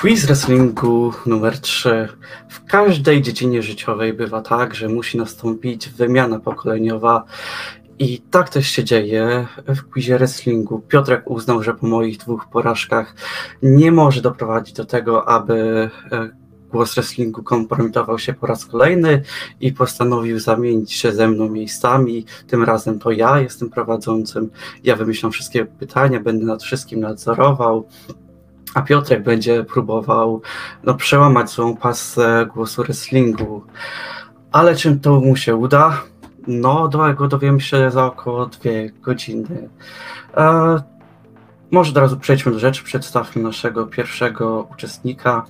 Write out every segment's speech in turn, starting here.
Quiz wrestlingu numer 3. W każdej dziedzinie życiowej bywa tak, że musi nastąpić wymiana pokoleniowa i tak też się dzieje w quizie wrestlingu. Piotrek uznał, że po moich dwóch porażkach nie może doprowadzić do tego, aby e, głos wrestlingu kompromitował się po raz kolejny i postanowił zamienić się ze mną miejscami. Tym razem to ja jestem prowadzącym. Ja wymyślam wszystkie pytania, będę nad wszystkim nadzorował a Piotrek będzie próbował no, przełamać złą pasę głosu wrestlingu. Ale czym to mu się uda? No, tego dowiemy się za około dwie godziny. E, może od razu przejdźmy do rzeczy, przedstawmy naszego pierwszego uczestnika.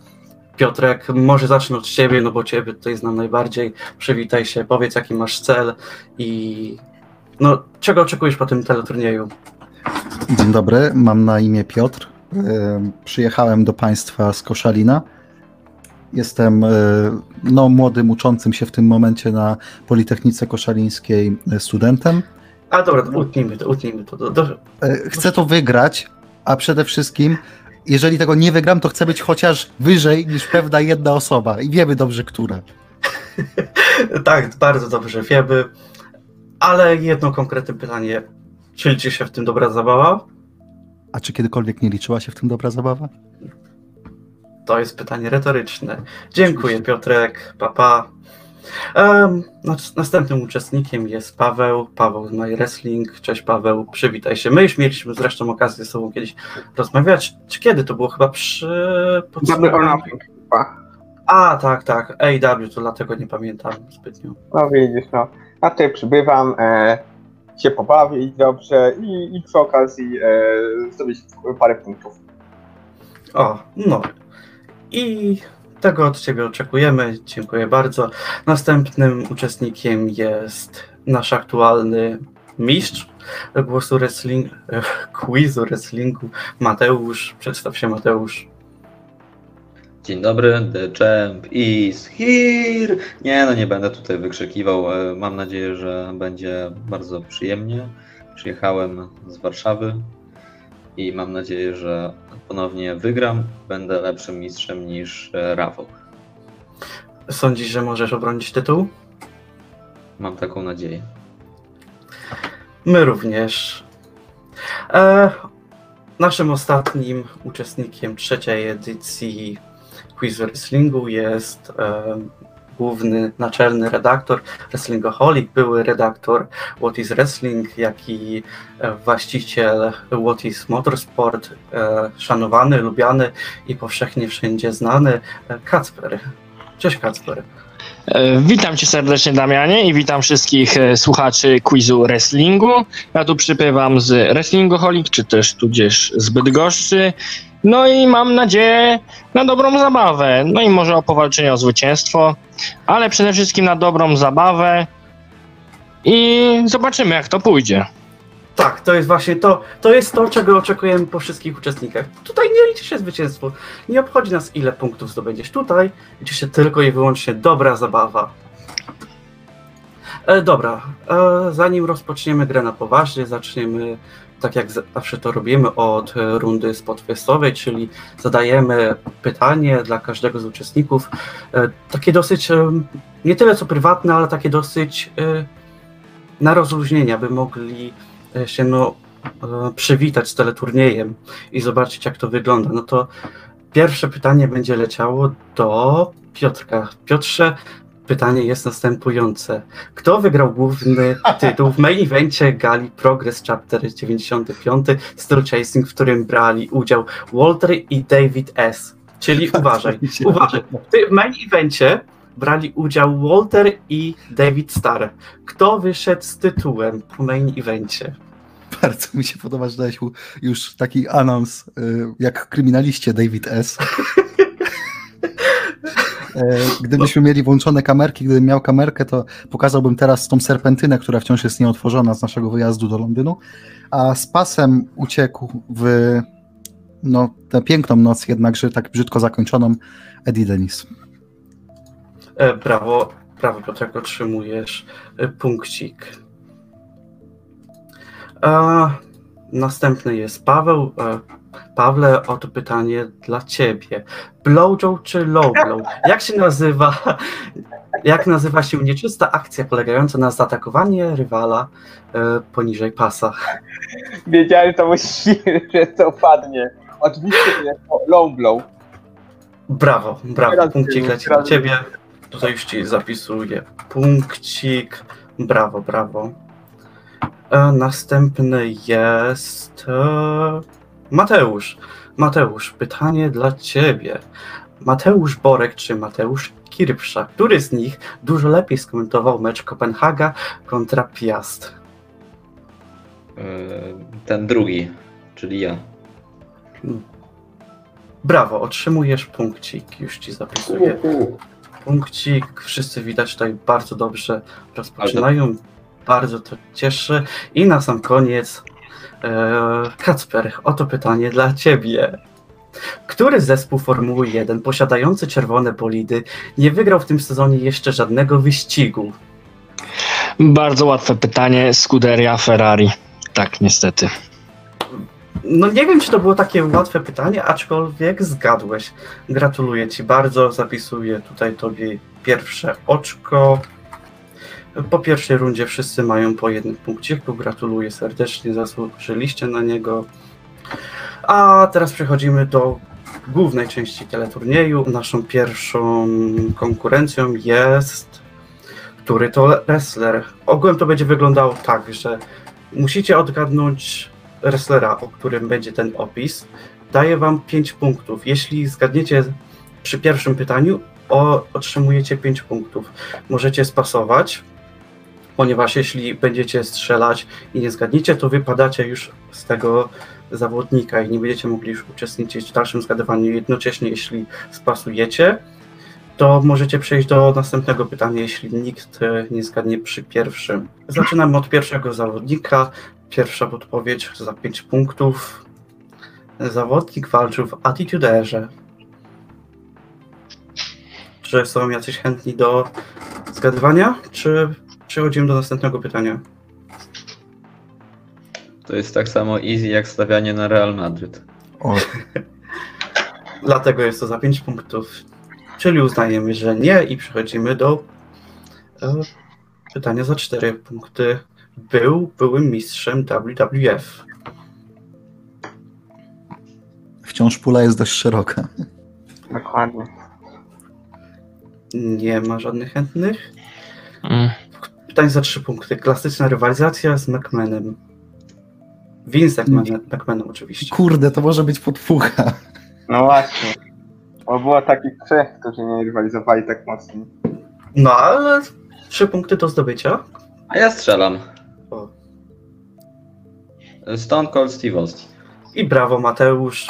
Piotrek, może zacznę od ciebie, no bo ciebie tutaj znam najbardziej. Przywitaj się, powiedz jaki masz cel i no, czego oczekujesz po tym teleturnieju? Dzień dobry, mam na imię Piotr. Przyjechałem do Państwa z Koszalina. Jestem e, no, młodym, uczącym się w tym momencie na Politechnice Koszalińskiej e, studentem. A dobra, to utnijmy to, utnijmy to. Do, do... E, chcę to wygrać, a przede wszystkim, jeżeli tego nie wygram, to chcę być chociaż wyżej niż pewna jedna osoba i wiemy dobrze, która. tak, bardzo dobrze wiemy, ale jedno konkretne pytanie. Czy liczy się w tym dobra zabawa? A czy kiedykolwiek nie liczyła się w tym dobra zabawa? To jest pytanie retoryczne. Dziękuję Piotrek, papa. Um, następnym uczestnikiem jest Paweł, Paweł z My Wrestling. Cześć Paweł, przywitaj się. My już mieliśmy zresztą okazję z sobą kiedyś rozmawiać. Czy kiedy to było? Chyba przy podsumowaniu. A, tak, tak. AW, to dlatego nie pamiętam zbytnio. No widzisz, no. A tutaj przybywam. E się pobawić dobrze i, i przy okazji e, parę punktów. O, no. I tego od Ciebie oczekujemy. Dziękuję bardzo. Następnym uczestnikiem jest nasz aktualny mistrz głosu wrestling, e, quizu wrestlingu Mateusz. Przedstaw się Mateusz. Dzień dobry, The Champ is here! Nie, no nie będę tutaj wykrzykiwał. E, mam nadzieję, że będzie bardzo przyjemnie. Przyjechałem z Warszawy i mam nadzieję, że ponownie wygram. Będę lepszym mistrzem niż e, Rafał. Sądzisz, że możesz obronić tytuł? Mam taką nadzieję. My również. E, naszym ostatnim uczestnikiem trzeciej edycji quiz wrestlingu jest e, główny, naczelny redaktor Wrestlingoholik, były redaktor What is Wrestling, jak i e, właściciel What is Motorsport, e, szanowany, lubiany i powszechnie wszędzie znany Kacper. Cześć Kacper. E, witam cię serdecznie Damianie i witam wszystkich e, słuchaczy quizu wrestlingu. Ja tu przypływam z Wrestlingoholik, czy też tudzież z Bydgoszczy. No i mam nadzieję na dobrą zabawę. No i może o powalczenie o zwycięstwo, ale przede wszystkim na dobrą zabawę. I zobaczymy, jak to pójdzie. Tak, to jest właśnie to, to jest to, czego oczekujemy po wszystkich uczestnikach. Tutaj nie liczy się zwycięstwo. Nie obchodzi nas, ile punktów zdobędziesz. Tutaj liczy się tylko i wyłącznie dobra zabawa. E, dobra, e, zanim rozpoczniemy grę na poważnie, zaczniemy tak jak zawsze to robimy od rundy spotfestowej, czyli zadajemy pytanie dla każdego z uczestników, e, takie dosyć, e, nie tyle co prywatne, ale takie dosyć e, na rozluźnienie, aby mogli się no, przywitać z teleturniejem i zobaczyć jak to wygląda. No to pierwsze pytanie będzie leciało do Piotrka. Piotrze, Pytanie jest następujące. Kto wygrał główny tytuł w main evencie gali Progress Chapter 95 Still Chasing, w którym brali udział Walter i David S. Czyli uważaj, uważaj. W main evencie brali udział Walter i David Starr. Kto wyszedł z tytułem po main evencie? Bardzo mi się podoba, że dałeś już taki anons y, jak kryminaliście David S. E, gdybyśmy mieli włączone kamerki, gdybym miał kamerkę, to pokazałbym teraz tą serpentynę, która wciąż jest nieotworzona z naszego wyjazdu do Londynu, a z pasem uciekł w no, tę piękną noc, jednakże tak brzydko zakończoną, Eddie Dennis. E, brawo, brawo Piotrek, otrzymujesz e, punkcik. Następny jest Paweł. E, Pawle, oto pytanie dla ciebie. Blowjob czy low blow? Jak się nazywa, jak nazywa się nieczysta akcja polegająca na zaatakowaniu rywala e, poniżej pasa? Wiedziałem, to właściwie, że to padnie. Oczywiście jest to low blow. Brawo, brawo. Punkcik leci dla ciebie. Tutaj już ci zapisuję punkcik. Brawo, brawo. Następny jest e, Mateusz. Mateusz, pytanie dla ciebie. Mateusz Borek czy Mateusz Kirpsza? Który z nich dużo lepiej skomentował mecz Kopenhaga kontra Piast? E, Ten drugi, czyli ja. Brawo, otrzymujesz punkcik. Już ci zapisuję. punkcik. Wszyscy widać tutaj bardzo dobrze rozpoczynają. Bardzo to cieszy. I na sam koniec e, Kacper, oto pytanie dla ciebie. Który zespół Formuły 1 posiadający czerwone bolidy nie wygrał w tym sezonie jeszcze żadnego wyścigu? Bardzo łatwe pytanie. Scuderia Ferrari. Tak, niestety. No nie wiem, czy to było takie łatwe pytanie, aczkolwiek zgadłeś. Gratuluję ci bardzo. Zapisuję tutaj tobie pierwsze oczko. Po pierwszej rundzie wszyscy mają po jednym punkciku. Gratuluję serdecznie, zasłużyliście na niego. A teraz przechodzimy do głównej części teleturnieju. Naszą pierwszą konkurencją jest który to wrestler. Ogółem to będzie wyglądało tak, że musicie odgadnąć wrestlera, o którym będzie ten opis. Daję wam 5 punktów. Jeśli zgadniecie przy pierwszym pytaniu, o, otrzymujecie 5 punktów. Możecie spasować, ponieważ jeśli będziecie strzelać i nie zgadniecie, to wypadacie już z tego zawodnika i nie będziecie mogli już uczestniczyć w dalszym zgadywaniu. Jednocześnie, jeśli spasujecie, to możecie przejść do następnego pytania, jeśli nikt e, nie zgadnie przy pierwszym. Zaczynamy od pierwszego zawodnika. Pierwsza podpowiedź za 5 punktów. Zawodnik walczył w Attituderze. Czy są jacyś chętni do zgadywania, czy przechodzimy do następnego pytania? To jest tak samo easy jak stawianie na Real Madryt. O, Dlatego jest to za 5 punktów. Czyli uznajemy, że nie i przechodzimy do e, pytania za 4 punkty. Był byłym mistrzem WWF. wciąż pula jest dość szeroka. Dokładnie. Nie ma żadnych chętnych. Mm. Pytanie za 3 punkty. Klasyczna rywalizacja z McMahonem. Vince McMahon, McMahon oczywiście. Kurde, to może być podpucha. No właśnie. Bo było takich trzech, którzy nie rywalizowali tak mocno. No ale 3 punkty do zdobycia. A ja strzelam. O. Stone Cold Steve Austin. I brawo Mateusz.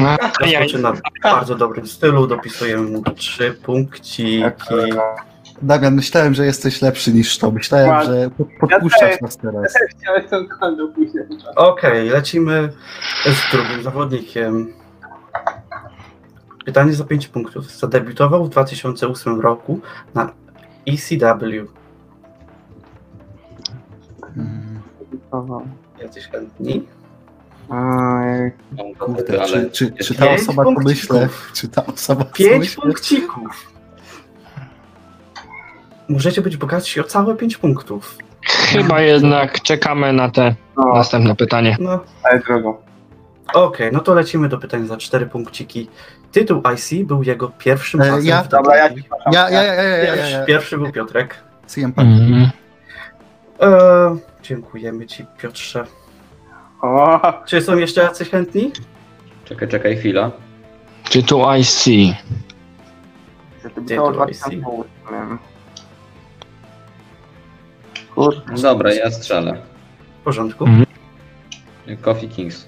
Ja, Rozpoczyna w bardzo dobrym stylu. Dopisujemy mu 3 punkciki. Damian, myślałem, że jesteś lepszy niż to. Myślałem, Ładnie. że pod- podpuszczasz nas teraz. Chciałem tą koldę później. Okej, lecimy z drugim zawodnikiem. Pytanie za 5 punktów. Zadebiutował w 2008 roku na ECW. Mm, Jacyś chętni? Kurde, ale czy, czy, czy ta Pięć osoba pomyśle? Czy ta osoba 5 pomyśle? punkcików! Możecie być bogatsi o całe 5 punktów. chyba jednak czekamy na te no, następne pytanie. No, ale drogo. okej, no to lecimy do pytań za 4 punkciki. Tytuł IC był jego pierwszym E, ja? w Dobra, ja. Ja, ja, ja, ja, ja, ja, Pierwszy, ja. pierwszy był Piotrek. CM Punk. Mm. E, dziękujemy ci, Piotrze. O, Czy są jeszcze jacyś chętni? Czekaj, czekaj, chwila. Tytuł IC. to Ty, było to 2008. Kurde. Dobra, ja strzelę. W porządku. Mhm. Coffee Kings.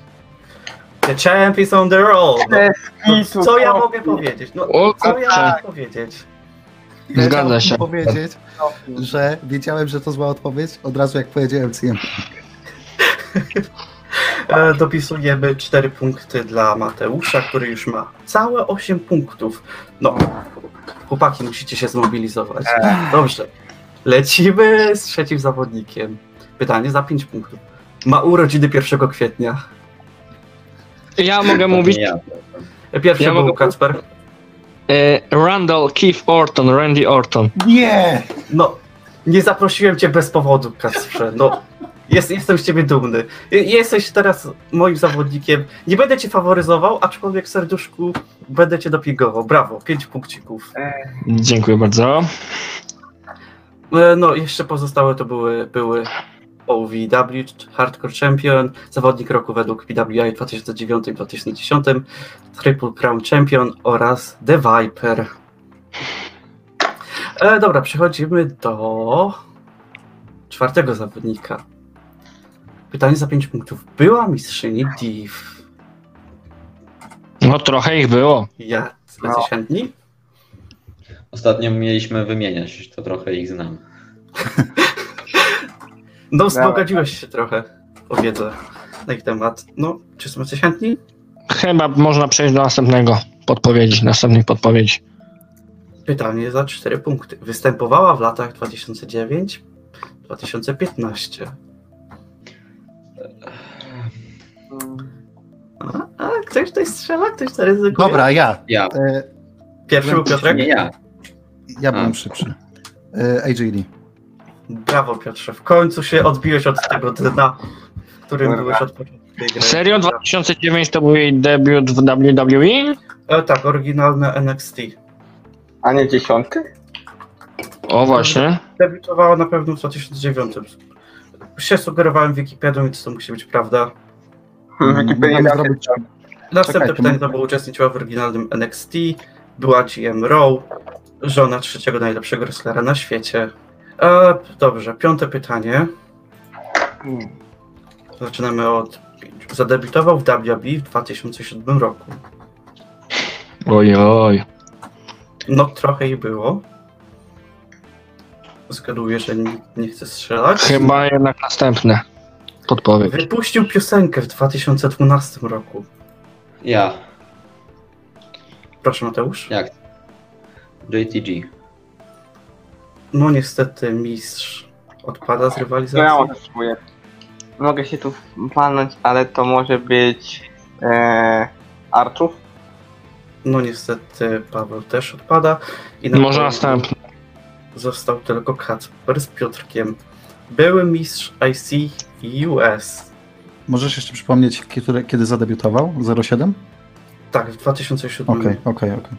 The champ is on the roll. No, no, co ja mogę powiedzieć? No, O co ja kurczę. mogę powiedzieć? Zgadza chciałbym się. powiedzieć, że wiedziałem, że to zła odpowiedź od razu jak powiedziałem CM. E, dopisujemy 4 punkty dla Mateusza, który już ma całe 8 punktów. No, chłopaki, musicie się zmobilizować. Dobrze. Lecimy z trzecim zawodnikiem. Pytanie za 5 punktów. Ma urodziny 1 kwietnia. Ja mogę mówić. Pierwszy Ja był mogę- Kacper. E, Randall Keith Orton, Randy Orton. Nie! No, nie zaprosiłem cię bez powodu, Kacprze. No, jest, jestem z ciebie dumny. Jesteś teraz moim zawodnikiem. Nie będę cię faworyzował, aczkolwiek w serduszku będę cię dopingował. Brawo, pięć punkcików. Dziękuję bardzo. E, No, jeszcze pozostałe to były, były OVW, Hardcore Champion, zawodnik roku według PWI w 2009-2010, Triple Crown Champion oraz The Viper. E, dobra, przechodzimy do czwartego zawodnika. Pytanie za 5 punktów. Była mistrzyni Div. No trochę ich było. Ja, No. jesteś chętni? Ostatnio mieliśmy wymieniać, to trochę ich znam. No, wzbogaciłeś się trochę o wiedzę na ich temat. No, czy są jesteś chętni? Chyba można przejść do następnego podpowiedzi, następnych podpowiedzi. Pytanie za 4 punkty. Występowała w latach 2009-2015. A, a ktoś tutaj strzela? Ktoś tutaj ryzykuje? Dobra, ja. Ja. E, Pierwszy był Piotrek? Nie ja. Ja byłem A. szybszy. E, AJ Lee. Brawo Piotrze, w końcu się odbiłeś od tego dna, w którym Dobra. byłeś od początku tej gry. Serio? 2009 to był jej debiut w WWE? E, tak, oryginalne NXT. A nie dziesiątkę? O właśnie. Debiutowała na pewno w 2009. Się sugerowałem Wikipedią, więc to musi być prawda. Hmm, Wikipedia Możemy raczej zrobić-. Następne Czekaj, to pytanie to było uczestniczyła w oryginalnym NXT, była GM Raw, żona trzeciego najlepszego wrestlera na świecie. E, dobrze, piąte pytanie. Zaczynamy od. Zadebiutował w WWE w 2007 roku. Oj, oj. No trochę i było. Zgaduję, że nikt nie chce strzelać. Chyba jednak następne podpowiedź. Wypuścił piosenkę w 2012 roku. Ja. Proszę Mateusz. Jak? JTG. No niestety mistrz odpada z No ja rywalizacji. spróbuję. Mogę się tu palnąć, ale to może być e, Arczów? No niestety Paweł też odpada. I na Może końcu następny. Został tylko Kacper z Piotrkiem. Były mistrz IC US. Możesz jeszcze przypomnieć, kiedy, kiedy zadebiutował? 07? Tak, w 2007. Okej, okej, okej.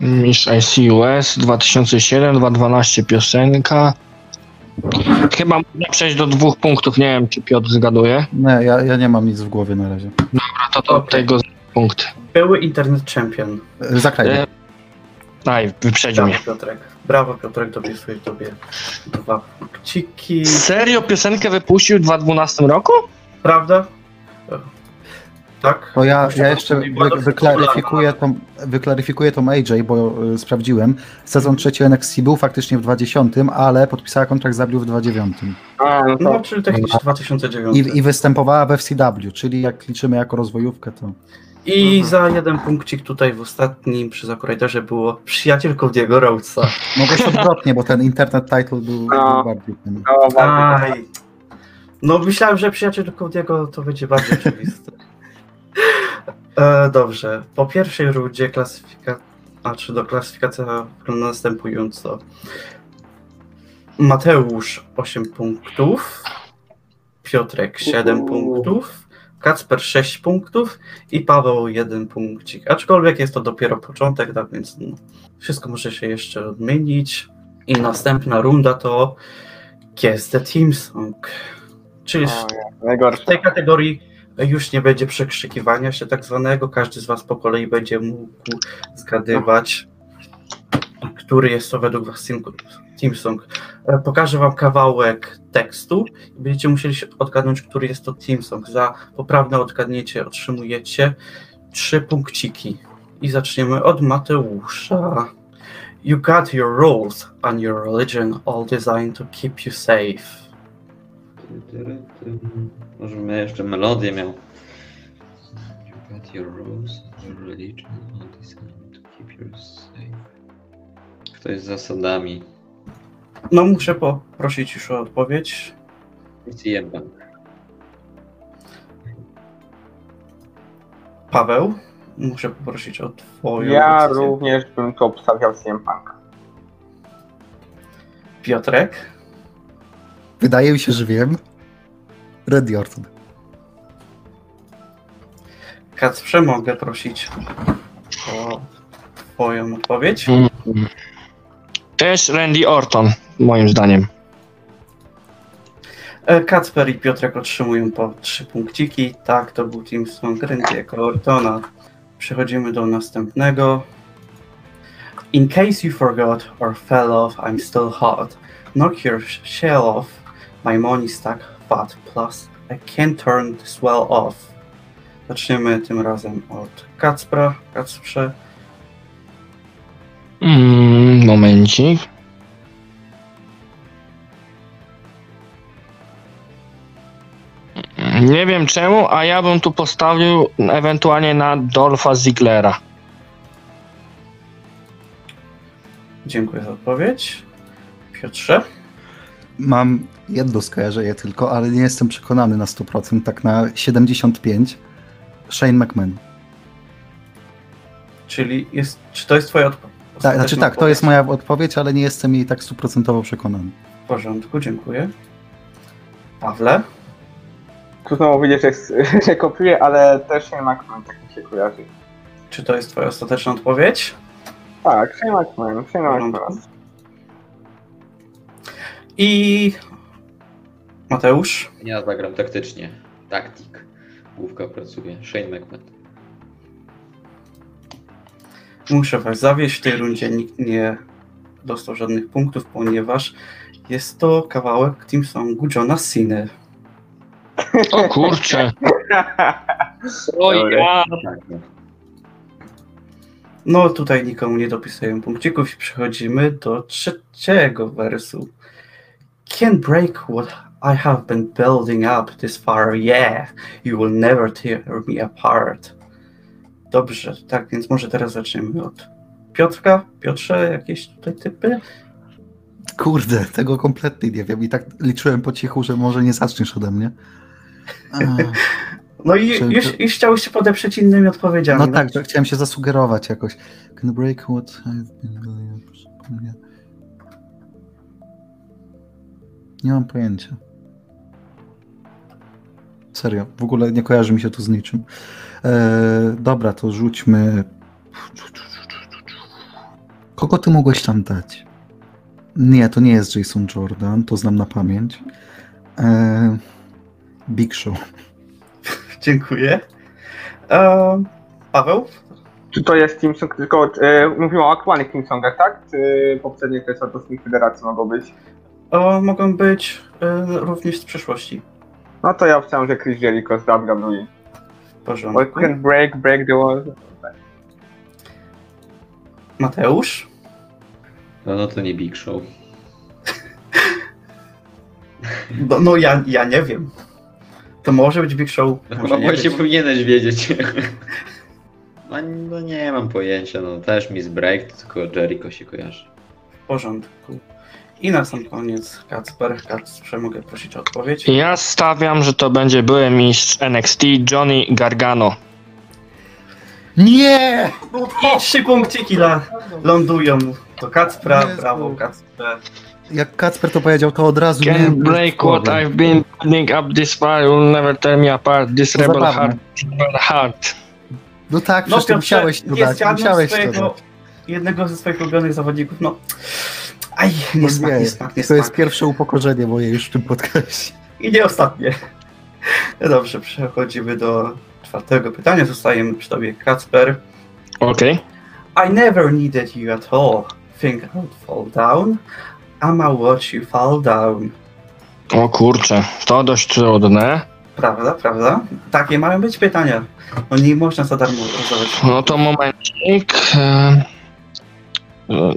Mistrz ICUS 2007, 2012 piosenka. Chyba można przejść do dwóch punktów. Nie wiem, czy Piotr zgaduje. Nie, ja, ja nie mam nic w głowie na razie. A to, to Okej. tego punkt. Były Internet Champion. E, Zakraj. E, Aj, wyprzedził Brawo mnie. Piotrek. Brawo Piotrek, dopisuję tobie dwa punkciki. Serio piosenkę wypuścił w 2012 roku? Prawda? Tak? To ja, ja jeszcze wy, wyklaryfikuję, tą, wyklaryfikuję tą AJ, bo y, sprawdziłem. Sezon trzeci NXT był faktycznie w 2010, ale podpisała kontrakt z W w 2009. A, no to No, czyli technicznie 2009. I, I występowała w FCW, czyli jak liczymy jako rozwojówkę, to I Mhm. za jeden punkcik tutaj w ostatnim przy Zakurajderze było przyjacielką Diego Rhodesa. mogłeś odwrotnie, bo ten internet title był, No. był bardziej ten. no. No myślałem, że przyjacielką Diego to będzie bardziej oczywiste. E, dobrze. Po pierwszej rundzie klasyfikacja, a czy do klasyfikacja wygląda następująco. Mateusz 8 punktów, Piotrek 7 Uhu. punktów, Kacper 6 punktów i Paweł 1 punkcik. Aczkolwiek jest to dopiero początek, tak więc no, wszystko może się jeszcze odmienić. I następna runda to Guess the Team Song. Czyli w tej kategorii już nie będzie przekrzykiwania się tak zwanego. Każdy z Was po kolei będzie mógł zgadywać, który jest to według Was team, team song. E, Pokażę Wam kawałek tekstu i będziecie musieli odgadnąć, który jest to team song. Za poprawne odgadnięcie otrzymujecie trzy punkciki. I zaczniemy od Mateusza. You got your roles and your religion all designed to keep you safe. Może bym jeszcze melodię miał. You got your rose, your religion, all designed to keep you safe. Kto jest zasadami? No muszę poprosić już o odpowiedź. Punk. Paweł, muszę poprosić o twoją Ja decyzję. również bym tu obstawiał CM Punk. Piotrek, Wydaje mi się, że wiem. Randy Orton. Kacprze, mogę prosić o twoją odpowiedź. Mm. Też Randy Orton, moim zdaniem. E, Kacper i Piotrek otrzymują po trzy punkciki. Tak, to był Team Song Randy'ego Ortona. Przechodzimy do następnego. In case you forgot or fell off, I'm still hot. Knock your shell off. My money stack fat. Plus, I can't turn this well off. Zaczniemy tym razem od Kacpra. Kacprze, Mm, momencik. Nie wiem czemu, a ja bym tu postawił ewentualnie na Dolpha Ziglera. dziękuję za odpowiedź. Piotrze, Mam jedno skojarzenie tylko, ale nie jestem przekonany na 100%, tak na 75. Shane McMahon. czyli jest, czy to jest twoja odpowiedź? Tak, znaczy tak, to jest moja odpowiedź, ale nie jestem jej tak stuprocentowo przekonany. W porządku, dziękuję. Pawle, znowu widzisz, że, że kopiuję, ale też Shane McMahon tak mi się kojarzy. czy to jest twoja ostateczna odpowiedź? Tak, Shane McMahon, Shane McMahon. I Mateusz, Ja zagram taktycznie. Taktik. Główka pracuje. Shane McMahon. muszę was zawieść. W tej rundzie nikt nie dostał żadnych punktów, ponieważ jest to kawałek Team Songu Johna Cena. O kurczę. O ja. No. No tutaj nikomu nie dopisuję punkcików i przechodzimy do trzeciego wersu. Can't break what I have been building up this far, yeah. You will never tear me apart. Dobrze, tak więc może teraz zaczniemy od Piotrka. Piotrze, jakieś tutaj typy? Kurde, tego kompletnie nie wiem i tak liczyłem po cichu, że może nie zaczniesz ode mnie. No i Czy- już, już chciałeś się podeprzeć innymi odpowiedziami. No tak, że chciałem się zasugerować jakoś. Can break what I've been. Nie mam pojęcia. Serio, w ogóle nie kojarzy mi się to z niczym. Eee, dobra, to rzućmy. Kogo ty mogłeś tam dać? Nie, to nie jest Jason Jordan, to znam na pamięć. Eee, Big Show. Dziękuję. Ehm, Paweł? Czy to jest Team Song, tylko e, mówimy o aktualnych Team Songach, tak? Czy poprzednie te członkowskich federacji mogą być? O, mogą być e, również z przeszłości. No to ja chciałem, że Chris Jericho z WWE. W Bo porządku. can break, break the wall. Mateusz? No, no to nie Big Show. No, no ja, ja nie wiem. To może być Big Show, No, może chyba nie właśnie powinieneś wiedzieć. No, no nie mam pojęcia, no też Miss Break, tylko Jericho się kojarzy. W porządku. I na sam koniec Kacper. Kacprze, mogę prosić o odpowiedź? Ja stawiam, że to będzie były mistrz NXT Johnny Gargano. Nie! I trzy punkciki la, lądują do Kacpra. Jezu. Brawo, Kacprze. Jak Kacper to powiedział, to od razu Can miałem break głowie. what I've been building up this far, you'll never tear me apart. This To rebel zabawne. heart, rebel heart. No tak, No przecież ty musiałeś to dać, musiałeś to dać. Jednego ze swoich ulubionych zawodników. No, aj, nie No smak, nie, nie smak, nie to jest smak. pierwsze upokorzenie moje już w tym podcaście. I nie ostatnie. No Dobrze, przechodzimy do czwartego pytania. Zostajemy przy tobie, Kacper. Okej. I never needed you at all. Think I'd fall down. I'ma watch you fall down. O kurczę, to dość trudne. Prawda, prawda? Takie mają być pytania. No nie można za darmo rozdawać. No to momencik.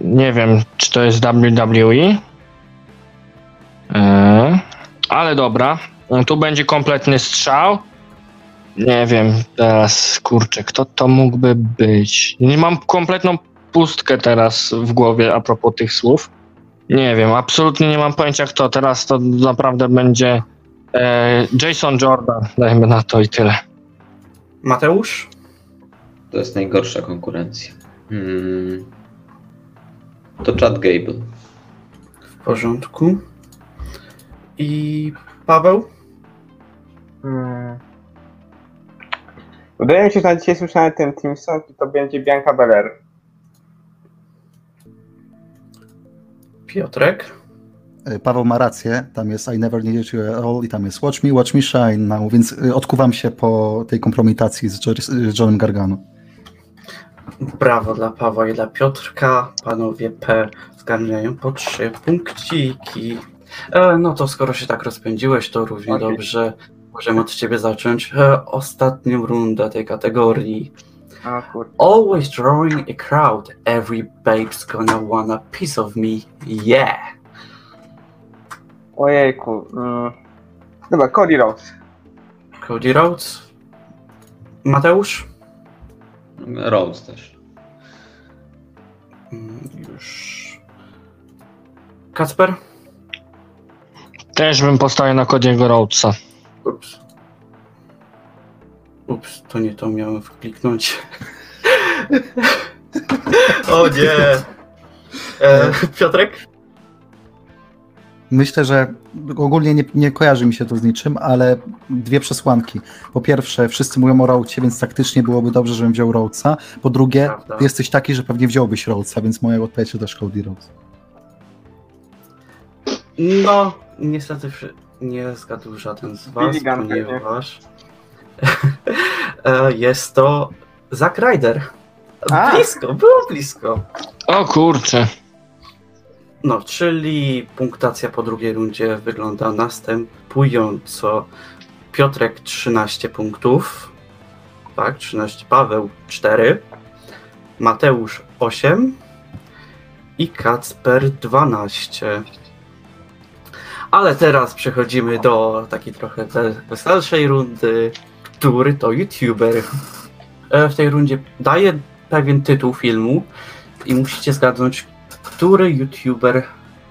Nie wiem, czy to jest WWE. E, Ale dobra. Tu będzie kompletny strzał. Nie wiem teraz, kurczę, kto to mógłby być? Nie mam kompletną pustkę teraz w głowie a propos tych słów. Nie wiem, absolutnie nie mam pojęcia kto. Teraz to naprawdę będzie E, Jason Jordan, dajmy na to i tyle. Mateusz? To jest najgorsza konkurencja. Hmm. To Chad Gable. W porządku. I Paweł? Hmm. Wydaje mi się, że na dzisiaj słyszałem ten Team Song i to będzie Bianca Belair. Piotrek? Y, Paweł ma rację, tam jest I never needed you at all i tam jest Watch me, watch me shine now, więc y, odkuwam się po tej kompromitacji z Johnem Gargano. Brawo dla Pawła i dla Piotrka. Panowie P zgarniają po trzy punkciki. E, no to skoro się tak rozpędziłeś, to równie Okej. dobrze możemy od ciebie zacząć e, ostatnią rundę tej kategorii. A. Always drawing a crowd. Every babe's gonna want a piece of me. Yeah! Ojejku. Mm. Dobra, Cody Rhodes. Cody Rhodes? Mateusz? Rhodes też. Mm, Już. Kacper? Też bym postawił na Cody'ego Rhodesa. Ups. Ups, to nie to miałem wkliknąć. o nie! E, Piotrek? Myślę, że ogólnie nie, nie kojarzy mi się to z niczym, ale dwie przesłanki. Po pierwsze, wszyscy mówią o Rhodesie, więc taktycznie byłoby dobrze, żebym wziął Rhodesa. Po drugie, Prawda. ty jesteś taki, że pewnie wziąłbyś Rhodesa, więc moja odpowiedź to też Cody Rhodes. No, niestety nie zgadł żaden z was, ponieważ e, jest to Zack Ryder. A. Blisko, było blisko. O kurczę. No, czyli punktacja po drugiej rundzie wygląda następująco. Piotrek 13 punktów. Tak, 13. Paweł 4. Mateusz 8. I Kacper 12. Ale teraz przechodzimy do takiej trochę we- weselszej rundy. Który to YouTuber? E, W tej rundzie daję pewien tytuł filmu i musicie zgadnąć, który YouTuber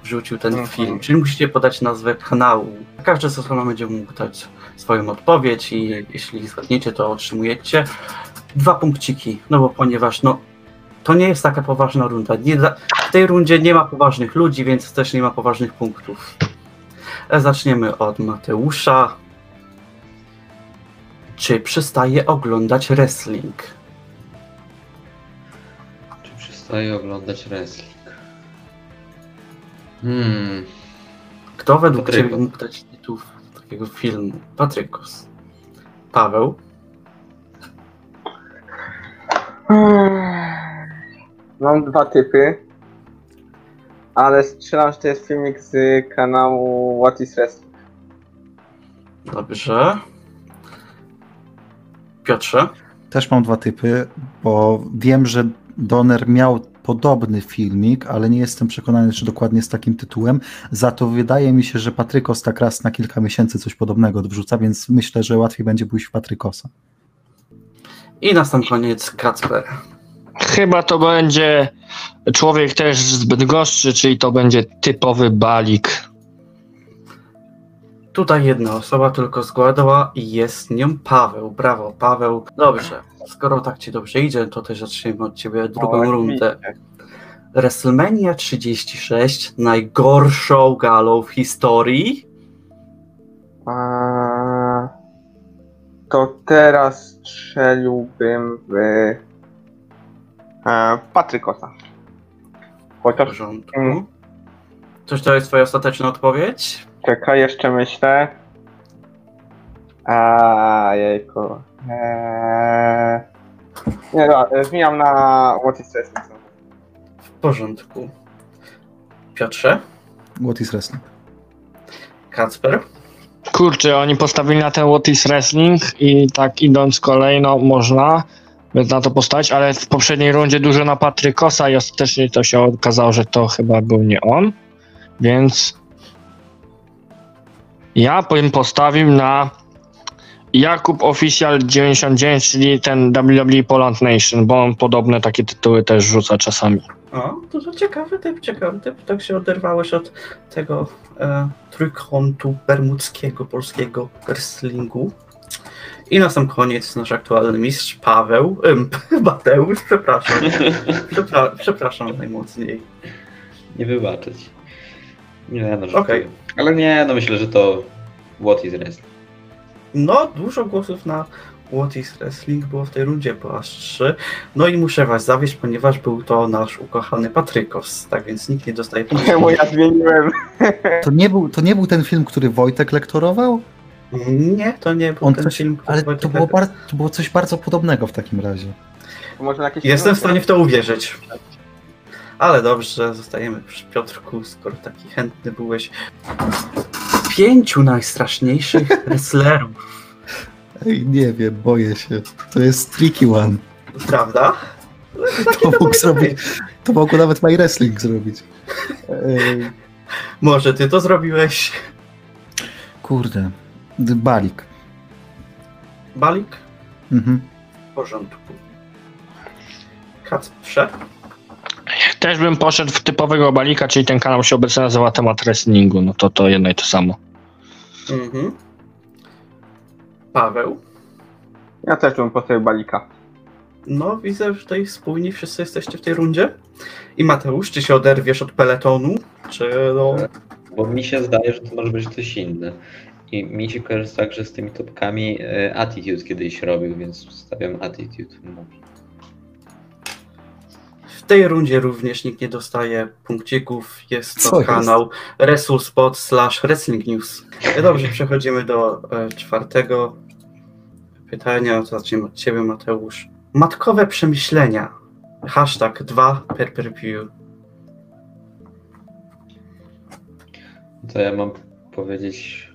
wrzucił ten Mhm. film. Czyli musicie podać nazwę kanału. Każdy z osobna będzie mógł dać swoją odpowiedź i jeśli zgadniecie, to otrzymujecie dwa punkciki. No bo ponieważ no, to nie jest taka poważna runda. Nie, w tej rundzie nie ma poważnych ludzi, więc też nie ma poważnych punktów. E, Zaczniemy od Mateusza. Czy przestaje oglądać wrestling? Czy przestaje oglądać wrestling? Hmm. Kto według Patrykos. Ciebie mógł dać tytuł takiego filmu? Patrykos. Paweł. Mam dwa typy. Ale strzelam, że to jest filmik z kanału What is Wrestling. Dobrze. Piotrze. Też mam dwa typy, bo wiem, że Donner miał podobny filmik, ale nie jestem przekonany, czy dokładnie z takim tytułem. Za to wydaje mi się, że Patrykos tak raz na kilka miesięcy coś podobnego wrzuca, więc myślę, że łatwiej będzie pójść w Patrykosa. I na sam koniec Kacper. Chyba to będzie człowiek też z Bydgoszczy, czyli to będzie typowy balik. Tutaj jedna osoba tylko zgładała i jest nią Paweł. Brawo, Paweł. Dobrze. Skoro tak ci dobrze idzie, to też zaczniemy od ciebie drugą O, rundę. WrestleMania 36, najgorszą galą w historii. A, to teraz strzeliłbym w e, Patrykosa. W Chociaż. Mm. Coś to jest twoja ostateczna odpowiedź? czekaj, jeszcze myślę. A jejku. Eee... Nie, dobra, zmieniam na What is Wrestling. W porządku. Piotrze? What is wrestling? Kacper? Kurczę, oni postawili na ten What is Wrestling i tak idąc kolejno można by na to postawić, ale w poprzedniej rundzie dużo na Patrykosa i ostatecznie to się okazało, że to chyba był nie on, więc ja bym postawił na Jakub Official 99, czyli ten WWE Poland Nation, bo on podobne takie tytuły też rzuca czasami. O, to, to ciekawy typ, ciekawy typ. Tak się oderwałeś od tego e, trójkątu bermudzkiego, polskiego wrestlingu. I na sam koniec nasz aktualny mistrz Paweł, em, Mateusz, przepraszam. Przepra- przepraszam najmocniej. Nie wybaczyć. Nie, no. Okej. Ale nie, no myślę, że to What is Wrestling. No, dużo głosów na What is Wrestling było w tej rundzie, bo aż trzy. No i muszę was zawieść, ponieważ był to nasz ukochany Patrykos, tak więc nikt nie dostaje punktu. Czemu ja zmieniłem? To nie, był, to nie był ten film, który Wojtek lektorował? Nie, to nie był On ten coś, film. który ale Wojtek to było, bar, to było coś bardzo podobnego w takim razie. Jestem w stanie w to uwierzyć. Ale dobrze, zostajemy przy Piotrku, skoro taki chętny byłeś. Pięciu najstraszniejszych wrestlerów, Ej, nie wiem, boję się. To jest tricky one. prawda? Takie To mógł zrobić. To mógł nawet My Wrestling zrobić. Ej, Może ty to zrobiłeś. kurde. Balik. Balik? Mhm. W porządku. Kacprze? Też bym poszedł w typowego balika, czyli ten kanał się obecnie nazywa temat wrestlingu. No to to jedno i to samo. Mhm. Paweł? Ja też bym postawił balika. No, widzę, że tutaj spójni wszyscy jesteście w tej rundzie. I Mateusz, czy się oderwiesz od peletonu? Czy no... Bo mi się zdaje, że to może być coś inne. I mi się kojarzy tak, że z tymi topkami e, Attitude kiedyś robił, więc stawiam Attitude. Może. W tej rundzie również nikt nie dostaje punkcików. Jest to Co jest? kanał WrestleSpot slash Wrestling News. Dobrze, przechodzimy do e, czwartego pytania. Zacznijmy od Ciebie, Mateusz. Matkowe przemyślenia. Hashtag 2 per per view. To ja mam powiedzieć.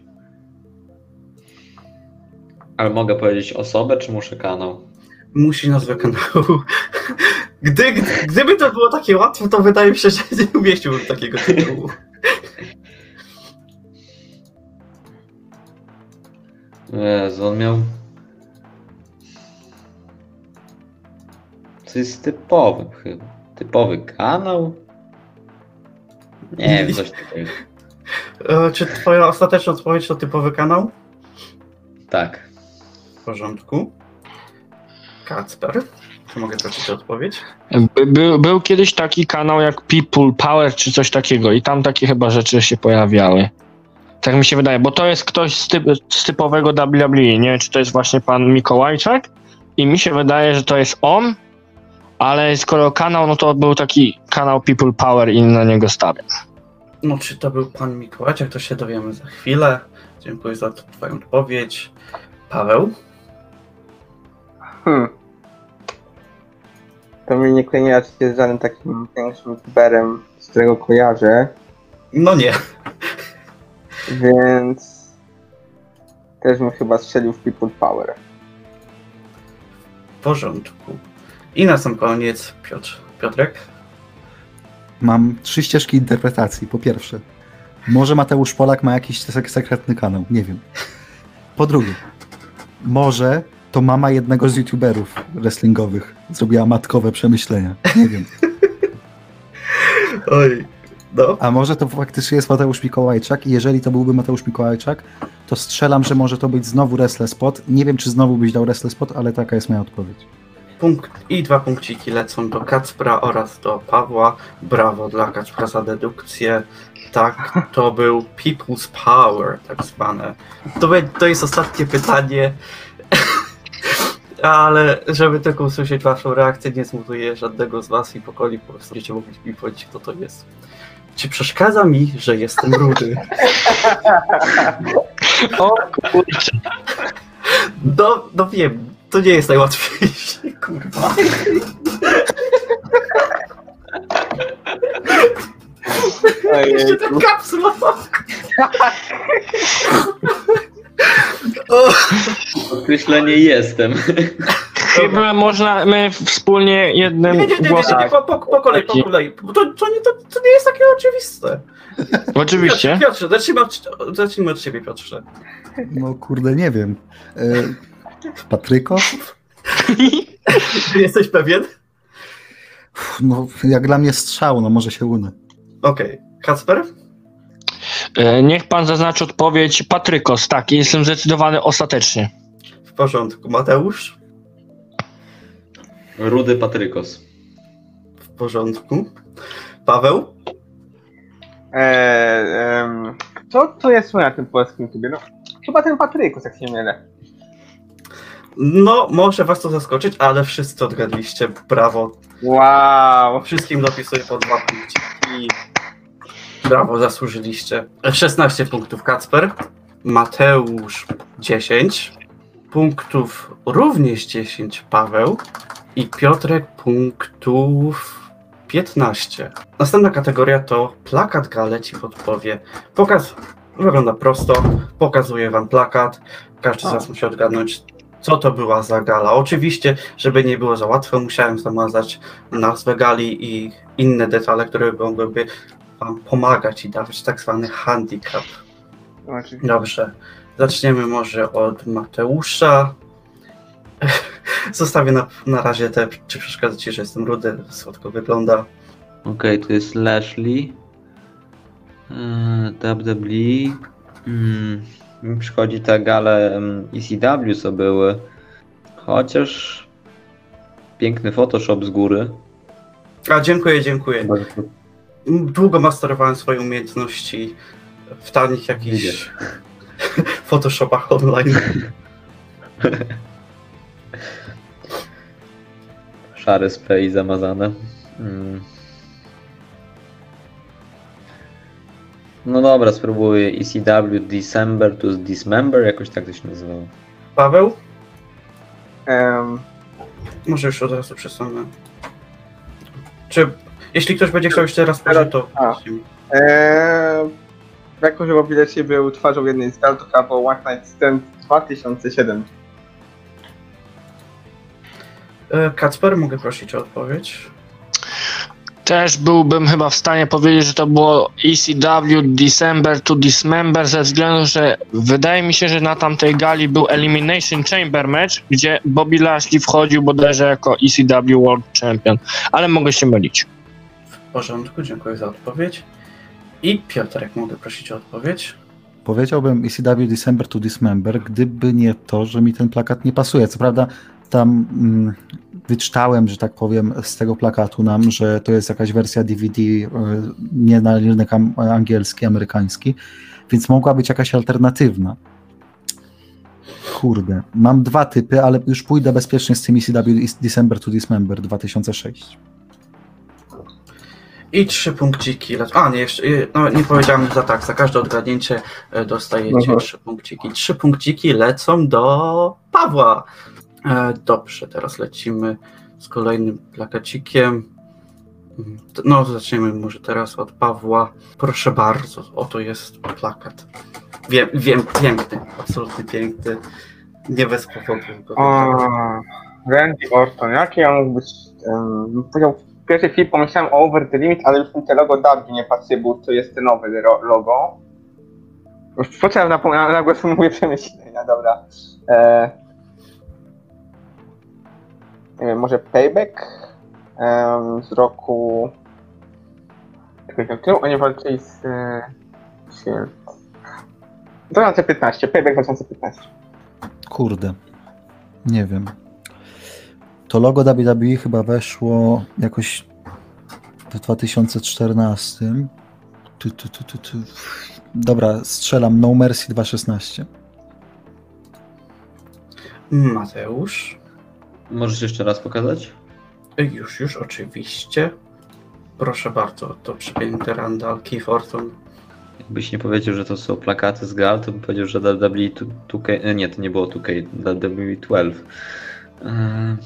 Ale mogę powiedzieć osobę, czy muszę kanał? Musi nazwę kanału. Gdy, gdyby to było takie łatwe, to wydaje mi się, że nie umieściłbym takiego tytułu. Jezu, on miał. To jest typowy chyba. Typowy kanał? Nie wiem, coś takiego. E, Czy twoja ostateczna odpowiedź to typowy kanał? Tak. W porządku. Kacper, czy mogę prosić o odpowiedź? By, by, był kiedyś taki kanał jak People Power czy coś takiego i tam takie chyba rzeczy się pojawiały. Tak mi się wydaje, bo to jest ktoś z, typ, z typowego WWE. Nie wiem, czy to jest właśnie pan Mikołajczak. I mi się wydaje, że to jest on, ale skoro kanał, no to był taki kanał People Power i na niego stawiam. No, czy to był pan Mikołajczak, to się dowiemy za chwilę. Dziękuję za twoją odpowiedź. Paweł? Hmm. To mi nie kojarzy się z żadnym takim większym youtuberem, z którego kojarzę, No nie. więc też bym chyba strzelił w People Power. W porządku. I na sam koniec Piotr. Piotrek? Mam trzy ścieżki interpretacji. Po pierwsze, może Mateusz Polak ma jakiś sek- sekretny kanał, nie wiem. Po drugie, może to mama jednego z youtuberów wrestlingowych zrobiła matkowe przemyślenia. Nie wiem. Oj. No. A może to faktycznie jest Mateusz Mikołajczak i jeżeli to byłby Mateusz Mikołajczak, to strzelam, że może to być znowu Wrestle Spot. Nie wiem, czy znowu byś dał Wrestle Spot, ale taka jest moja odpowiedź. Punkt i dwa punkciki lecą do Kacpra oraz do Pawła. Brawo dla Kacpra za dedukcję. Tak, to był People's Power, tak zwane. To, to jest ostatnie pytanie. Ale żeby tylko usłyszeć waszą reakcję, nie zmutuję żadnego z was i pokoli po prostu będziecie mogli mi powiedzieć, kto to jest. Czy przeszkadza mi, że jestem rudy? O kurczę. No, no wiem, to nie jest najłatwiejsze, kurwa. Jeszcze ten kapsulowy. Określenie jestem. Chyba można my wspólnie jednym nie, nie, nie, nie, głosem. nie, po, po, po kolei, po kolei. Bo To, to, nie, to, to nie jest takie oczywiste. Oczywiście. Piotrze, zacznijmy od, zacznijmy od ciebie, Piotrze. No kurde, nie wiem. E, Patryko? Jesteś pewien? No, jak dla mnie strzał, no może się unę. Okej. Kacper? E, Niech pan zaznaczy odpowiedź Patrykos. Tak, jestem zdecydowany ostatecznie. W porządku. Mateusz? Rudy Patrykos. W porządku. Paweł? Eee, em, kto to jest na tym polskim tubie? No, chyba ten Patrykus, jak się nie mylę. No, może was to zaskoczyć, ale wszyscy odgadliście. Brawo. Wow. Wszystkim dopisuję po dwa punkciki. Brawo, zasłużyliście. 16 punktów Kacper. Mateusz 10. Punktów również 10 Paweł. I Piotrek punktów 15. Następna kategoria to plakat gale ci podpowie. Pokaz wygląda prosto. Pokazuję wam plakat. Każdy z was musi odgadnąć, co to była za gala. Oczywiście, żeby nie było za łatwe, musiałem zamazać nazwę gali i inne detale, które mogłyby wam pomagać i dawać tak zwany handicap. Oczywiście. Dobrze, zaczniemy może od Mateusza. Zostawię na, na razie te, czy przeszkadza ci, że jestem rudy, słodko wygląda. Okej, to jest Lashley. Yy, WWE. Mm, mi przychodzi ta gale mm, ECW, co były. Chociaż piękny Photoshop z góry. A dziękuję, dziękuję. To Długo masterowałem swoje umiejętności w tanich jakichś. Photoshopach online. Szary spray zamazane. Mm. No dobra, spróbuję ECW December to Dismember, jakoś tak to się nazywało. Paweł? Em, Może już od razu przesunę. Czy jeśli ktoś będzie chciał jeszcze raz powiedzieć, to A. Eee, jakoś w bilecie był twarzą jednej z chyba było One Night Stand 2007. E, Kacper, mogę prosić o odpowiedź? Też byłbym chyba w stanie powiedzieć, że to było ECW December to Dismember ze względu, że wydaje mi się, że na tamtej gali był Elimination Chamber match, gdzie Bobby Lashley wchodził bodajże jako ECW World Champion, ale mogę się mylić. Porządku, dziękuję za odpowiedź. I Piotrek, mogę prosić o odpowiedź? Powiedziałbym ECW December to Dismember, gdyby nie to, że mi ten plakat nie pasuje. Co prawda tam mm, wyczytałem, że tak powiem, z tego plakatu nam, że to jest jakaś wersja DVD y, nie na rynek angielski, amerykański, więc mogła być jakaś alternatywna. Kurde, mam dwa typy, ale już pójdę bezpiecznie z tym ECW December to Dismember 2006. I trzy punkciki. A, nie, jeszcze, e, no, nie powiedziałem za tak, za każde odgadnięcie e, dostajecie Aha. trzy punkciki. Trzy punkciki lecą do Pawła. E, dobrze, teraz lecimy z kolejnym plakacikiem. Mm, No, zaczniemy może teraz od Pawła. Proszę bardzo, oto jest plakat. Wiem, wiem, piękny, absolutnie piękny. Nie bez powodu. go wybrałem. Randy Orton, jaki on mógł być? Um, w pierwszej chwili pomyślałem o Over the Limit, ale już mi te logo W nie pasuje, bo to jest ro- logo. Już poczekam na, na, na głos mówię przemyślenia, dobra. E, nie wiem, może Payback z roku... Czekaj, oni walczyli z... E, Shield. 2015, Payback 2015. Kurde, nie wiem. To logo WWE chyba weszło jakoś w 2014. Tu, tu, tu, tu, tu. Dobra, strzelam No Mercy 2.16. Mateusz. Możesz jeszcze raz pokazać? Już, już, oczywiście. Proszę bardzo, to przepiękny Randall Keith Orton. Jakbyś nie powiedział, że to są plakaty z gal, to bym powiedział, że WWE 2K... e, Nie, to nie było 2K, WWE 12. Eee,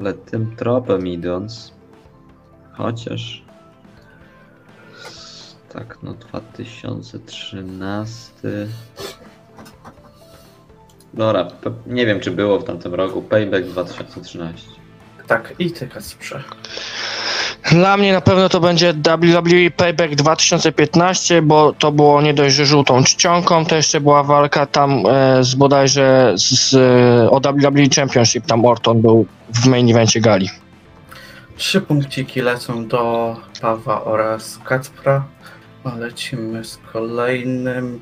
Ale tym tropem idąc, chociaż... Tak, no 2013... Dobra, nie wiem czy było w tamtym roku, Payback 2013. Tak, i ty Kacprze. Dla mnie na pewno to będzie WWE Payback 2015, bo to było nie dość, że żółtą czcionką, to jeszcze była walka tam e, z bodajże z, z, o WWE Championship, tam Orton był w main evencie gali. Trzy punkciki lecą do Pawła oraz Kacpra. Lecimy z kolejnym.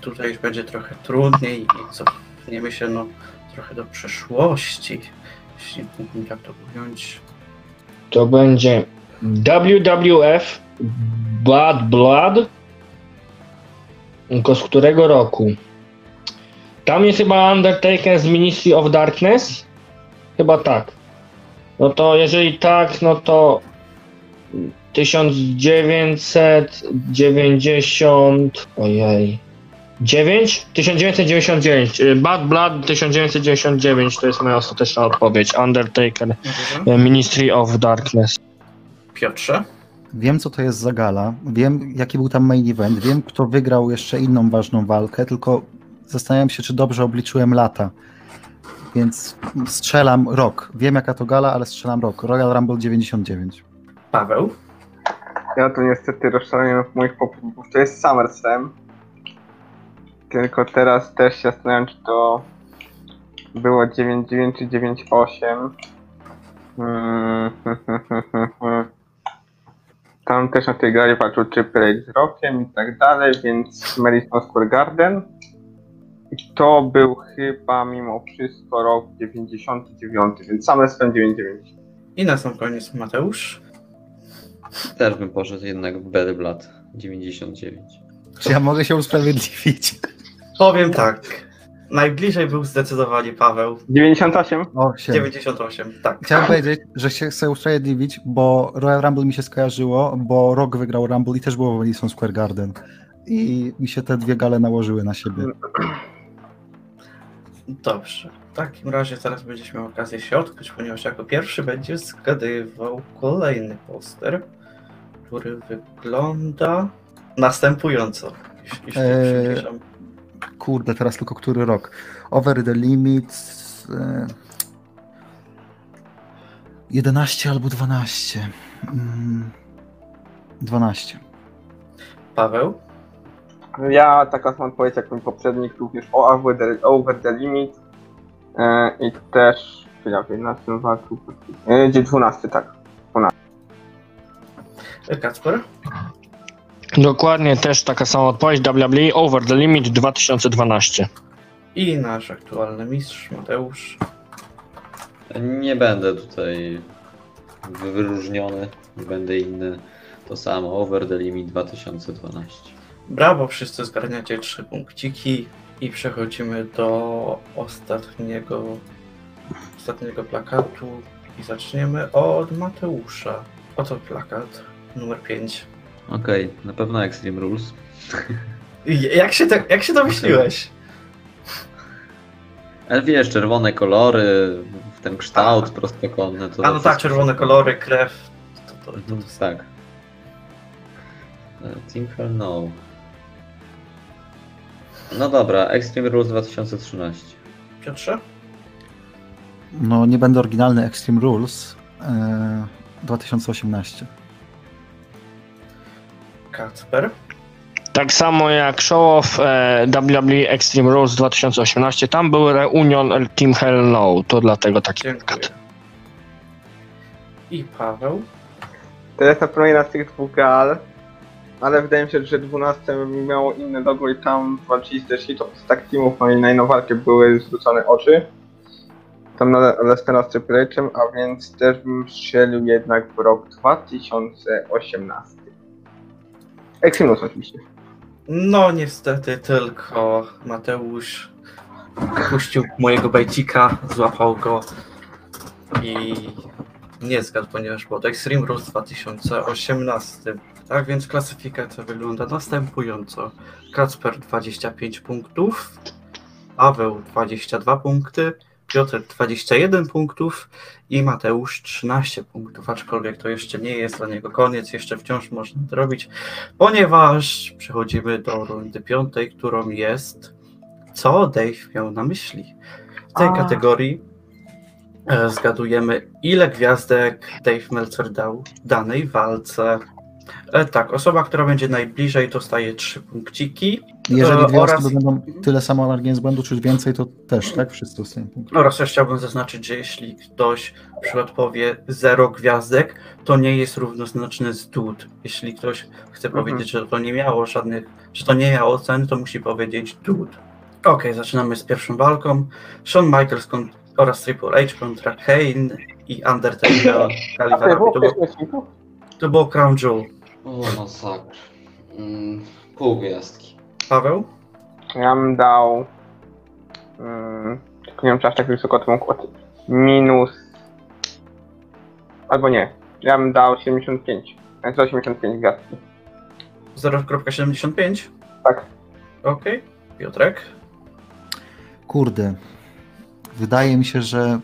Tutaj już będzie trochę trudniej i cofniemy się no, trochę do przeszłości. Jeśli mógłbym tak to ująć. To będzie WWF Bad Blood. Tylko z którego roku? Tam jest chyba Undertaker z Ministry of Darkness? Chyba tak. No to jeżeli tak, no to 1990. Ojej. 9? 1999. Y, Bad Blood 1999 to jest moja ostateczna odpowiedź. Undertaker y, Ministry of Darkness. Piotrze. Wiem, co to jest za gala, wiem, jaki był tam main event, wiem, kto wygrał jeszcze inną ważną walkę, tylko zastanawiam się, czy dobrze obliczyłem lata. Więc strzelam rok. Wiem, jaka to gala, ale strzelam rok. Royal Rumble 99. Paweł. Ja tu niestety rozszalenie moich poprzedników. To jest SummerSlam. Tylko teraz też się zastanawiam, czy to było 9.9 czy 9.8. Mm, Tam też na tej gali walczył Triple H z Rockiem i tak dalej, więc Madison Square Garden. I to był chyba mimo wszystko rok 99, więc SummerSlam 99. I na sam koniec Mateusz. Też bym poszedł jednak w Bad Blood 99. Czy ja mogę się usprawiedliwić? Powiem tak. Najbliżej był zdecydowanie Paweł. 98? O, się. 98, tak. Chciałem powiedzieć, że się chcę usprawiedliwić, bo Royal Rumble mi się skojarzyło, bo Rock wygrał Rumble i też było w Madison Square Garden. I mi się te dwie gale nałożyły na siebie. Dobrze. W takim razie teraz będziesz miał okazję się odkryć, ponieważ jako pierwszy będzie zgadywał kolejny poster, który wygląda następująco. Jeśli Eee. Kurde, teraz tylko który rok? Over the Limit. E... 11 albo 12. Mm, 12. Paweł. Ja taka sama odpowiedź jak mój poprzednik, również o Over the, over the Limit e, i też w 11 walczył, e, gdzie 12, tak. Kacper. Dokładnie też taka sama odpowiedź. WWE Over the Limit 2012. I nasz aktualny mistrz Mateusz. Nie będę tutaj wyróżniony, nie będę inny. To samo, Over the Limit 2012. Brawo, wszyscy zgarniacie trzy punkciki i przechodzimy do ostatniego, ostatniego plakatu i zaczniemy od Mateusza. Oto plakat numer 5. Okej, na pewno Extreme Rules. Jak się, tak, jak się domyśliłeś? Ale wiesz, czerwone kolory, ten kształt prostokątny. To A no tak, czerwone kolory, krew. To, to, to, to, Mhm, Tak. E, Hell No. No dobra, Extreme Rules 2013. Piotrze? No, nie będę oryginalny Extreme Rules. E... 2018. Kacper? Tak samo jak Show of e, WWE Extreme Rules 2018, tam był reunion Team Hell No, to dlatego taki Dziękuję. I Paweł? To jest na tych dwóch gal, ale wydaje mi się, że 12 miało inne logo i tam walczyli też hit z tak teamów, no i były zwrócone oczy. Tam na Lestera z Triple a więc też bym strzelił jednak w rok 2018. Eximus oczywiście. No niestety tylko Mateusz puścił mojego bajcika, złapał go i nie zgadł, ponieważ było to Extreme Rules 2018. Tak więc klasyfikacja wygląda następująco. Kacper 25 punktów, Paweł 22 punkty, Piotr 21 punktów i Mateusz 13 punktów, aczkolwiek to jeszcze nie jest dla niego koniec, jeszcze wciąż można to robić, ponieważ przechodzimy do rundy piątej, którą jest co Dave miał na myśli. W tej A. kategorii e, zgadujemy, ile gwiazdek Dave Meltzer dał danej walce. E, tak, osoba, która będzie najbliżej dostaje 3 punkciki Jeżeli E, dwie oraz- osoby będą tyle samo margines błędu, czy więcej, to też, tak? Wszyscy dostają punkt. oraz też chciałbym zaznaczyć, że jeśli ktoś na przykład powie 0 gwiazdek, to nie jest równoznaczne z dud. Jeśli ktoś chce Mhm. powiedzieć, że to nie miało żadnych, że to nie miało cen, to musi powiedzieć dud. Okej, zaczynamy z pierwszą walką. Shawn Michaels oraz Triple H kontra Kane i Undertaker to było to było Crown Jewel. O, masakra. Mm, pół gwiazdki. Paweł? Ja bym dał... Mm, tylko nie wiem, czy aż tak wysoko to mógł od... Minus... Albo nie. Ja bym dał 75. Więc 85 gwiazdki. 0.75? Tak. Okej. Piotrek? Kurde. Wydaje mi się, że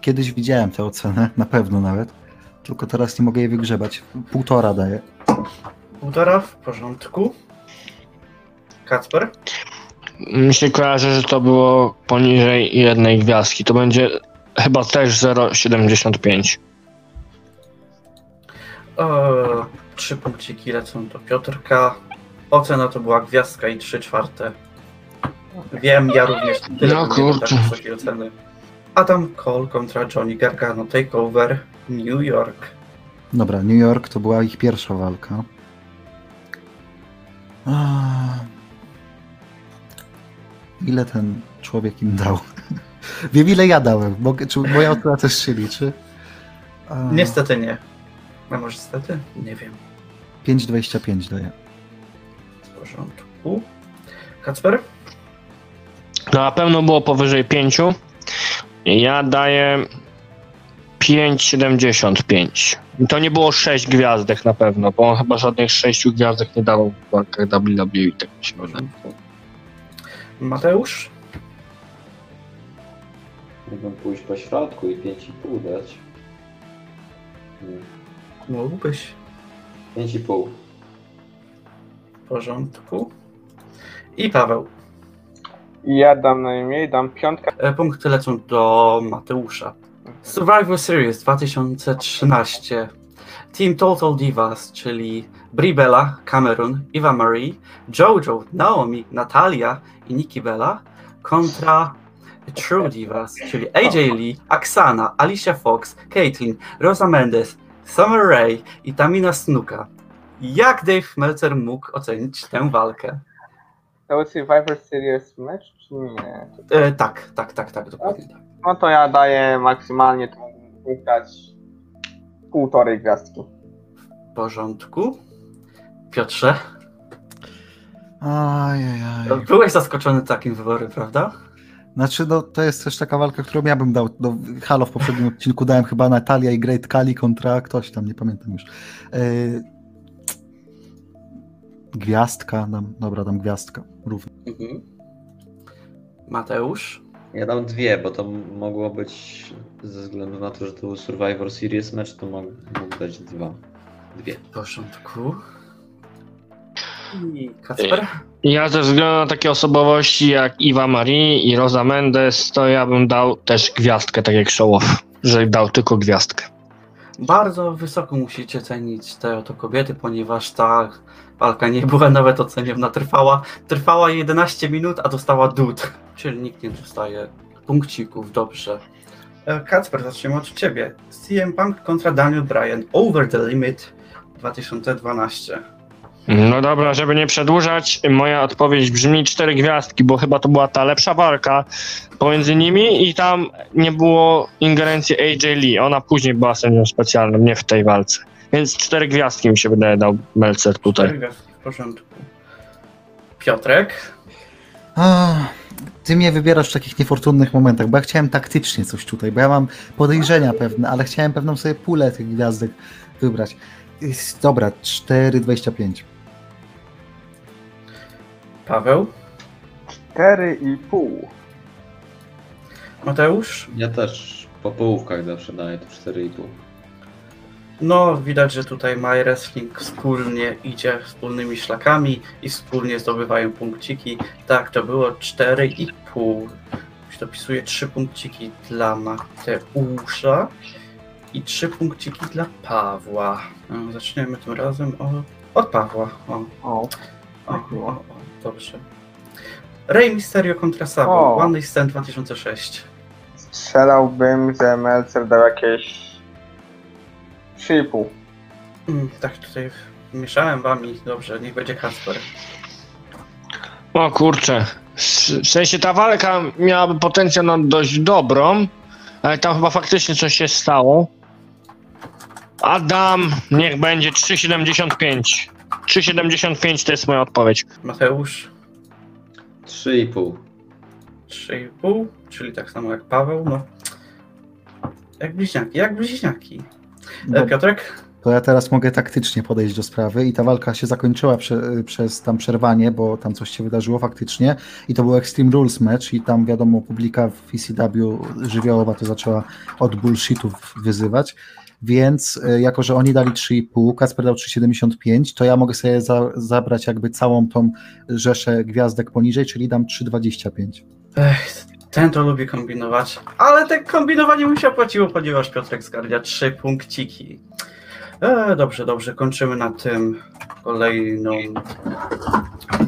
kiedyś widziałem tę ocenę, na pewno nawet. Tylko teraz nie mogę jej wygrzebać. Półtora daję. Półtora w porządku. Kacper? Mi się kojarzy, że to było poniżej jednej gwiazdki. To będzie chyba też 0,75. E, trzy punkciki lecą do Piotrka. Ocena to była gwiazdka i trzy czwarte. Wiem, ja również tyle No kurczę. tak wysokiej oceny. Adam Cole kontra Johnny Gargano Takeover New York. Dobra, New York to była ich pierwsza walka. A... Ile ten człowiek im dał? Wiem ile ja dałem. Mogę, czy moja ocena też się liczy? A... Niestety nie. A może niestety? Nie wiem. 5,25 daję. W porządku. Kacper? No na pewno było powyżej 5. Ja daję 5,75. I to nie było 6 gwiazdek na pewno, bo on chyba żadnych 6 gwiazdek nie dawał w walkach WWE, tak mi się wydaje. Mateusz? Mógłbym pójść po środku i 5,5 dać. Mm, Mógłbyś. 5,5. W porządku. I Paweł. Ja dam najmniej, dam piątkę. E, Punkty lecą do Mateusza. Survivor Series 2013. Team Total Divas, czyli Brie Bella, Cameron, Eva Marie, Jojo, Naomi, Natalia i Nikki Bella kontra True Divas, czyli AJ Lee, Aksana, Alicia Fox, Caitlyn, Rosa Mendes, Summer Rae i Tamina Snuka. Jak Dave Meltzer mógł ocenić tę walkę? To był Survivor Series match, nie? E, tak, tak, tak, tak, dokładnie tak. No to ja daję maksymalnie, to mógł dać półtorej gwiazdki. W porządku. Piotrze, Ajajaj. byłeś zaskoczony takim wyborem, prawda? Znaczy, no, to jest też taka walka, którą ja bym dał. No, Halo w poprzednim odcinku dałem chyba Natalia i Great Kali kontra ktoś tam, nie pamiętam już. Yy... Gwiazdka, dam, dobra, dam gwiazdka. Równo. Mhm. Mateusz? Ja dam dwie, bo to mogło być ze względu na to, że to był Survivor Series match, to mógł, mógł dać dwa. Dwie. W porządku. I Kacper? Ja ze względu na takie osobowości jak Iwa Marie i Rosa Mendes, to ja bym dał też gwiazdkę, tak jak Showoff, że dał tylko gwiazdkę. Bardzo wysoko musicie cenić te oto kobiety, ponieważ ta walka nie była nawet oceniona. Trwała, trwała 11 minut, a dostała dud. Czyli nikt nie dostaje punkcików. Dobrze. E, Kacper, zaczniemy od ciebie. CM Punk kontra Daniel Bryan. Over the Limit 2012. No dobra, żeby nie przedłużać, moja odpowiedź brzmi cztery gwiazdki, bo chyba to była ta lepsza walka pomiędzy nimi i tam nie było ingerencji AJ Lee. Ona później była sędzią specjalną, nie w tej walce. Więc cztery gwiazdki mi się wydaje dał Melcer tutaj. Cztery gwiazdki, w porządku. Piotrek? A, ty mnie wybierasz w takich niefortunnych momentach, bo ja chciałem taktycznie coś tutaj, bo ja mam podejrzenia pewne, ale chciałem pewną sobie pulę tych gwiazdek wybrać. Dobra, 4,25. Paweł? 4,5. Mateusz? Ja też po połówkach zawsze daję to 4,5. No, widać, że tutaj My Wrestling wspólnie idzie wspólnymi szlakami i wspólnie zdobywają punkciki. Tak, to było 4,5. Już dopisuję 3 punkciki dla Mateusza. I trzy punkciki dla Pawła. E, Zaczniemy tym razem o, od Pawła. O, O, o, o, o, dobrze. Rey Mysterio kontra Sabo. One Night Stand 2006. strzelałbym, że Melcer dał jakieś 3,5. Mm, tak, tutaj mieszałem wami. Dobrze, niech będzie Kasper. O kurczę. W w sensie ta walka miałaby potencjał na dość dobrą, ale tam chyba faktycznie coś się stało. Adam, niech będzie 3,75. 3,75 to jest moja odpowiedź. Mateusz 3,5. 3,5, czyli tak samo jak Paweł. No. Jak bliźniaki, jak bliźniaki. E, No, Piotrek? to ja teraz mogę taktycznie podejść do sprawy i ta walka się zakończyła prze, przez tam przerwanie, bo tam coś się wydarzyło faktycznie i to był Extreme Rules match i tam wiadomo publika w ECW żywiołowa to zaczęła od bullshitów wyzywać, więc e, jako, że oni dali 3,5, Kacper dał 3,75, to ja mogę sobie za, zabrać jakby całą tą rzeszę gwiazdek poniżej, czyli dam 3,25. Ech, ten to lubi kombinować, ale te kombinowanie mu się opłaciło, ponieważ Piotrek zgarnia trzy punkciki. E, dobrze, dobrze, kończymy na tym kolejną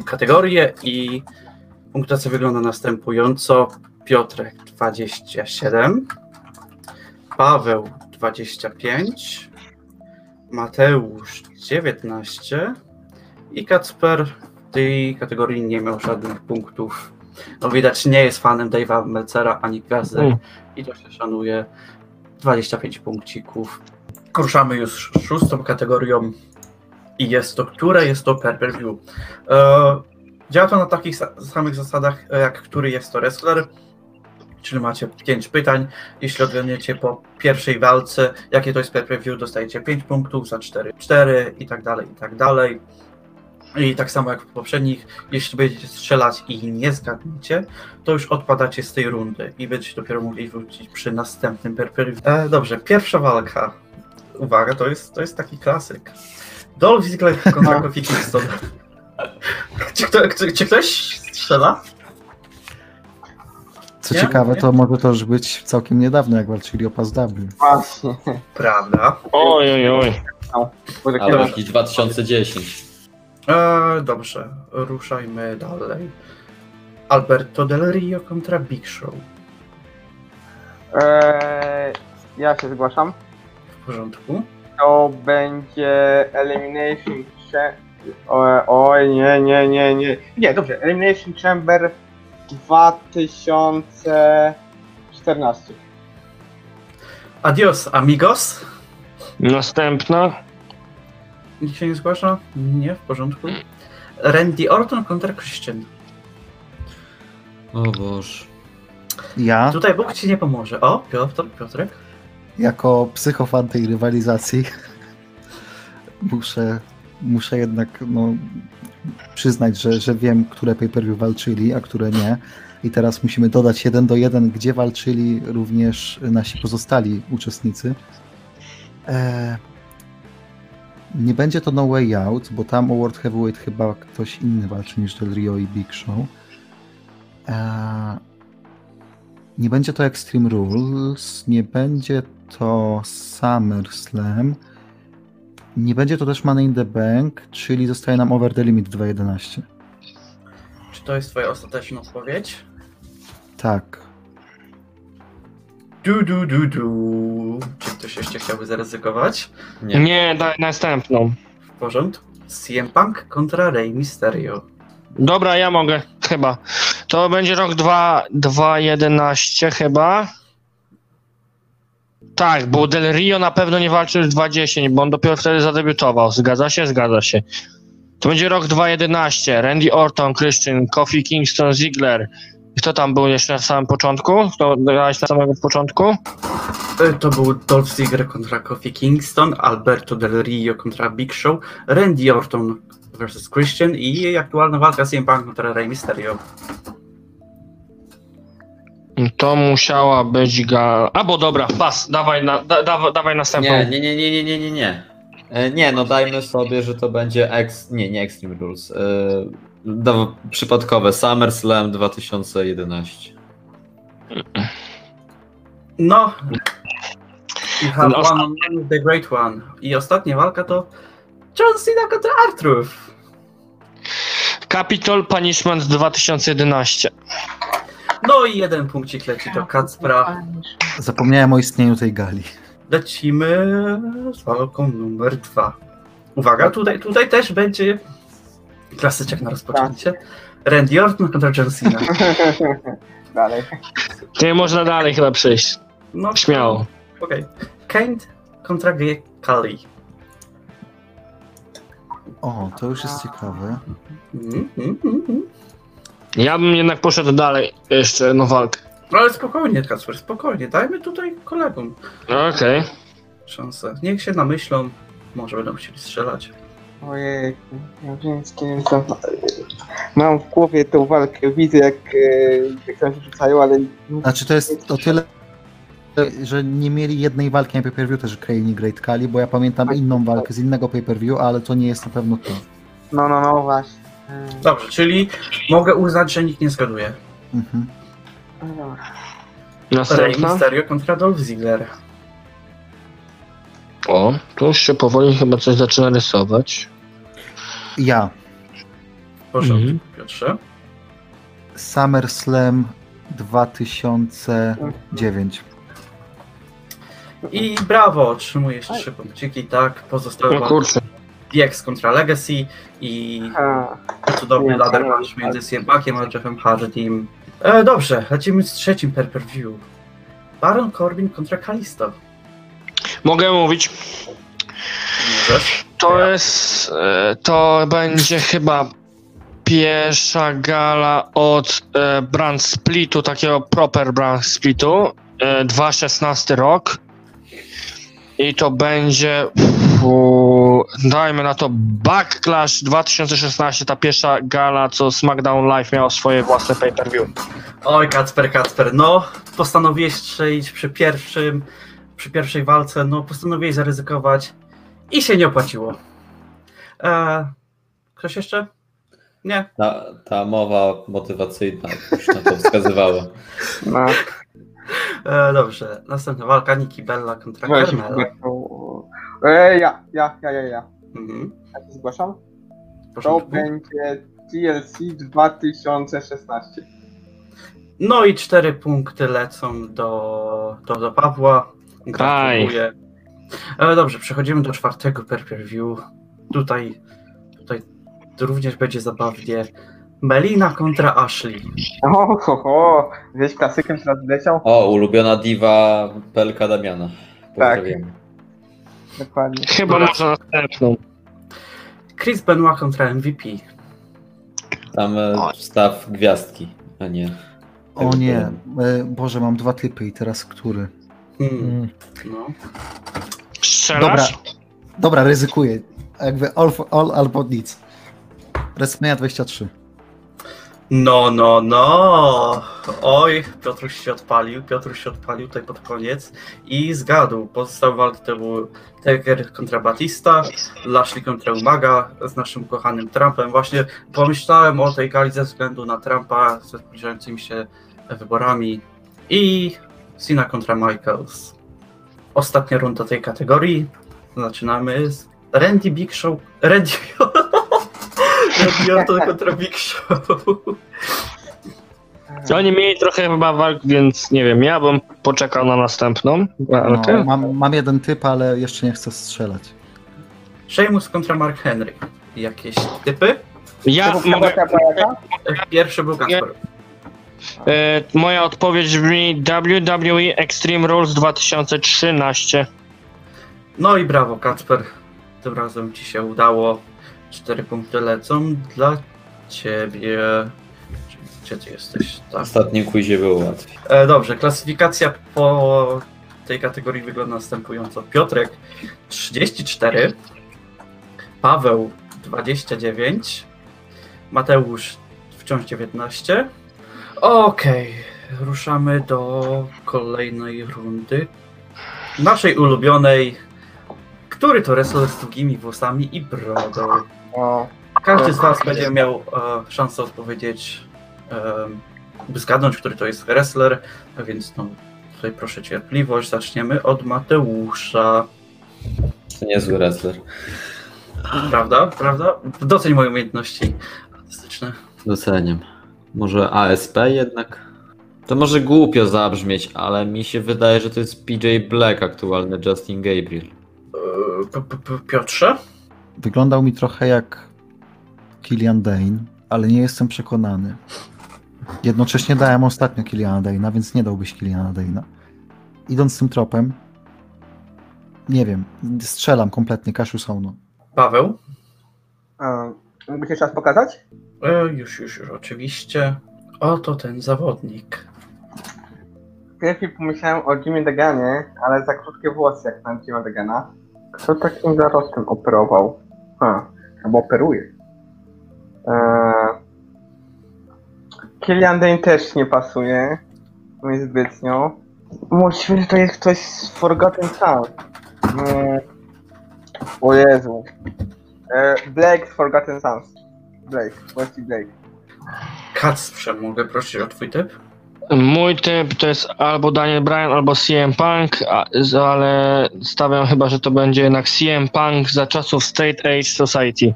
kategorię i punktacja wygląda następująco. Piotrek 27, Paweł 25, Mateusz 19 i Kacper w tej kategorii nie miał żadnych punktów. No widać, nie jest fanem Dave'a Melcera ani Gwiazdek Mm. i to się szanuje. 25 punkcików. Ruszamy już szóstą kategorią i jest to, które jest to per per view. E, działa to na takich sa- samych zasadach, e, jak który jest to wrestler, czyli macie 5 pytań. Jeśli odgadniecie po pierwszej walce, jakie to jest per per view, dostajecie 5 punktów, za 4 4 i tak dalej, i tak dalej. I tak samo jak w poprzednich, jeśli będziecie strzelać i nie zgadniecie, to już odpadacie z tej rundy i będziecie dopiero mogli wrócić przy następnym per per view. E, dobrze, pierwsza walka. Uwaga, to jest, to jest taki klasyk. Dolph Ziggler kontra. Kofi Kingston. Czy, kto, czy, czy ktoś strzela? Co Nie? ciekawe, Nie? to może to już być całkiem niedawno, jak walczyli o Pas W. Właśnie. Prawda. Oj, oj, oj. Ale jakiś 2010. E, dobrze, ruszajmy dalej. Alberto Del Rio kontra Big Show. Eee, ja się zgłaszam. W porządku. To będzie Elimination Chamber. Oj, nie, nie, nie, nie. Nie, dobrze. Elimination Chamber 2014. Adios, amigos. Następna. Nikt się nie zgłasza? Nie, w porządku. Randy Orton kontra Christian. O Boże. Ja, Tutaj Bóg ci nie pomoże. O, Piotr, Piotrek. jako psychofan tej rywalizacji, muszę, muszę jednak no, przyznać, że, że wiem, które pay-per-view walczyli, a które nie. I teraz musimy dodać jeden do jeden, gdzie walczyli również nasi pozostali uczestnicy. E, nie będzie to No Way Out, bo tam o World Heavyweight chyba ktoś inny walczy niż Del Rio i Big Show. E, nie będzie to Extreme Rules, nie będzie to SummerSlam, nie będzie to też Money in the Bank, czyli zostaje nam Over the Limit 2.11. Czy to jest twoja ostateczna odpowiedź? Tak. Du, du, du, du. Czy ktoś jeszcze chciałby zaryzykować? Nie. Nie, daj następną. W porządku. CM Punk kontra Rey Mysterio. Dobra, ja mogę, chyba. To będzie rok 2, 2.11 chyba. Tak, bo Del Rio na pewno nie walczył już 2.10, bo on dopiero wtedy zadebiutował. Zgadza się? Zgadza się. To będzie rok 2.11. Randy Orton, Christian, Kofi Kingston, Ziggler. I Kto tam był jeszcze na samym początku? Kto grałeś na samego początku? E, To był Dolph Ziggler kontra Kofi Kingston, Alberto Del Rio kontra Big Show, Randy Orton vs Christian i aktualna walka CM Punk kontra Rey Mysterio. To musiała być ga... A bo dobra, pas, dawaj, na, da, da, dawaj następną. Nie, nie, nie, nie, nie, nie, nie, nie. E, Nie, no dajmy sobie, że to będzie ex... Nie, nie Extreme Rules. Do, przypadkowe SummerSlam 2011. No, You have one on one with the great one. I ostatnia walka to John Cena kontra Artruth. Capitol Punishment 2011. No i jeden punkcik leci do Kacpra. Zapomniałem o istnieniu tej gali. Lecimy z walką numer dwa. Uwaga, tutaj, tutaj też będzie klasyczek na rozpoczęcie. Randy Orton kontra John Cena. Dalej. Nie można dalej chyba przejść. No, Śmiało. Okej. Kane kontra G. Kali. O, to już jest ciekawe. Mm, mm, mm. Ja bym jednak poszedł dalej. Jeszcze no walkę. No Ale spokojnie, Kacper, spokojnie. Dajmy tutaj kolegom Okej. szansę. Niech się namyślą. Może będą chcieli strzelać. Ojej, ja wiem z kim to... Mam w głowie tą walkę, widzę jak, e, jak tam się rzucają, ale... Znaczy to jest o tyle, że nie mieli jednej walki na pay-per-view też Crane i Great Kali, bo ja pamiętam inną walkę z innego pay-per-view, ale to nie jest na pewno to. No, no, no, właśnie. Dobrze, czyli mogę uznać, że nikt nie zgaduje. Mhm. no dobra. Rey. Mysterio kontra Dolph Ziggler. O, tu już się powoli chyba coś zaczyna rysować. Ja. W porządku, Mhm. Piotrze. SummerSlam 2009. I brawo, otrzymujesz trzy punkciki, tak. Pozostałe No kurczę. DX kontra Legacy i A, cudowny Nie, ladder match między CM Punkiem a Jeffem Hardym. E, dobrze, lecimy z trzecim pay-per-view. Baron Corbin kontra Kalisto. Mogę mówić. To jest. e, To będzie chyba pierwsza gala od e, brand splitu, takiego proper brand splitu. E, 2.16 rok. I to będzie. fu, dajmy na to Backlash 2016, ta pierwsza gala, co SmackDown Live miało swoje własne pay-per-view. Oj, Kacper, Kacper, no postanowiłeś strzelić przy pierwszym, przy pierwszej walce, no postanowiłeś zaryzykować i się nie opłaciło. E, ktoś jeszcze? Nie? Ta, ta mowa motywacyjna już na to wskazywała. no. E, dobrze, następna walka Nikki Bella kontra Weź, Carmella. e, ja, ja, ja, ja, ja. Mhm. Ja się zgłaszam. w To będzie TLC 2016. No i cztery punkty lecą do, do, do Pawła. Gratuluję. E, dobrze, przechodzimy do czwartego pay-per-view. Tutaj, tutaj również będzie zabawnie. Melina kontra Ashley. O, ho, ho. Gdzieś klasykiem teraz leciał? O, ulubiona diwa Pelka Damiana. Pozdrawiamy. Dokładnie. Chyba może następną. Chris Benoit kontra MVP. Tam e, Oj. wstaw gwiazdki, a nie. O nie, e, Boże, mam dwa typy i teraz który? Hmm, Mm. no. Strzelasz? Dobra, ryzykuję. Jakby all, for- all albo nic. WrestleMania 23. no, no, no. Oj, Piotruś się odpalił. Piotruś się odpalił tutaj pod koniec i zgadł. Pozostałe walki to był Taker kontra Batista, Lashley kontra Umaga z naszym kochanym Trumpem. Właśnie pomyślałem o tej gali ze względu na Trumpa ze zbliżającymi się wyborami i Cena kontra Michaels. Ostatnia runda tej kategorii. Zaczynamy z Randy Big Show. Randy, Randy Orton kontra Big Show. Oni mieli trochę chyba walk, więc nie wiem, ja bym poczekał na następną No, mam, mam jeden typ, ale jeszcze nie chcę strzelać. Sheamus kontra Mark Henry. Jakieś typy? Ja mogę? Pierwszy był Kasper. E, moja odpowiedź brzmi WWE Extreme Rules 2013. No i brawo, Kacper. Tym razem ci się udało. Cztery punkty lecą dla ciebie. Gdzie ty jesteś? Tak. ostatnim quizie było łatwiej. E, dobrze, klasyfikacja po tej kategorii wygląda następująco. Piotrek 34, Paweł 29, Mateusz wciąż 19. Okej, ruszamy do kolejnej rundy. Naszej ulubionej. Który to wrestler z długimi włosami i brodą? O, Każdy z Was będzie miał e, szansę odpowiedzieć, e, by zgadnąć, który to jest wrestler, a więc no, tutaj proszę cierpliwość. Zaczniemy od Mateusza. To niezły wrestler. Prawda? Prawda? Doceń moje umiejętności artystyczne. Doceniam. Może ASP jednak? To może głupio zabrzmieć, ale mi się wydaje, że to jest PJ Black, aktualny Justin Gabriel. P- P- P- Piotrze? Wyglądał mi trochę jak Killian Dane, ale nie jestem przekonany. Jednocześnie dałem ostatnio Killiana Dane'a, więc nie dałbyś Killiana Dane'a. Idąc tym tropem, nie wiem, strzelam kompletnie, Kasiu Sauno. Paweł? A, mógłbyś jeszcze raz pokazać? E, już, już, już, oczywiście. Oto ten zawodnik. Pierwszy pomyślałem o Jimmy Deganie, ale za krótkie włosy jak na Jimmy Degana. Kto takim zarostem operował? Ha, albo operuje. Eee... Killian Dane też nie pasuje. Mi zbytnio. Możliwe, że to jest ktoś z Forgotten Sun. Mm. O Jezu. Eee, Blake z Forgotten Sons. Blake, właśnie Blake. Kacprze, mogę prosić o twój typ? Mój typ to jest albo Daniel Bryan, albo CM Punk, ale stawiam chyba, że to będzie jednak CM Punk za czasów Straight Age Society.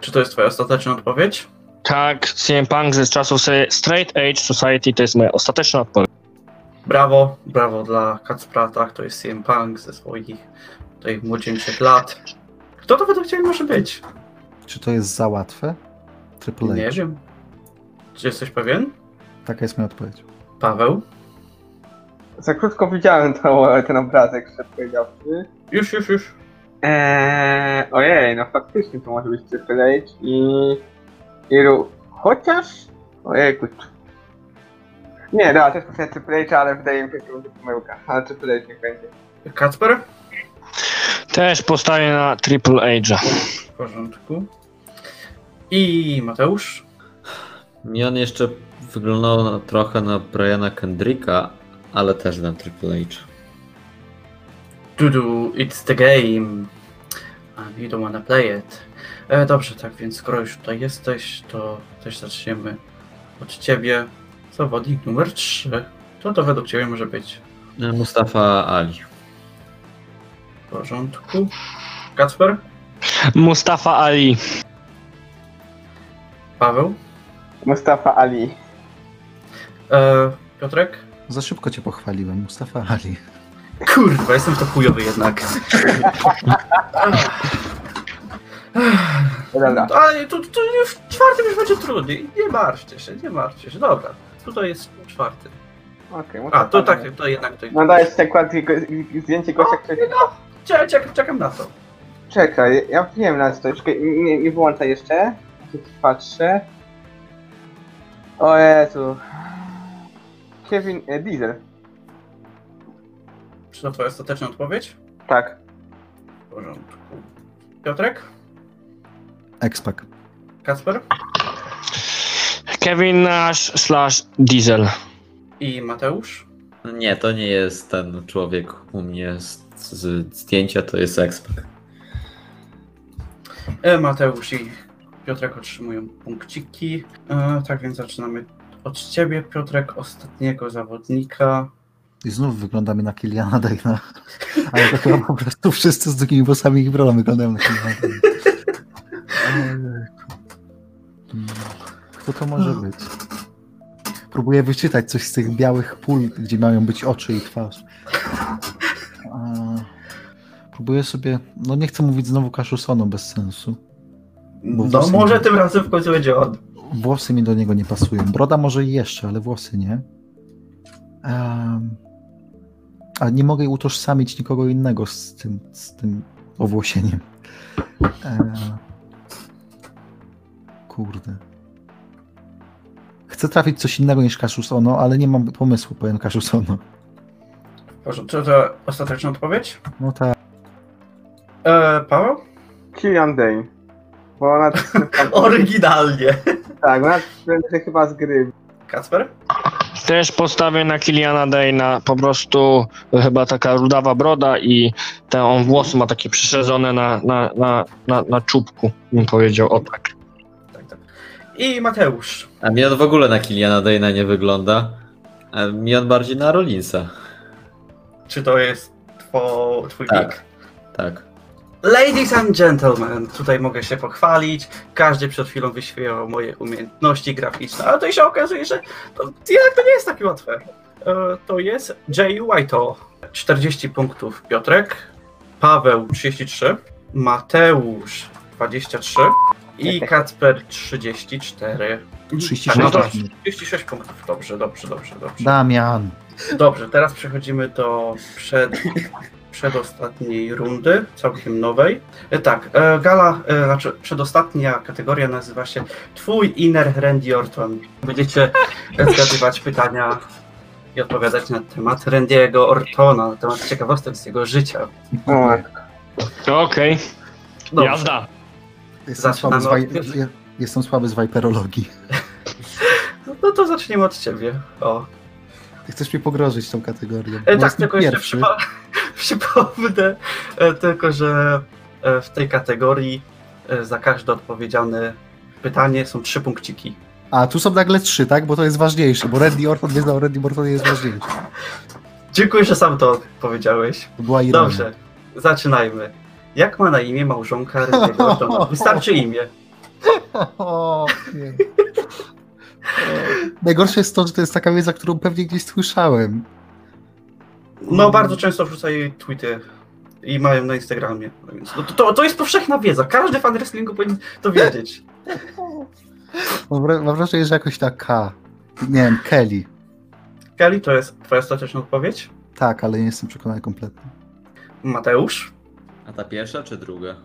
Czy to jest twoja ostateczna odpowiedź? Tak, CM Punk ze czasów se- Straight Age Society to jest moja ostateczna odpowiedź. Brawo, brawo dla Kacpra, tak, to jest CM Punk ze swoich tutaj młodzieńczych lat. Kto to według ciebie może być? Czy to jest za łatwe? Triple H. Nie wiem. Czy jesteś pewien? Taka jest moja odpowiedź. Paweł? Za krótko widziałem to, ten obrazek, szczerze powiedziawszy. Już, już, już. Eee, ojej, no faktycznie to może być Triple H i... i Ru... Chociaż... Ojejku. Nie, dobra, też poszedłem Triple H, ale wydaje mi się, że to będzie pomyłka. Ale Triple H niech będzie. Kacper? Też postawię na Triple Age'a. W porządku. I Mateusz? Mi on jeszcze wyglądał na, trochę na Briana Kendricka, ale też na Triple H. Dudu, it's the game. And you don't wanna play it. E, dobrze, tak więc skoro już tutaj jesteś, to też zaczniemy od ciebie. Zawodnik numer 3. Co to według ciebie może być? E, Mustafa Ali. W porządku. Kacper? Mustafa Ali. Paweł? Mustafa Ali. E, Piotrek? Za szybko cię pochwaliłem, Mustafa Ali. Kurwa, jestem to chujowy jednak. No Dobra. Ale tu, tu w czwartym już będzie trudniej. Nie martwcie się, nie martwcie się. Dobra, tutaj jest czwarty. Okej, A, to tak, to jednak to. No dajesz przykład zdjęcie gościa, który... Czekam, czekam, czekam na to. Czekaj, ja wiem na to, czekaj, nie, nie wyłączaj jeszcze. Tu patrzę. O Jezu. Kevin e, Diesel. Czy to twoja ostateczna odpowiedź? Tak. W porządku. Piotrek? X-Pac. Kacper? Kevin Nash slash Diesel. I Mateusz? Nie, to nie jest ten człowiek u mnie z, z zdjęcia, to jest Expac. E, Mateusz i Piotrek otrzymują punkciki. E, tak więc zaczynamy od ciebie, Piotrek, ostatniego zawodnika. I znów wyglądamy na Kiliana Dejna. Ale to chyba po prostu wszyscy z długimi włosami i brolą wyglądają na Kiliana Kto to może być? Próbuję wyczytać coś z tych białych pól, gdzie mają być oczy i twarz. Próbuję sobie, no nie chcę mówić znowu Kaszusono bez sensu. No może tym razem w końcu będzie on. Włosy mi do niego nie pasują. Broda może i jeszcze, ale włosy nie. Em, a nie mogę utożsamić nikogo innego z tym, z tym owłosieniem. E, kurde. Chcę trafić coś innego niż Kaszus Ono, ale nie mam pomysłu, powiem Kaszus Ono. W porządku. Czy to ostateczna odpowiedź? No tak. E, Paweł? Killian Dane. Bo ona... Oryginalnie. tak, ona będzie chyba z gry. Kacper? Też postawię na Kiliana Dana, po prostu chyba taka rudawa broda i te on włosy ma takie przyszerzone na, na, na, na, na czubku, bym powiedział, o tak. Tak, tak. I Mateusz. A mi on w ogóle na Kiliana Dana nie wygląda. E, Mi on bardziej na Rollinsa. Czy to jest two, twój Tak. pick? Tak. Ladies and gentlemen, tutaj mogę się pochwalić. Każdy przed chwilą wyświetlał moje umiejętności graficzne, ale to się okazuje, że to jednak to nie jest takie łatwe. E, To jest Jay White'o. 40 punktów Piotrek, Paweł 33, Mateusz 23 i Kacper 34. 36 No to- punktów. 36 punktów. Dobrze, dobrze, dobrze, dobrze. Damian. Dobrze, teraz przechodzimy do przed, przedostatniej rundy, całkiem nowej. E, Tak, e, gala, e, znaczy przedostatnia kategoria nazywa się Twój inner Randy Orton. Będziecie zgadywać pytania i odpowiadać na temat Randy'ego Ortona, na temat ciekawostek z jego życia. Okej, Dobrze. jazda. Jestem słaby, z waj... ja- jestem słaby z wajperologii. No to zaczniemy od ciebie. O. Ty chcesz mnie pogrożyć tą kategorią. E, Bo tak, tylko jeszcze pierwszy. Przypo- przypomnę e, tylko, że e, w tej kategorii e, za każde odpowiedziane pytanie są trzy punkciki. A, tu są nagle trzy, tak? Bo to jest ważniejsze, bo Randy Orton wyznał Randy Orton jest ważniejszy. Dziękuję, że sam to powiedziałeś. To była ironia. Dobrze, zaczynajmy. Jak ma na imię małżonka Randy'ego Ortona? Wystarczy imię. O, nie. Najgorsze jest to, że to jest taka wiedza, którą pewnie gdzieś słyszałem. No, bardzo często wrzucają tweety i mają na Instagramie. No Więc no, to, to, to jest powszechna wiedza. Każdy fan wrestlingu powinien to wiedzieć. Mam wra- mam wrażenie, że jakoś tak K. Nie wiem, Kelly. Kelly, to jest twoja ostateczna odpowiedź? Tak, ale nie jestem przekonany kompletnie. Mateusz? A ta pierwsza czy druga?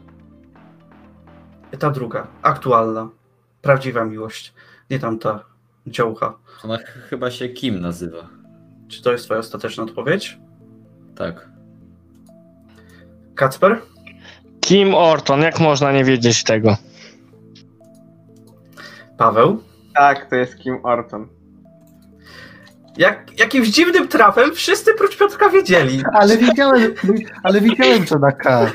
Ta druga, aktualna, prawdziwa miłość, nie tamta dziołcha. Ona ch- chyba się Kim nazywa. Czy to jest twoja ostateczna odpowiedź? Tak. Kacper? Kim Orton, jak można nie wiedzieć tego? Paweł? tak, to jest Kim Orton. Jak, jakimś dziwnym trafem wszyscy prócz Piotrka wiedzieli. Ale widziałem, ale widziałem, że na K.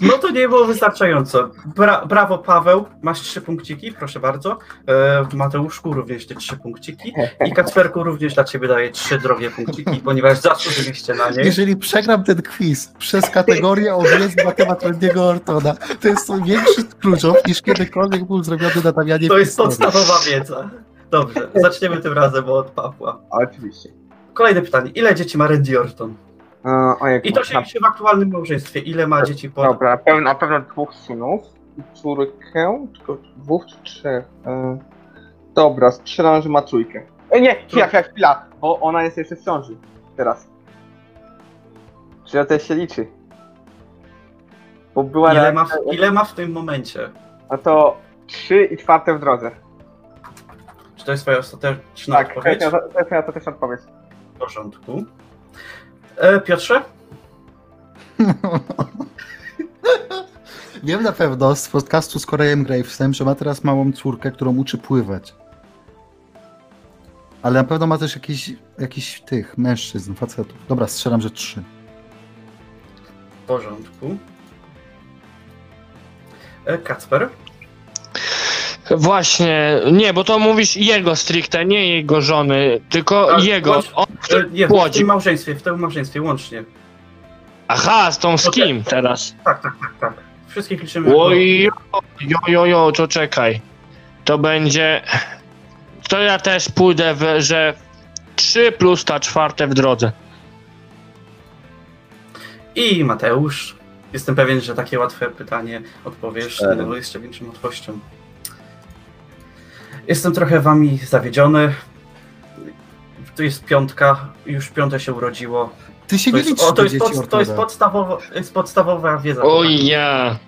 No to nie było wystarczająco. Bra, brawo Paweł, masz trzy punkciki, proszę bardzo. E, Mateuszku również te trzy punkciki. I Kacperku również dla ciebie daję trzy drogie punkciki, ponieważ zasłużyliście na nie. Jeżeli przegram ten quiz przez kategorię o wiedzy na temat Randy'ego Ortona, to jest to większy skróżow niż kiedykolwiek był zrobiony na Damianie To jest podstawowa wiedza. Dobrze, zaczniemy tym razem od Pawła. Oczywiście. Kolejne pytanie. Ile dzieci ma Randy Orton? E, ojej, I to się liczy w aktualnym małżeństwie. Ile ma dzieci po... Dobra, na pewno, na pewno dwóch synów i córkę, tylko dwóch czy trzech. E, dobra, strzelam, że ma trójkę. E, nie, chwila, chwila, chwila, bo ona jest jeszcze w ciąży. Teraz. Czy to też się liczy? Bo była Ile ma, w, ile ma w tym momencie? No to trzy i czwarte w drodze. Czy to jest twoja ostateczna Tak, odpowiedź? jest, to jest moja ostateczna odpowiedź. W porządku. E, Piotrze? Wiem na pewno z podcastu z Korejem Gravesem, że ma teraz małą córkę, którą uczy pływać. Ale na pewno ma też jakiś, jakiś tych mężczyzn, facetów. Dobra, strzelam, że trzy. W porządku. E, Kacper? Właśnie, nie, bo to mówisz jego stricte, nie jego żony, tylko Tak, jego. bądź- On E, nie, w płodzi. tym małżeństwie, w tym małżeństwie łącznie. Aha, z tą z kim teraz? Tak, tak, tak, tak. Wszystkich liczymy jako... Oj, jo, jo, jo, to czekaj. To będzie. To ja też pójdę, w, że 3 plus ta czwarte w drodze. I Mateusz. Jestem pewien, że takie łatwe pytanie odpowiesz no, jeszcze większą łatwością. Jestem trochę wami zawiedziony. Tu jest piątka, już piąte się urodziło. Ty się To nie jest, liczysz o, to jest, pod, to jest, podstawowa, jest podstawowa wiedza. Oj, ja.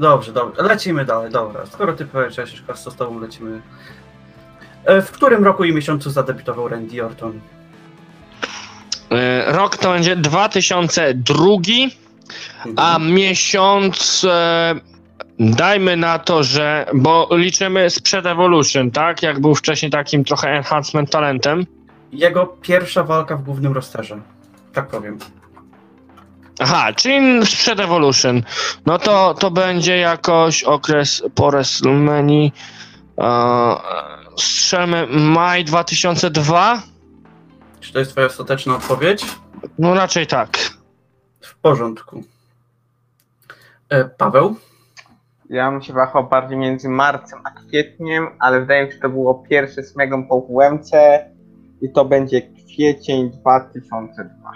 Dobrze, dobrze. Lecimy dalej, dobra. Skoro ty powiedziałeś, to z tobą lecimy. E, W którym roku i miesiącu zadebiutował Randy Orton? E, Rok to będzie 2002, a miesiąc. Dajmy na to, że. Bo liczymy sprzed Evolution, tak? Jak był wcześniej takim trochę enhancement talentem. Jego pierwsza walka w głównym rosterze. Tak powiem. Aha, czyli sprzed Evolution. No to, to będzie jakoś okres po WrestleMania. E, strzelmy maj 2002? Czy to jest twoja ostateczna odpowiedź? No raczej tak. W porządku. E, Paweł? Ja bym się wahał bardziej między marcem a kwietniem, ale wydaje mi się, że to było pierwsze z Megą po WMC i to będzie kwiecień 2002.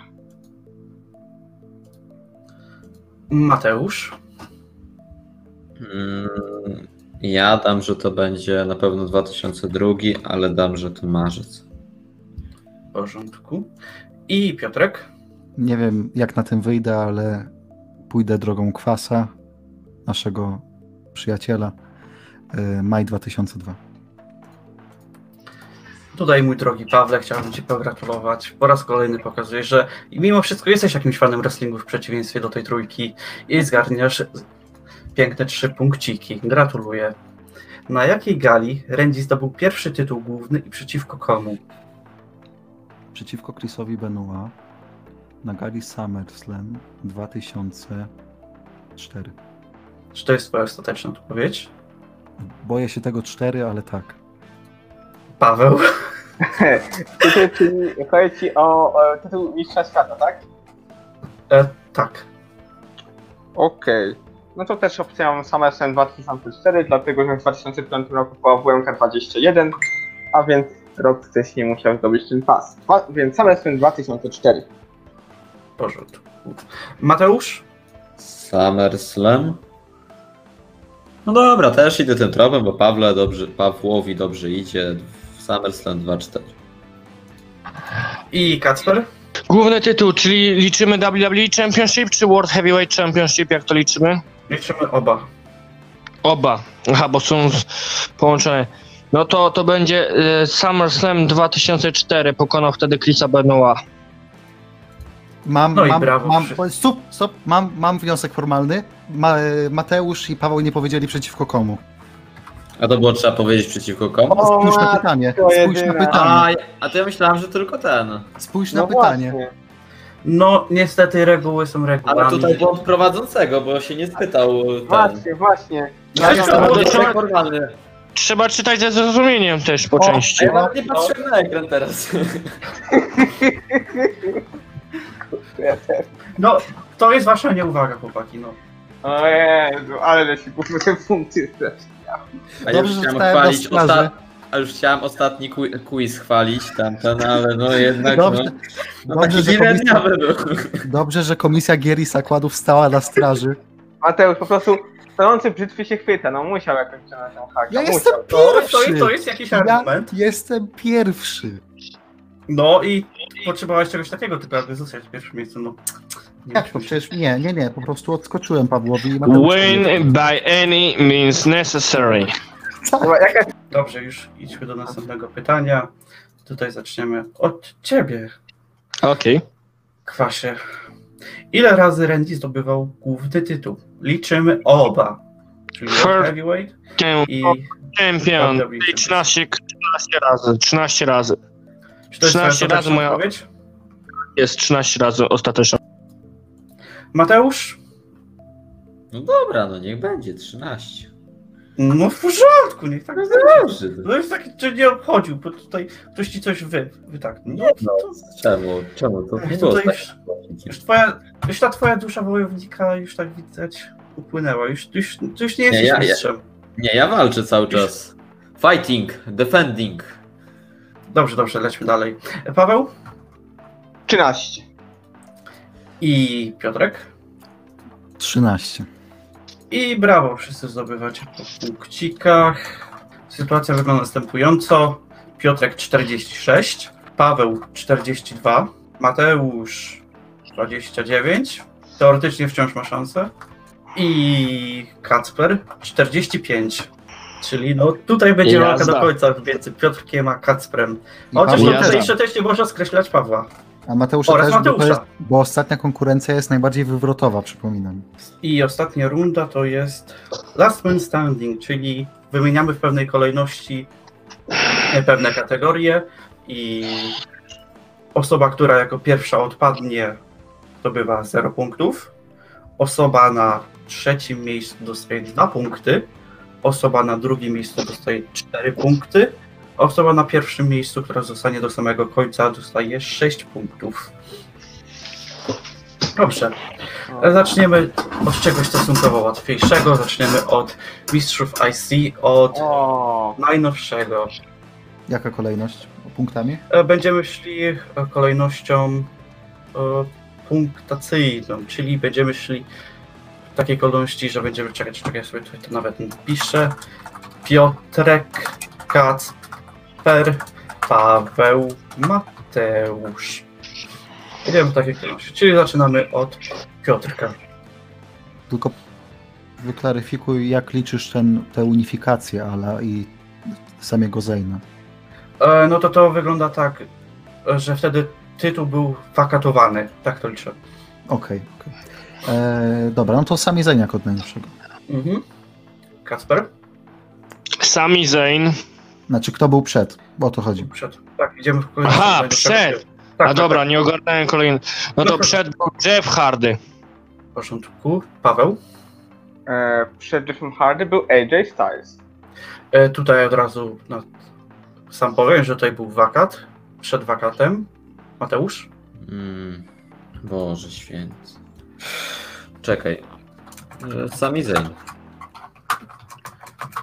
Mateusz? Mm, Ja dam, że to będzie na pewno 2002, ale dam, że to marzec. W porządku. I Piotrek? Nie wiem, jak na tym wyjdę, ale pójdę drogą kwasa, naszego przyjaciela. y, Maj 2002. Tutaj, mój drogi Pawle, chciałbym Ci pogratulować. Po raz kolejny pokazujesz, że mimo wszystko jesteś jakimś fanem wrestlingu w przeciwieństwie do tej trójki i zgarniasz piękne trzy punkciki. Gratuluję. Na jakiej gali Randy zdobył pierwszy tytuł główny i przeciwko komu? Przeciwko Chrisowi Benoit na gali SummerSlam 2004. Czy to jest Twoja ostateczna odpowiedź? Boję się tego 4, ale tak. Paweł? Tytuł, czyli chodzi ci o, o tytuł Mistrza Świata, tak? E, tak. Okej. No to też opcją SummerSlam 2004, dlatego że w 2005 roku była WMK 21, a więc rok wcześniej musiał zdobyć ten pas. Dwa, więc SummerSlam 2004. W porządku. Mateusz? SummerSlam? No dobra, też idę tym tropem, bo Pawle dobrze, Pawłowi dobrze idzie. W SummerSlam 2-4. I Kacper? Główny tytuł, czyli liczymy WWE Championship czy World Heavyweight Championship, jak to liczymy? Liczymy oba. Oba. Aha, bo są połączone. No to to będzie y, SummerSlam 2004, pokonał wtedy Chrisa Benoit. Mam, No i mam, brawo mam, wszyscy. stop, stop, mam, mam wniosek formalny. Ma, Mateusz i Paweł nie powiedzieli przeciwko komu. A to było trzeba powiedzieć przeciwko komu? O, Spójrz na matko pytanie. Spójrz na jedyna. pytanie. A, a to ja myślałem, że tylko ten. Spójrz na No pytanie. właśnie. No, niestety reguły są regułami. Ale tutaj błąd prowadzącego, bo się nie spytał ten. Właśnie, właśnie. Ja Wszystko było Wniosek trzeba- formalny. Trzeba czytać ze zrozumieniem też po O, A części. ja nawet nie patrzyłem na ekran teraz. Ja też. No, to jest wasza nieuwaga, chłopaki, no. O Jezu, ale się kupmy te punkty strasznie. A Dobrze, już że chciałem na chwalić straży. osta- A już chciałem ostatni qui- quiz chwalić tamten, ale no jednak Dobrze, no, no dobrze, taki że dziwniawy był. Dobrze, że komisja gier i zakładów stała na straży. Mateusz, po prostu stanący brzytwy się chwyta, no musiał jakoś przejąć tą hakę. Ja musiał. jestem To, to, pierwszy. to jest jakiś Ja argument. jestem pierwszy. No i potrzebowałeś czegoś takiego, tylko aby zostać w pierwszym miejscu, no. Nie Jak to przecież nie, nie, nie, po prostu odskoczyłem Pawłowi i. Win by any means necessary. Jaka Dobrze, już idźmy do następnego pytania. Tutaj zaczniemy od ciebie, Okej. Kwasie. Ile razy Randy zdobywał główny tytuł? Liczymy oba. Czyli Heavyweight i... Champion. WWE. 13, 13 razy. 13 razy. Czy to jest twoja 13 razy moja- odpowiedź? Jest 13 razy ostateczna. Mateusz? No dobra, no niech będzie 13. No w porządku, niech tak będzie. Dobrze. No jest taki, że nie obchodził, bo tutaj ktoś ci coś wy, wy tak. No, No, to, czemu? Czemu to nie było tutaj tak? już, już, twoja, już ta twoja dusza wojownika już tak widać upłynęła. Już, już, już, nie jesteś ja- ja- mistrzem. Nie, ja walczę cały czas. Fighting, defending. Dobrze, dobrze, lećmy dalej. Paweł 13. i Piotrek. 13. I brawo, wszyscy zdobywacie po punkcikach. Sytuacja wygląda następująco. Piotrek 46, Paweł 42, Mateusz 29, teoretycznie wciąż ma szansę. I Kacper 45. Czyli no tutaj będzie walka do końca między Piotrkiem a Kacprem. Chociaż no, Jazda. jeszcze też nie można skreślać Pawła. A Mateusza Oraz też, bo, to Mateusza. jest, bo ostatnia konkurencja jest najbardziej wywrotowa, przypominam. I ostatnia runda to jest Last Man Standing, czyli wymieniamy w pewnej kolejności e, pewne kategorie i osoba, która jako pierwsza odpadnie, zdobywa 0 punktów. Osoba na trzecim miejscu dostaje 2 punkty. Osoba na drugim miejscu dostaje 4 punkty. Osoba na pierwszym miejscu, która zostanie do samego końca, dostaje 6 punktów. Dobrze. Zaczniemy od czegoś stosunkowo łatwiejszego. Zaczniemy od Mistrzów IC, od O, najnowszego. Jaka kolejność? Punktami? E, Będziemy szli e, kolejnością e, punktacyjną, czyli będziemy szli takiej kolejności, że będziemy czekać, czekaj, ja sobie tutaj to nawet piszę. Piotrek, Kacper, Paweł, Mateusz. Będziemy w takiej kolejności, czyli zaczynamy od Piotrka. Tylko wyklaryfikuj, jak liczysz ten, tę unifikację Ala i samego Zejna. E, No to to wygląda tak, że wtedy tytuł był wakatowany, tak to liczę. Okej, okej. E, Dobra, no to sami Zejn jako od najlepszego. Mhm. Kacper? Sami Zayn. Znaczy, kto był przed? Bo o to chodzi. Przed. Tak, idziemy w kolejności. Aha, przed. Tak, A tak, dobra, tak. nie ogarnąłem kolejny. No to No to- przed był Jeff Hardy. W porządku. Paweł? e, przed Jeffem Hardy był AJ Styles. E, tutaj od razu no, sam powiem, że tutaj był wakat. Przed wakatem. Mateusz? Mm, Boże święty. Czekaj. E, Sami Zayn.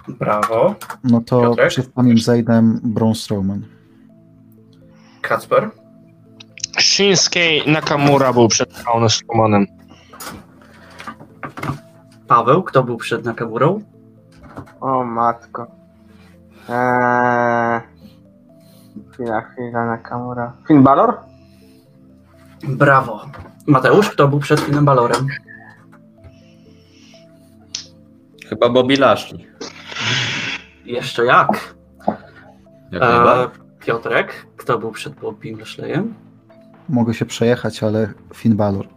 Brawo. No to Piotrek? przed samym Zejnem Braun Strowman. Kacper? Shinsuke Nakamura był przed Braunem Strowmanem. Paweł? Kto był przed Nakamurą? O matko. Eee... Chwila, chwila, Nakamura. Finn Balor? Brawo. Mateusz? Kto był przed Finem Balorem? Chyba Bobby Lashley. Jeszcze jak? Jak E. Piotrek? Kto był przed Bobim Lashleyem? Mogę się przejechać, ale Finn Balor.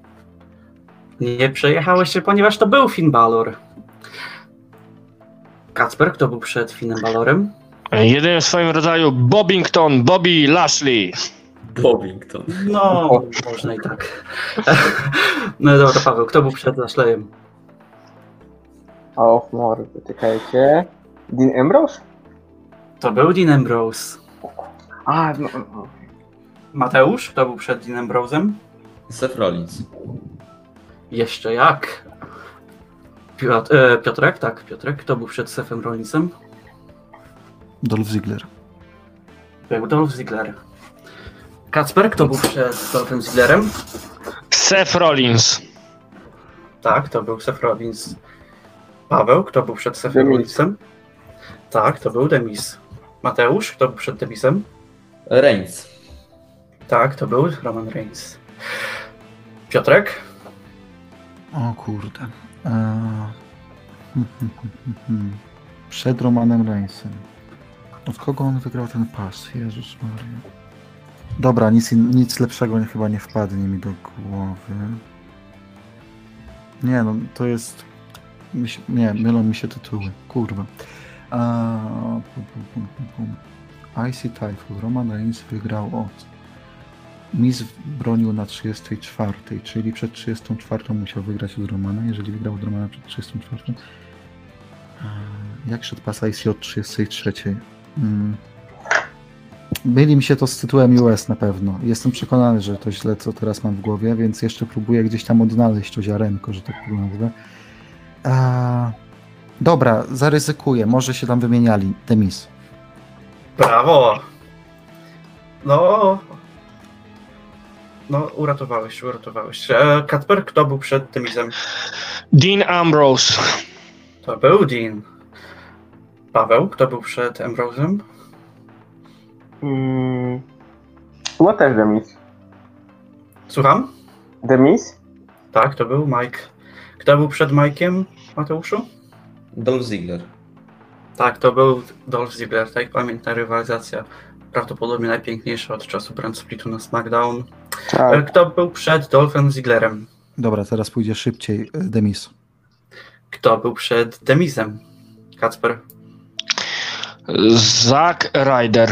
Nie przejechałeś się, ponieważ to był Finn Balor. Kacper? Kto był przed Finem Balorem? Jedyny w swoim rodzaju Bobington, Bobby Lashley. Bobington. No, można i tak. No dobra, Paweł, kto był przed Lashleyem? O, mordy, czekajcie. Dean Ambrose? To był Dean Ambrose. A, no, no. Mateusz, kto był przed Dean Ambrose'em? Seth Rollins. Jeszcze jak? Piotr, e, Piotrek, tak, Piotrek, kto był przed Sefem Rollinsem? Dolph Ziggler. Był Dolph Ziggler. Kacper, kto był przed Dolphem Zigglerem? Seth Rollins. Tak, to był Seth Rollins. Paweł, kto był przed Sefem Demis. Rollinsem? Tak, to był Demis. Mateusz, kto był przed Demisem? Reigns. Tak, to był Roman Reigns. Piotrek? O kurde. Eee... Przed Romanem Reignsem. Od kogo on wygrał ten pas? Jezus Maria. Dobra, nic, nic lepszego chyba nie wpadnie mi do głowy. Nie no, to jest... Nie, mylą mi się tytuły. Kurwa. A, pum, pum, pum, pum, pum. IC Typhoon. Roman Reigns wygrał od... Miz bronił na 34, czyli przed 34 musiał wygrać od Romana, jeżeli wygrał od Romana przed 34. A, Jak szedł pas IC od 33? Mm. Myli mi się to z tytułem US na pewno. Jestem przekonany, że to źle, co teraz mam w głowie, więc jeszcze próbuję gdzieś tam odnaleźć to ziarenko, że tak to nazwę. A, dobra, zaryzykuję. Może się tam wymieniali. Demis. Brawo! No. No, uratowałeś, uratowałeś. E, Kacper, kto był przed Demisem? Dean Ambrose. To był Dean. Paweł, kto był przed Ambrose'em? Mm. Chyba też Demis. Słucham? Demis? Tak, to był Mike. Kto był przed Mike'iem, Mateuszu? Dolph Ziggler. Tak, to był Dolph Ziggler, tak pamiętna rywalizacja. Prawdopodobnie najpiękniejsza od czasu brand splitu na SmackDown. E, Tak. Kto był przed Dolphem Zigglerem? Dobra, teraz pójdzie szybciej. e, Demis. Kto był przed Demisem? Kacper. Zack Ryder.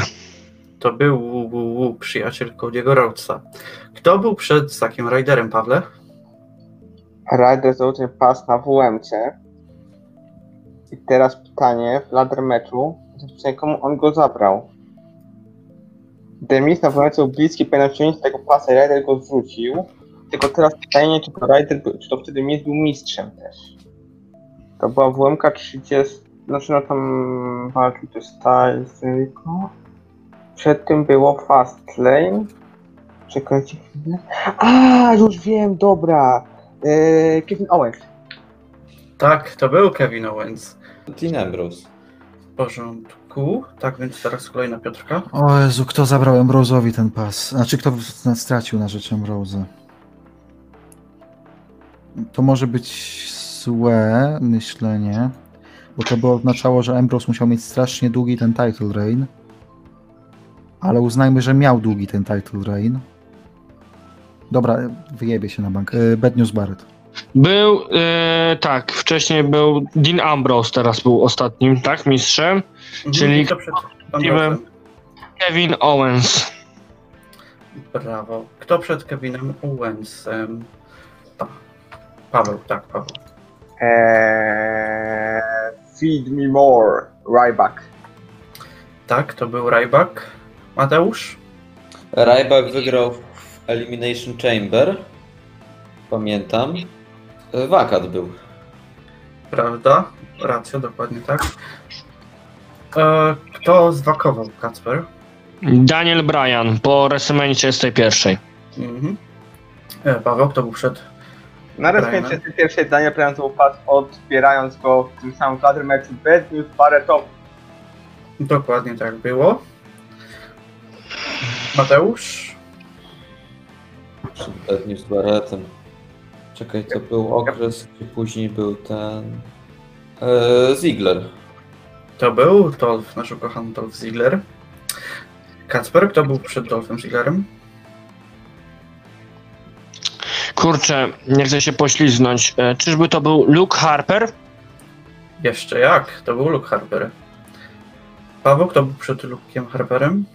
To był Wu, Wu, Wu, przyjaciel Cody'ego Rhodesa. Kto był przed Zakiem Ryderem, Pawle? Ryder założył pas na WMC. I teraz pytanie w ladder meczu, komu on go zabrał? Demis na wyjątku bliski powinien wziąć tego pasa i Ryder go zrzucił. Tylko teraz pytanie, czy to Ryder, był- czy to wtedy Miz był mistrzem też. To była WMK 30, znaczy no tam walczył też Styles tylko. Przed tym było Fastlane. Czekajcie chwilę. A, już wiem, dobra. Eee, Kevin Owens. Tak, to był Kevin Owens. Dean Ambrose. W porządku. Tak, więc teraz kolejna Piotrka. O Jezu, kto zabrał Ambrose'owi ten pas? Znaczy, kto stracił na rzecz Ambrose? To może być złe myślenie, bo to by oznaczało, że Ambrose musiał mieć strasznie długi ten title reign. Ale uznajmy, że miał długi ten title reign. Dobra, wyjebie się na bank. E, Bad News Barrett. Był, e, tak, wcześniej był Dean Ambrose, teraz był ostatnim, tak, mistrzem. Mhm, Czyli to przed Ambrosem. Kevin Owens. Brawo. Kto przed Kevinem Owensem? Pa. Paweł, tak, Paweł. Eee, feed me more. Ryback. Tak, to był Ryback. Mateusz? Ryback wygrał w Elimination Chamber. Pamiętam. Wakat był. Prawda? Racja, dokładnie tak. E, kto zwakował Kacper? Daniel Bryan po WrestleMania 31. Mhm. E, Paweł, kto był przed? Na rozpoczęcie pierwszej Daniel Bryan pas odbierając go w tym samym ladder meczu Bad News Barrettowi. Dokładnie tak było. Mateusz? Przed Bad News Barrettem. Czekaj, to był okres, gdzie później był ten... E, Ziggler. To był Dolph, nasz ukochany Dolph Ziggler. Kacper, kto był przed Dolphem Zigglerem? Kurczę, nie chcę się pośliznąć. E, czyżby to był Luke Harper? Jeszcze jak? To był Luke Harper. Paweł, kto był przed Luke'iem Harperem?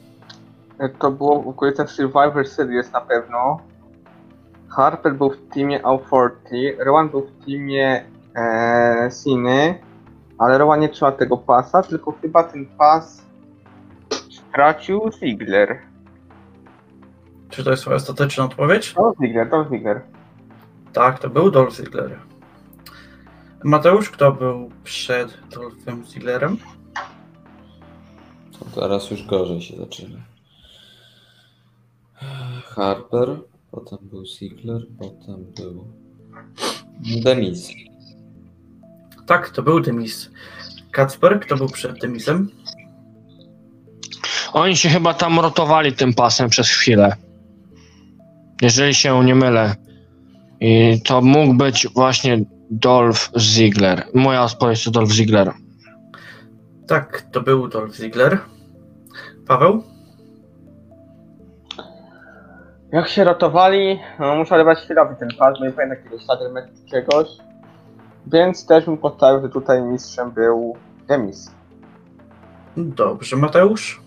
To było w okolicach Survivor Series na pewno. Harper był w teamie Authority, Rowan był w teamie e, Siny, ale Rowan nie trzeba tego pasa, tylko chyba ten pas stracił Ziggler. Czy to jest twoja ostateczna odpowiedź? Dolph Ziggler, Dolph Ziggler. Tak, to był Dolph Ziggler. Mateusz, kto był przed Dolphem Zigglerem? To teraz już gorzej się zaczyna. Harper, potem był Ziggler, potem był Demis. Tak, to był Demis. Kacper, kto był przed Demisem? Oni się chyba tam rotowali tym pasem przez chwilę. Jeżeli się nie mylę. I to mógł być właśnie Dolph Ziggler. Moja odpowiedź to Dolph Ziggler. Tak, to był Dolph Ziggler. Paweł? Jak się rotowali, no muszę odebrać chwilowi ten pas, bo nie pamiętam jakiegoś czy czegoś. Więc też bym postawił, że tutaj mistrzem był Demis. Dobrze, Mateusz?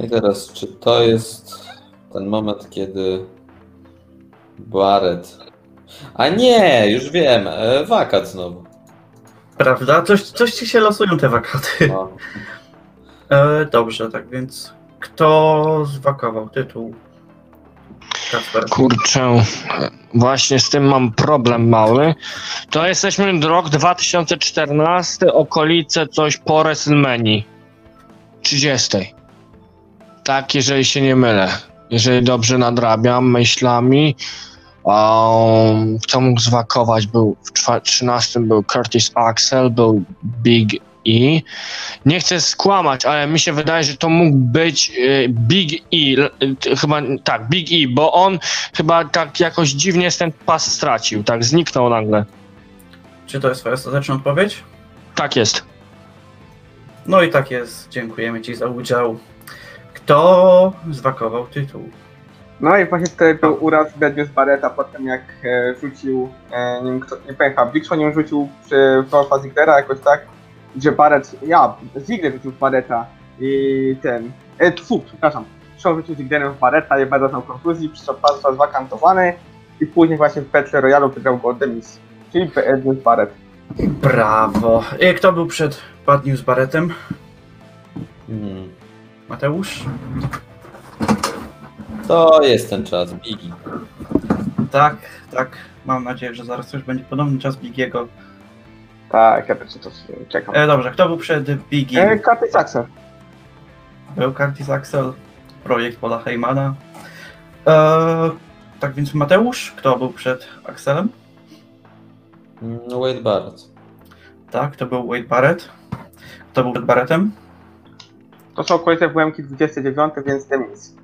I teraz, czy to jest ten moment, kiedy Barrett... A nie, już wiem, e, wakat znowu. Prawda? Coś, coś ci się losują te wakaty. No. E, dobrze, tak więc kto zwakował tytuł? Kacper. Kurczę, właśnie z tym mam problem mały. To jesteśmy rok 2014, okolice coś po WrestleMania 30. Tak, jeżeli się nie mylę. Jeżeli dobrze nadrabiam myślami. Um, kto mógł zwakować? Był w czwa- 13 był Curtis Axel, był Big E. Nie chcę skłamać, ale mi się wydaje, że to mógł być y, Big E. y, Chyba tak, Big E, bo on chyba tak jakoś dziwnie ten pas stracił, tak zniknął nagle. Czy to jest twoja ostateczna odpowiedź? Tak jest. No i tak jest. Dziękujemy ci za udział. Kto zwakował tytuł? No i właśnie tutaj był uraz Bad News Barretta po tym jak e, rzucił, e, nie wiem kto, nie pamiętam, Big Show nim rzucił przy Dolpha Ziglera jakoś tak, gdzie Barrett, ja, Ziggler rzucił w Barretta i ten, e, tfu, przepraszam, Show rzucił Ziglerem w Barretta i Barrett miał kontuzji, przez co pas został zwakantowany i później właśnie w Battle Royale wygrał go Demis, czyli News Barrett. Brawo. I kto był przed Bad News Barrettem? Hmm. Mateusz? To jest ten czas, Bigi. Tak, tak. Mam nadzieję, że zaraz już będzie podobny czas Bigiego. Tak, ja też to czekam. E, dobrze, kto był przed Bigiem? E, Curtis Axel. Był Curtis Axel, projekt Paula Heymana. E, tak więc Mateusz, kto był przed Axelem? Mm, Wade Barrett. Tak, to był Wade Barrett. Kto był przed Barrettem? To są okolice WM-ki 29, więc Demis.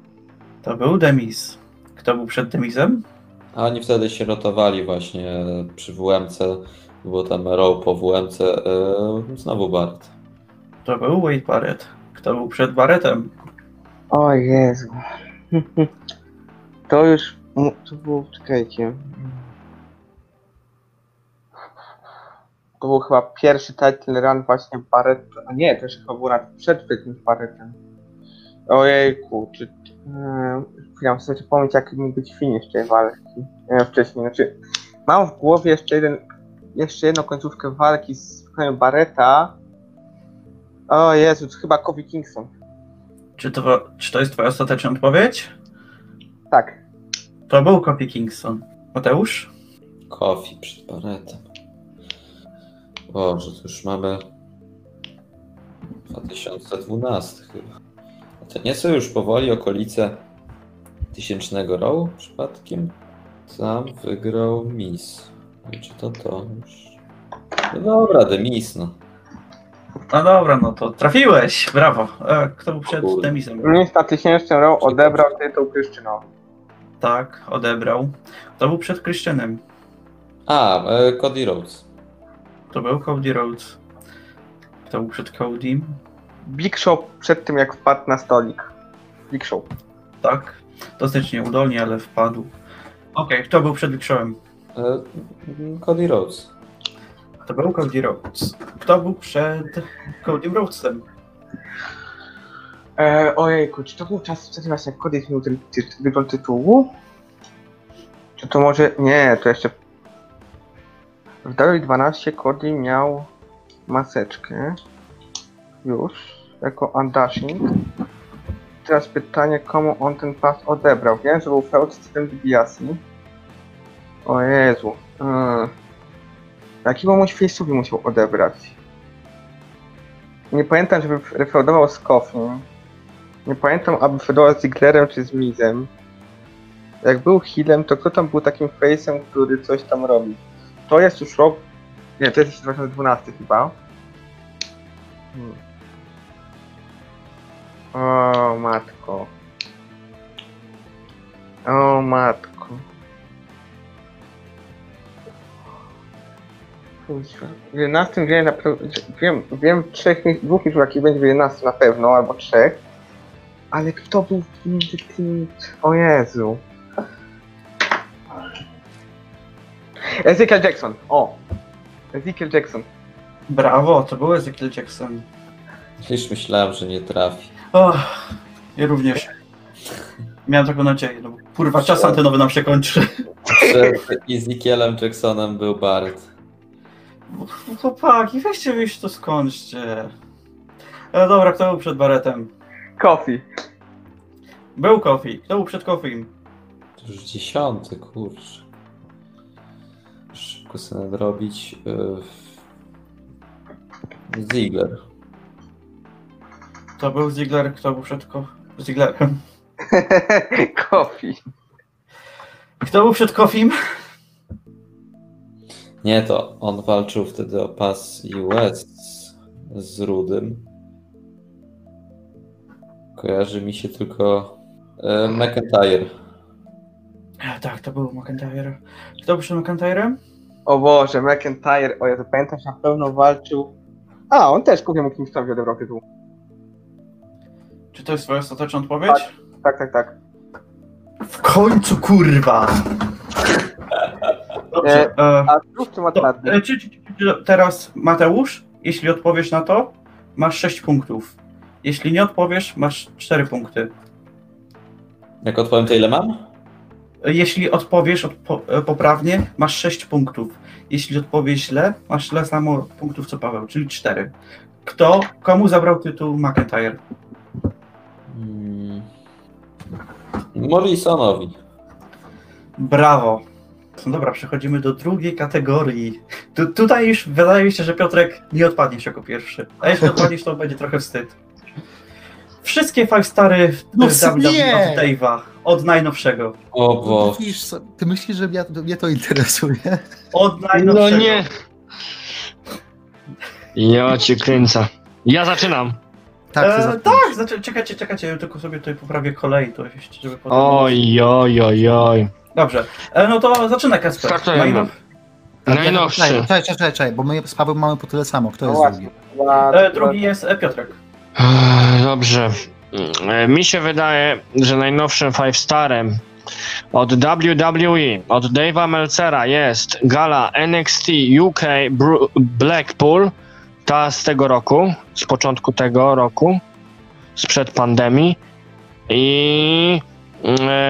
To był Demis. Kto był przed Demisem? A oni wtedy się rotowali właśnie przy WMC, było tam row po WMC, e, znowu Barrett. To był Wade Barrett. Kto był przed Barrettem? O Jezu. To już... To było... Czekajcie. To był chyba pierwszy title run właśnie Barrett. A nie, to już chyba było nawet przed tym Barrettem. Ojejku, czy... Yy, Chwilę, muszę sobie przypomnieć jaki mógł być finish tej walki. Nie, wcześniej, znaczy... Mam w głowie jeszcze jeden... Jeszcze jedną końcówkę walki z Barretta. O Jezu, to chyba Kofi Kingston. Czy to, czy to jest twoja ostateczna odpowiedź? Tak. To był Kofi Kingston. Mateusz? Kofi przed Barrettem. Boże, to już mamy 2012 chyba. A to nie są już powoli okolice tysięcznego row przypadkiem? Tam wygrał Miss. I Czy to to już? No dobra, The Miss, no. No dobra, no to trafiłeś. Brawo. E, kto był przed Kurde. Demisem? Mistrz na tysięcznym row odebrał tytuł Kryszczynowi. Tak, odebrał. Kto był przed Christianem? A, e, Cody Rhodes. To był Cody Rhodes. Kto był przed Cody? Big Show przed tym jak wpadł na stolik. Big Show. Tak. Dosyć nieudolnie, ale wpadł. Okej, kto był przed Big Showem? E, Cody Rhodes. To był Cody Rhodes. Kto był przed Cody Rhodesem? E, ojejku, czy to był czas wtedy właśnie jak Cody zmienił ten ty, wygląd tytułu? Czy to może... Nie, to jeszcze... W WWE12 Cody miał maseczkę. Już. Jako Undashing. Teraz pytanie, komu on ten pas odebrał. Wiem, że był feud z tym DiBiase. O Jezu. Mm. Jakiego mu face'owi musiał odebrać? Nie pamiętam, żeby refeudował z Kofim. Nie pamiętam, aby feudował z Zigglerem czy z Mizem. Jak był healem, to kto tam był takim face'em, który coś tam robi? To jest już rok... Nie, to jest jeszcze 2012 chyba. Hmm. O matko. O matko. W 11 wiem, na pe- wiem, wiem trzech, mi- dwóch mi jaki będzie w 11 na pewno, albo trzech. Ale kto był między tymi... O Jezu. Ezekiel Jackson, o. Ezekiel Jackson. Brawo, to był Ezekiel Jackson. Już myślałem, że nie trafi. O, ja również. Miałem taką nadzieję. No, kurwa, czas antenowy nam się kończy. Przed Ezekielem Jacksonem był Barrett. Chłopaki, weźcie wyjść to skończcie. E, dobra, kto był przed Baretem? Kofi. Był Kofi. Kto był przed Kofim? To już dziesiąty, kurczę. Szybko sobie nadrobić. Yy... Ziggler. To był Ziggler, kto był przed Ko... Zigglerem. Kofi. Kto był przed Kofim? Nie, to on walczył wtedy o pas US z Rudym. Kojarzy mi się tylko e, McIntyre. Tak, to był McIntyre. Kto był przed McIntyrem? O Boże, McIntyre, o ja to pamiętam, na pewno walczył... A, on też kupił mu Kingstonowi odebrał tytuł. Czy to jest twoja ostateczna odpowiedź? Tak, tak, tak. W końcu, kurwa! Dobrze, e, A zrób czy to, e, czy, czy, czy teraz Mateusz, jeśli odpowiesz na to, masz 6 punktów. Jeśli nie odpowiesz, masz 4 punkty. Jak odpowiem, to ile mam? Jeśli odpowiesz odpo- e, poprawnie, masz 6 punktów. Jeśli odpowiesz źle, masz tyle samo punktów co Paweł, czyli 4. Kto, komu zabrał tytuł McIntyre? Mm. Morrisonowi. Brawo. No dobra, przechodzimy do drugiej kategorii. Tu, tutaj już wydaje mi się, że Piotrek nie odpadniesz jako pierwszy. A jeśli odpadniesz, to będzie trochę wstyd. Wszystkie five stary w, No WWE Dave'a, od najnowszego. O Ty bo. myślisz, ty myślisz, że mnie, mnie to interesuje? Od No najnowszego. nie. Ja cię kręcę. Ja zaczynam. Tak, E, tak, znaczy, czekajcie, czekajcie, ja tylko sobie tutaj poprawię kolej, to żeby potem... Oj, oj, oj, oj. Dobrze, e, no to zaczynaj Kasper. Startujemy. Najnow- Tak, Najnowszy. Czekaj, czekaj, czekaj, czekaj, bo my z Pawłem mamy po tyle samo. Kto No jest właśnie. drugi? Dwa, E, drugi jest e, Piotrek. Ech, Dobrze. E, Mi się wydaje, że najnowszym five starem od WWE, od Dave'a Melcera jest gala NXT UK Bru- Blackpool, ta z tego roku, z początku tego roku, sprzed pandemii. I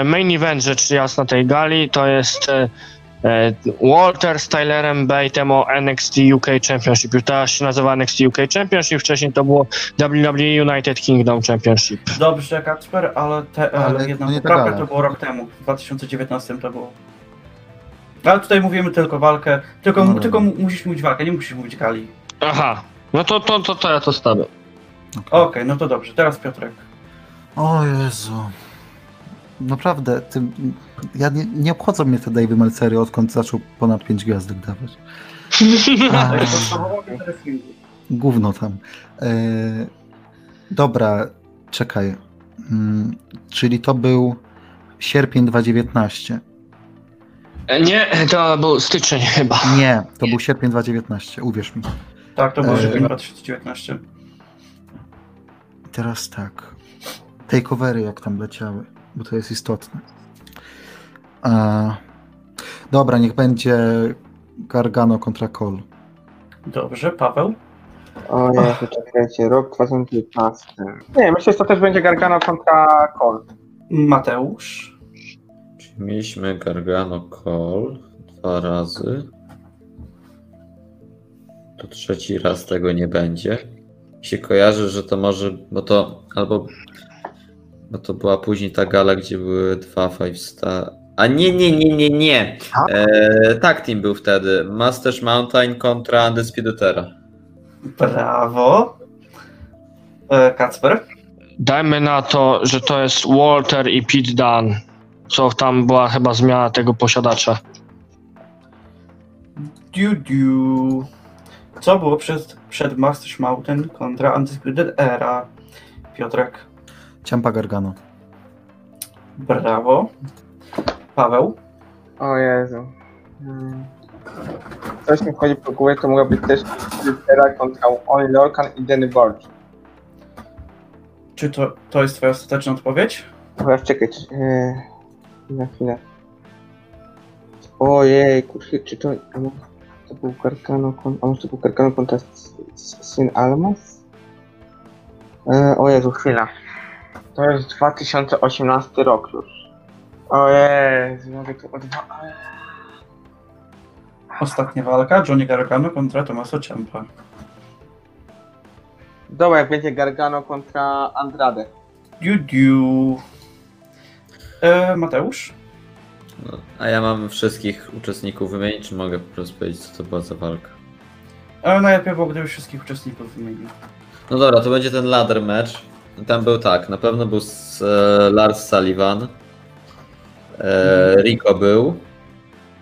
main event, rzecz jasna, tej gali to jest e, e, Walter z Tylerem Bate'em o NXT UK Championship. Już teraz się nazywa NXT UK Championship, wcześniej to było WWE United Kingdom Championship. Dobrze, Kacper, ale, te, ale, Ale jedna to nie ta poprawka gala. to było rok temu, w 2019 to było. Ale tutaj mówimy tylko walkę, tylko, No tylko dobra. musisz mówić walkę, nie musisz mówić gali. Aha, no to, to, to, to ja to stawię. Okej, no to dobrze, teraz Piotrek. O Jezu. Naprawdę, ty, ja nie, nie obchodzą mnie te Dave'y Melcery, odkąd zaczął ponad 5 gwiazdek dawać. A, gówno tam. E, dobra, czekaj. Mm, czyli to był sierpień 2019. E, Nie, to był styczeń chyba. Nie, to był sierpień 2019, uwierz mi. Tak, to było E, sierpień 2019. Teraz tak. Takeovery jak tam leciały, bo to jest istotne. A, dobra, niech będzie Gargano kontra Cole. Dobrze, Paweł. O Jezu, czekajcie, rok 2015. Nie, myślę, że to też będzie Gargano kontra Cole. Mateusz. Czyli Mieliśmy Gargano Call dwa razy. To trzeci raz tego nie będzie. Mi się kojarzy, że to może, bo to albo bo to była później ta gala, gdzie były dwa five star. A nie, nie, nie, nie, nie. Tak? E, tak team był wtedy. Masters Mountain kontra Undisputed Era. Brawo. E, Kacper. Dajmy na to, że to jest Walter i Pete Dunne. Co tam była chyba zmiana tego posiadacza. Diu, diu. Co było przed, przed Masters Mountain kontra Undisputed Era? Piotrek. Ciampa Gargano. Brawo. Paweł. O Jezu. Hmm. Coś mi wchodzi po głowie, to mogła być też Era kontra Oli Lorcan i Danny Burch. Czy to, to jest twoja ostateczna odpowiedź? Teraz czekaj, e, na chwilę. Ojej, kurczę, czy to, a może to był Gargano kontra, a może to był Gargano kontra Syn Almas? E, o Jezu, chwila. To jest 2018 rok już. O Jezu, mogę dwa... Ostatnia walka. Johnny Gargano kontra Tommaso Ciampa. Dobra, jak będzie Gargano kontra Andrade. Diu, diu. E, Mateusz. No, a ja mam wszystkich uczestników wymienić, czy mogę po prostu powiedzieć, co to była za walka? E, najlepiej było, gdybyś wszystkich uczestników wymienił. No dobra, to będzie ten ladder match. Tam był tak, na pewno był s- e, Lars Sullivan. E, Rico był.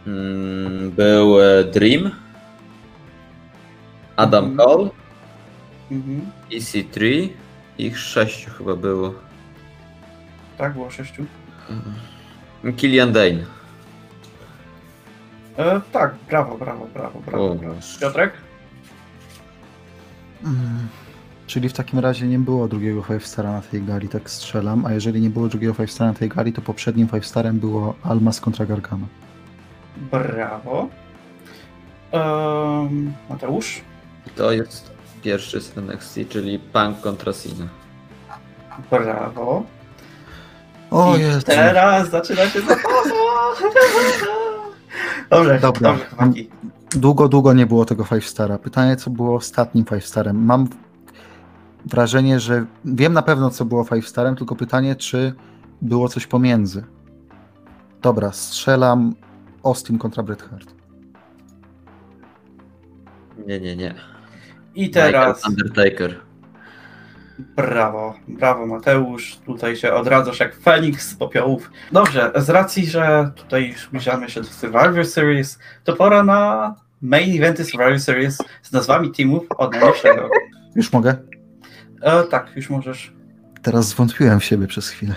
Mm, był e, Dream. Adam Mhm. Cole. Mhm. EC3. Ich sześciu chyba było. Tak, było sześciu. Killian Dane. E, tak, brawo, brawo, brawo, brawo. O, brawo. Piotrek? Mm, czyli w takim razie nie było drugiego Five Stara na tej gali, tak strzelam. A jeżeli nie było drugiego Five Stara na tej gali, to poprzednim Five Starem było Almas kontra Gargano. Brawo. Ehm, Mateusz? To jest pierwszy z NXT, czyli Punk kontra Cena. Brawo. O I Jezu. teraz zaczyna się zabawa. Dobrze, Dobra. dobrze, chłopaki. Długo, długo nie było tego Five Stara. Pytanie, co było ostatnim Five Starem. Mam wrażenie, że wiem na pewno, co było Five Starem, tylko pytanie, czy było coś pomiędzy. Dobra, strzelam Austin kontra Bret Hart. Nie, nie, nie. I teraz Michael Undertaker. brawo, brawo Mateusz, tutaj się odradzasz jak Feniks z popiołów. Dobrze, z racji, że tutaj już zbliżamy się do Survivor Series, to pora na main eventy Survivor Series z nazwami teamów od najlepszego. Już mogę? E, tak, już możesz. Teraz zwątpiłem w siebie przez chwilę.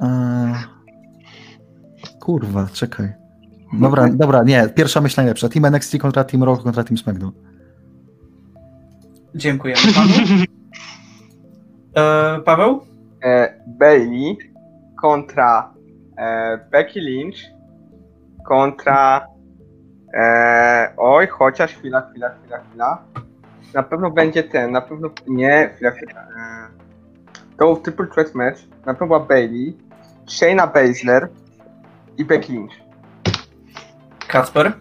Eee, Kurwa, czekaj. Dobra, dobra, nie, pierwsza myśl najlepsza. Team NXT kontra Team Raw kontra Team SmackDown. Dziękujemy panu. E, Paweł? E, Bailey kontra e, Becky Lynch kontra e, oj, chociaż chwila, chwila, chwila, chwila. Na pewno będzie ten, na pewno nie, chwila, chwila. E, to był triple threat match. Na pewno była Bailey, Shayna Baszler i Becky Lynch. Kacper?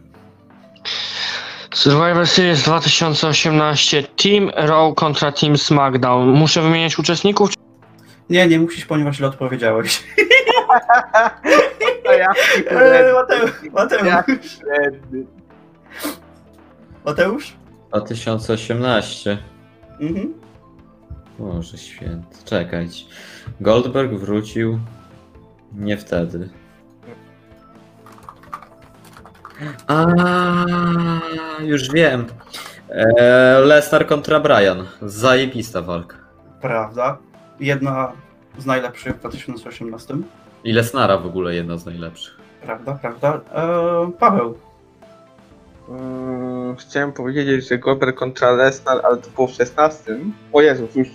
Survivor Series 2018 Team Raw kontra Team SmackDown. Muszę wymieniać uczestników? Nie, nie musisz, ponieważ źle odpowiedziałeś. To ja, Mateusz, Mateusz. Mateusz? 2018. Mhm. Boże święty. Czekać. Goldberg wrócił nie wtedy. A, już wiem. E, Lesnar kontra Brian. Zajebista walka. Prawda. Jedna z najlepszych w 2018. I Lesnara w ogóle jedna z najlepszych. Prawda, prawda. E, Paweł. Mm, chciałem powiedzieć, że Goldberg kontra Lesnar, ale to było w 16. O Jezus, już.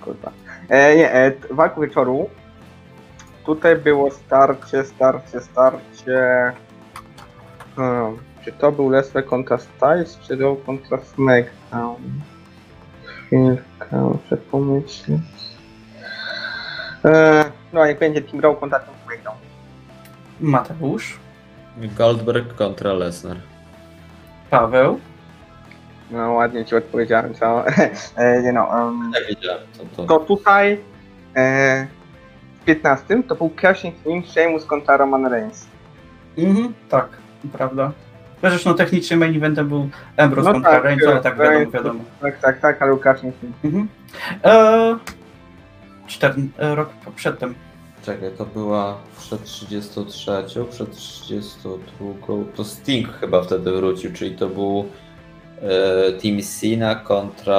Kurwa. E, nie, e, walka wieczoru. Tutaj było starcie, starcie, starcie. Hmm, czy to był Lesnar kontra Styles, czy to kontra SmackDown? Chwilkę, muszę pomyśleć. E, no, niech będzie Team Raw kontra Team SmackDown. Mateusz. Goldberg kontra Lesnar. Paweł. No, ładnie ci odpowiedziałem, co? e, nie no, um, Jak wiedziałem, to to. to tutaj e, w 15 to był Cashing In Sheamus kontra Roman Reigns. Mhm, tak, prawda. No technicznie main eventem był Ambrose No kontra tak, Reigns, ale tak wiadomo, wiadomo. Tak, tak, tak, ale był Cashing In. Mhm. E, cztern, e, rok przedtem. Czekaj, to była przed 33, przed 32. To Sting chyba wtedy wrócił, czyli to był e, Team Cena kontra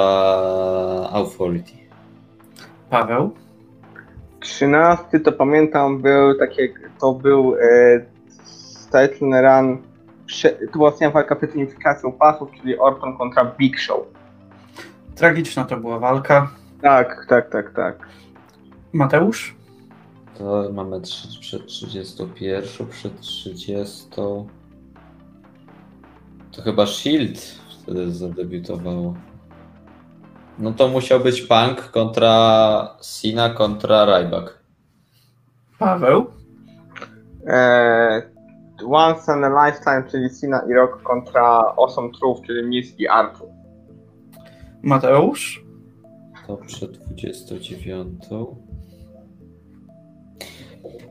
Authority. Paweł. 13 to pamiętam był takie, to był e, title run, prze, to była ostatnia walka przed unifikacją pasów, czyli Orton kontra Big Show. Tragiczna to była walka. Tak, tak, tak, tak. Mateusz. To mamy trzy, przed 31, przed 30. To chyba Shield wtedy zadebiutowało. No to musiał być Punk kontra Cena kontra Ryback. Paweł. E, once in a lifetime, czyli Cena i Rock kontra Awesome Truth, czyli Miz i Arthur. Mateusz. To przed 29.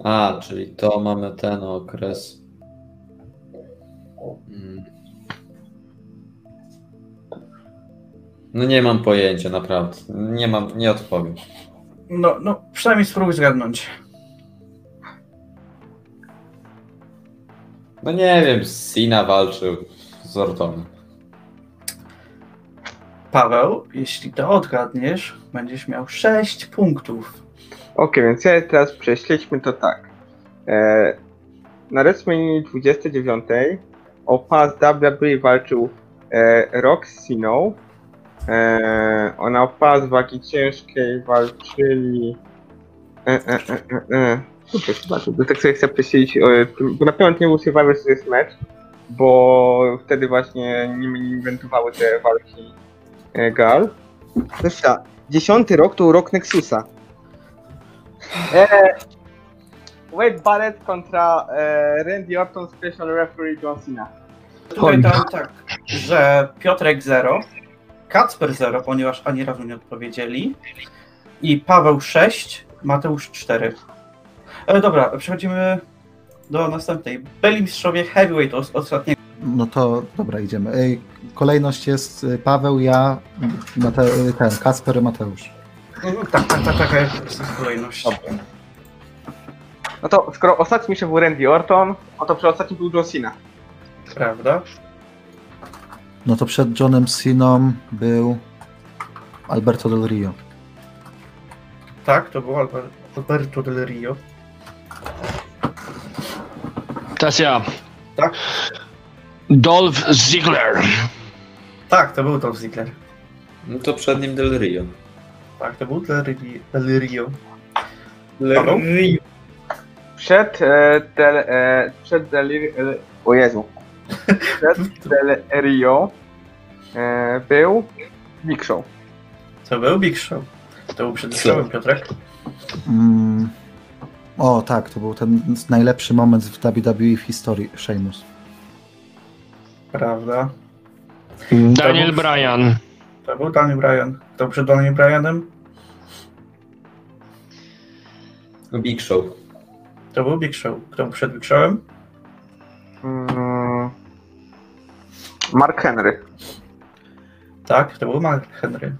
A, czyli to mamy ten okres. Mm. No nie mam pojęcia, naprawdę. Nie mam, nie odpowiem. No, no przynajmniej spróbuj zgadnąć. No nie wiem, Sina walczył z Ortonem. Paweł, jeśli to odgadniesz, będziesz miał 6 punktów. Okej, więc ja teraz prześledźmy to tak. E, na WrestleMania 29 o pas WWE walczył e. E, ona o pas wagi ciężkiej walczyli. E, e, e, e, e. Kurczę, zobaczę, bo tak sobie chcę prześledzić, e, bo na pewno nie był Survivor Series match, bo wtedy właśnie nie, nie inwentowały te walki e, gal. Zresztą, dziesiąty rok to rok Nexusa. E, Wade Barrett kontra e, Randy Orton Special Referee John Cena. Tutaj tam tak. że Piotrek 0, Kacper 0, ponieważ ani razu nie odpowiedzieli, i Paweł 6, Mateusz 4. E, dobra, przechodzimy do następnej. Byli mistrzowie heavyweight os- ostatniego. No to dobra, idziemy. Ej, Kolejność jest y, Paweł, ja, Mate, ten, Kasper i Mateusz. Mhm, Tak, tak, tak, taka jest kolejność. No to skoro ostatni mistrzem był Randy Orton, no to przy ostatnim był John Cena. Prawda? No to przed Johnem Siną był Alberto Del Rio. Tak, to był Alber- Alberto Del Rio. Teraz ja. Tak? Dolph Ziggler. Tak, to był Dolph Ziggler. No to przed nim Del Rio. Tak, to był Del Rio. Del Rio. Paweł? Del Rio. Przed e, Del... E, przed Del... E, o Jezu. Przed Del Rio e, był Big Show. To był Big Show. To był przed Showem, Piotrek. Mm. O tak, to był ten najlepszy moment w WWE w historii, Sheamus. Prawda. Daniel był- Bryan. To był Daniel Bryan. To był przed Daniel Bryanem. Big Show. To był Big Show. Kto przed Big Showem? Mm, Mark Henry. Tak, to był Mark Henry.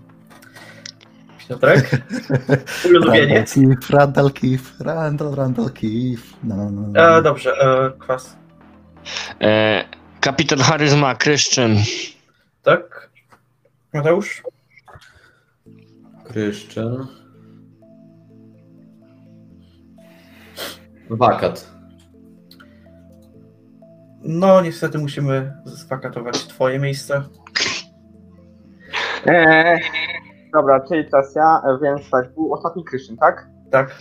Piotrek? Ulubienie? Randall Keefe, Randall Keefe, Randall, Randall Keefe. No, no, no. E, dobrze, e, kwas. E, kapitan Charyzma Christian. Tak? Mateusz? Christian. Wakat. No, niestety musimy zwakatować twoje miejsce. E, dobra, czyli teraz ja, więc tak, był ostatni Christian, tak? Tak,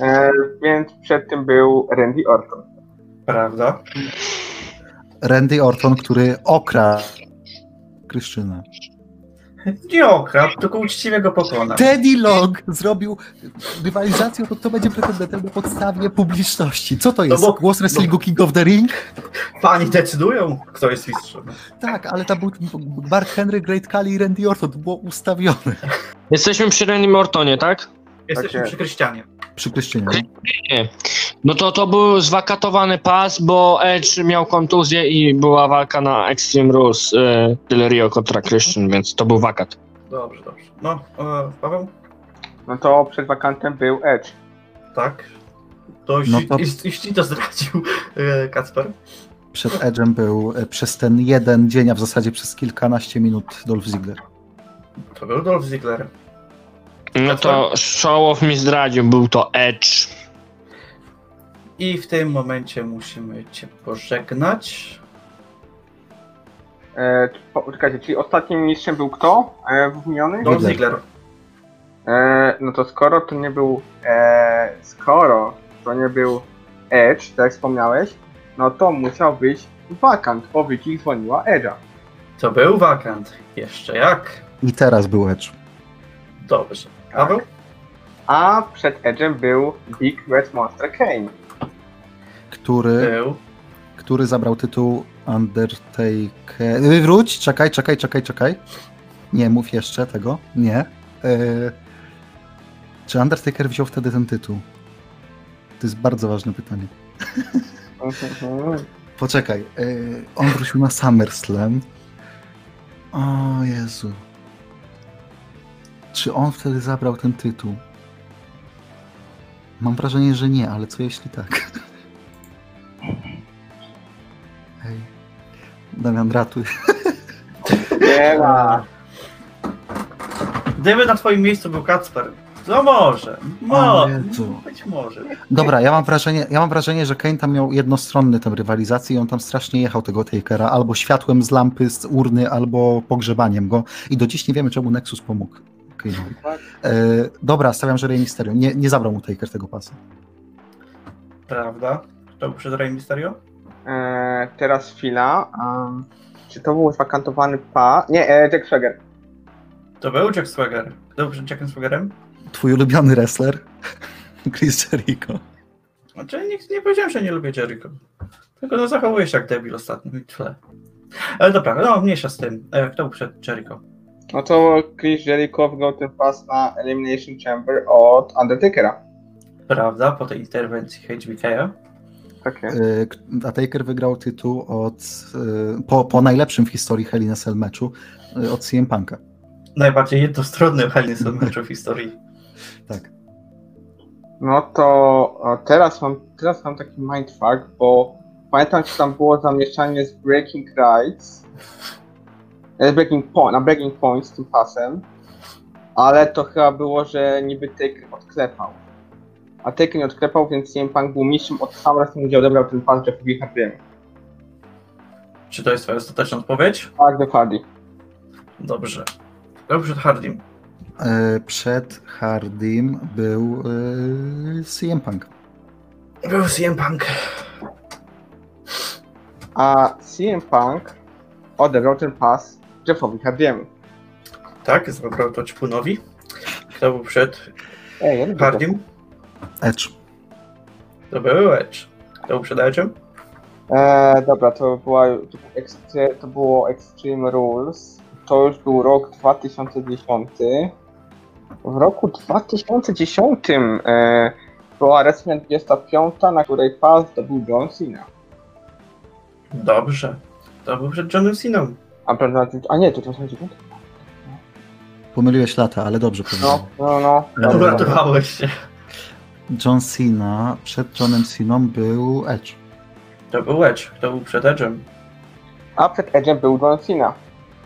E, więc przed tym był Randy Orton. prawda. Randy Orton, który okradł Kryszczynę. Nie okradł, tylko uczciwie go pokona. Teddy Long zrobił rywalizację to, kto będzie pretendentem na podstawie publiczności. Co to jest? bo- Głos wrestlingu King of the Ring? Pani decydują, kto jest mistrzem. Tak, ale tam był Mark Henry, Great Khali i Randy Orton. To było ustawione Jesteśmy przy Randy Mortonie, tak? Jesteśmy Tak przy Krystianie. przy Kryszczynie. Nie. No to to był zwakatowany pas, bo Edge miał kontuzję i była walka na Extreme Rules e, Del Rio kontra Christian, więc to był wakat. Dobrze, dobrze. No, e, Paweł? No to przed wakantem był Edge. Tak. To już, No to- już, już ci to zdradził e, Kacper. Przed Edge'em był e, przez ten jeden dzień, a w zasadzie przez kilkanaście minut Dolph Ziggler. To był Dolph Ziggler. No to Showoff mi zdradził, był to Edge. I w tym momencie musimy cię pożegnać. E, po- czekajcie, czyli ostatnim mistrzem był kto? E, wymieniony? Dolph Ziggler. E, no to skoro to nie był. E, skoro to nie był Edge, tak jak wspomniałeś, no to musiał być wakant, bo Vicky dzwoniła Edge'a. To był wakant. Jeszcze jak? I teraz był Edge. Dobrze. Paweł? A przed Edge'em był Big Red Monster Kane. Który, Był. który zabrał tytuł Undertaker. Wróć, czekaj, czekaj, czekaj, czekaj. Nie mów jeszcze tego. Nie. Yy, czy Undertaker wziął wtedy ten tytuł? To jest bardzo ważne pytanie. Mhm. Poczekaj. Yy, on wrócił na SummerSlam. O Jezu. Czy on wtedy zabrał ten tytuł? Mam wrażenie, że nie, ale co jeśli tak? Damian, ratuj. Nie ma. Gdyby na twoim miejscu był Kacper, to może. O Mo, Jezu. być może. Dobra, ja mam wrażenie, ja mam wrażenie, że Kane tam miał jednostronny tę rywalizację i on tam strasznie jechał tego Takera, albo światłem z lampy, z urny, albo pogrzebaniem go. I do dziś nie wiemy, czemu Nexus pomógł Kane'owi. E, dobra, stawiam, że Rey Mysterio. Nie, nie zabrał mu Taker tego pasa. Prawda? Kto był przed Rey Mysterio? E, teraz chwila. Um, czy to był zwakantowany pa? Nie, e, Jack Swagger. To był Jack Swagger. Kto był przed Jackiem Swaggerem? Twój ulubiony wrestler? Chris Jericho. Znaczy, nie, nie powiedziałem, że nie lubię Jericho. Tylko no zachowuje się jak debil ostatnio i tyle. Ale dobra, no mniejsza z tym. E, Kto był przed Jericho? No to Chris Jericho wygrał ten pas na Elimination Chamber od Undertakera. Prawda, po tej interwencji HBK. Tak jest. Y, A Taker wygrał tytuł od, y, po, po najlepszym w historii Hell in a Cell meczu y, od CM Punka. Najbardziej jednostronnym Hell in a Cell meczu w historii. Tak. No to teraz mam, teraz mam taki mindfuck, bo pamiętam, że tam było zamieszanie z Breaking Rights, e, z Breaking Point, na Breaking Point z tym pasem, ale to chyba było, że niby Taker odklepał. A Taker nie odklepał, więc CM Punk był mistrzem od sam raz, gdzie odebrał ten pas Jeffowi Hardy'emu. Czy to jest twoja ostateczna odpowiedź? Tak, dokładnie. Dobrze. Kto był przed Hardym? Y, Przed Hardym był y, CM Punk. Był CM Punk. A CM Punk odebrał ten pas Jeffowi Hardy'emu. Tak, zabrał to Ćpunowi. Kto był przed Ej, ja Hardym? Edge. To był Edge. Był przed Edge'em? Eee, dobra, to, była, to, był to było Extreme Rules. To już był rok 2010. W roku 2010 e, była WrestleMania 25, na której pas to był John Cena. Dobrze. To był przed Johnem Ceną. A, prawda, a nie, to 2009? Pomyliłeś lata, ale dobrze. No, no, no. Dobra. Dobra. Uratowałeś się. John Cena, przed Johnem Ceną był Edge. To był Edge. Kto był przed Edge'em? A przed Edge'em był John Cena.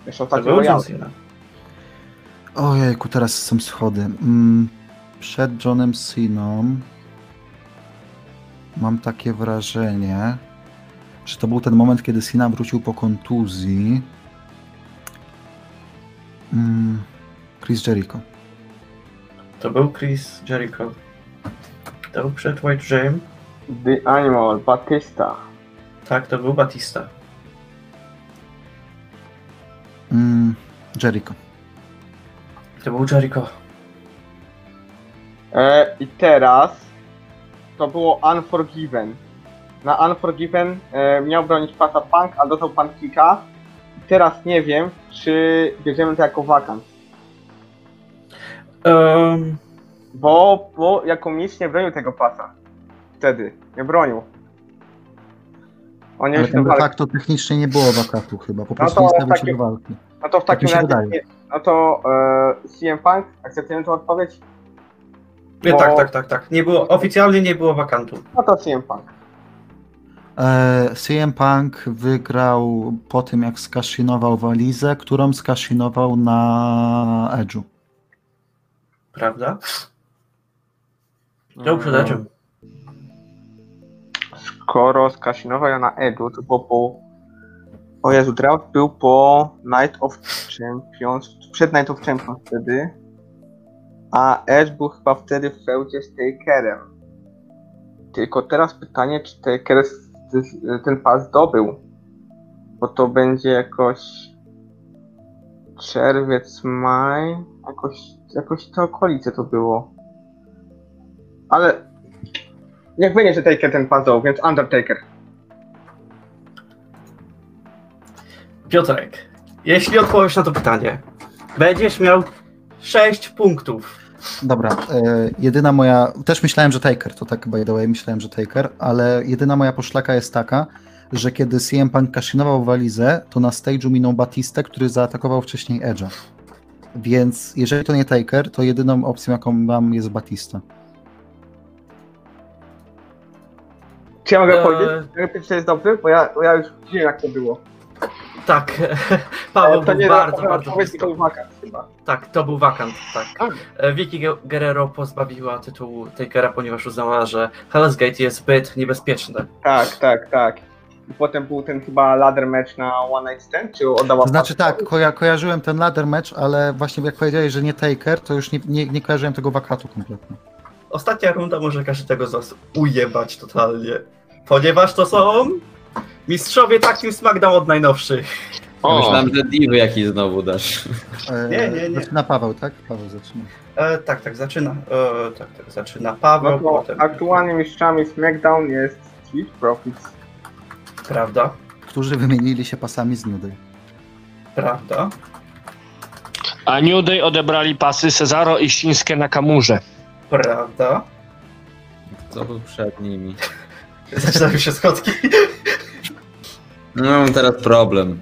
Jeszcze To był John. Cena. Ojejku, teraz są schody. Mm, Przed Johnem Ceną mam takie wrażenie, że to był ten moment, kiedy Cena wrócił po kontuzji. Mm, Chris Jericho. To był Chris Jericho. To był przed White Jam. The Animal, Batista. Tak, to był Batista. Mm, Jericho. To był Jericho. E, I teraz to było Unforgiven. Na Unforgiven e, miał bronić pasa Punk, a dostał Punk kicka. I teraz nie wiem, czy bierzemy to jako wakant. Um, Bo, bo jako mistrz nie bronił tego pasa. Wtedy. Nie bronił. On nie Ale tam de walki. facto technicznie nie było wakatu chyba, po prostu to nie stawił się do walki. No to w tak takim razie. wydaje. No to e, CM Punk, akceptujemy tę odpowiedź? nie, Bo- tak, tak, tak, tak. Nie było, oficjalnie nie było wakantu. No to CM Punk. E, CM Punk wygrał po tym, jak skaszinował walizę, którą skaszinował na Edge'u. Prawda? To był przed Edge'em. Skoro skasinował na Edu, to było po... O Jezu, draft był po Night of Champions, przed Night of Champions wtedy. A Edge był chyba wtedy w feudzie z Takerem. Tylko teraz pytanie, czy Taker ten pas zdobył? Bo to będzie jakoś... Czerwiec, maj... Jakoś, jakoś te okolice to było. Ale Niech będzie, że Taker ten zdobył, więc Undertaker. Piotrek, jeśli odpowiesz na to pytanie, będziesz miał 6 punktów. Dobra, e, jedyna moja, też myślałem, że Taker, to tak by the way, myślałem, że Taker, ale jedyna moja poszlaka jest taka, że kiedy CM Punk kaszinował walizę, to na stage'u minął Batistę, który zaatakował wcześniej Edge'a. Więc jeżeli to nie Taker, to jedyną opcją, jaką mam, jest Batista. Czy ja mogę Eee. powiedzieć, że to jest dobry? Bo ja, bo ja już wiem jak to było. Tak, Paweł E, to był nie bardzo, to bardzo blisko. tylko wakant chyba. Tak, to był wakant, tak. A. E, Vicky Guerrero pozbawiła tytułu Takera, ponieważ uznała, że Hell's Gate jest zbyt niebezpieczne. Tak, tak, tak. I potem był ten chyba ladder match na One Night Stand, czy oddała To znaczy pas? tak, koja kojarzyłem ten ladder match, ale właśnie jak powiedziałeś, że nie Taker, to już nie, nie, nie kojarzyłem tego wakatu kompletnie. Ostatnia runda może każdego z was ujebać totalnie, ponieważ to są mistrzowie takim SmackDown od najnowszych. Ja Myślałem, że diwy jakiś znowu dasz. E, Nie, nie, nie. Zaczyna Paweł, tak? Paweł zaczyna. E, tak, tak, zaczyna. E, tak, tak, zaczyna Paweł, No potem. aktualnie mistrzami SmackDown jest Street Profits. Prawda? którzy wymienili się pasami z New Day. Prawda? A New Day odebrali pasy Cezaro i Shinsuke Nakamurze. Prawda? Co był przed nimi? Zaczynają się schodki. No mam teraz problem.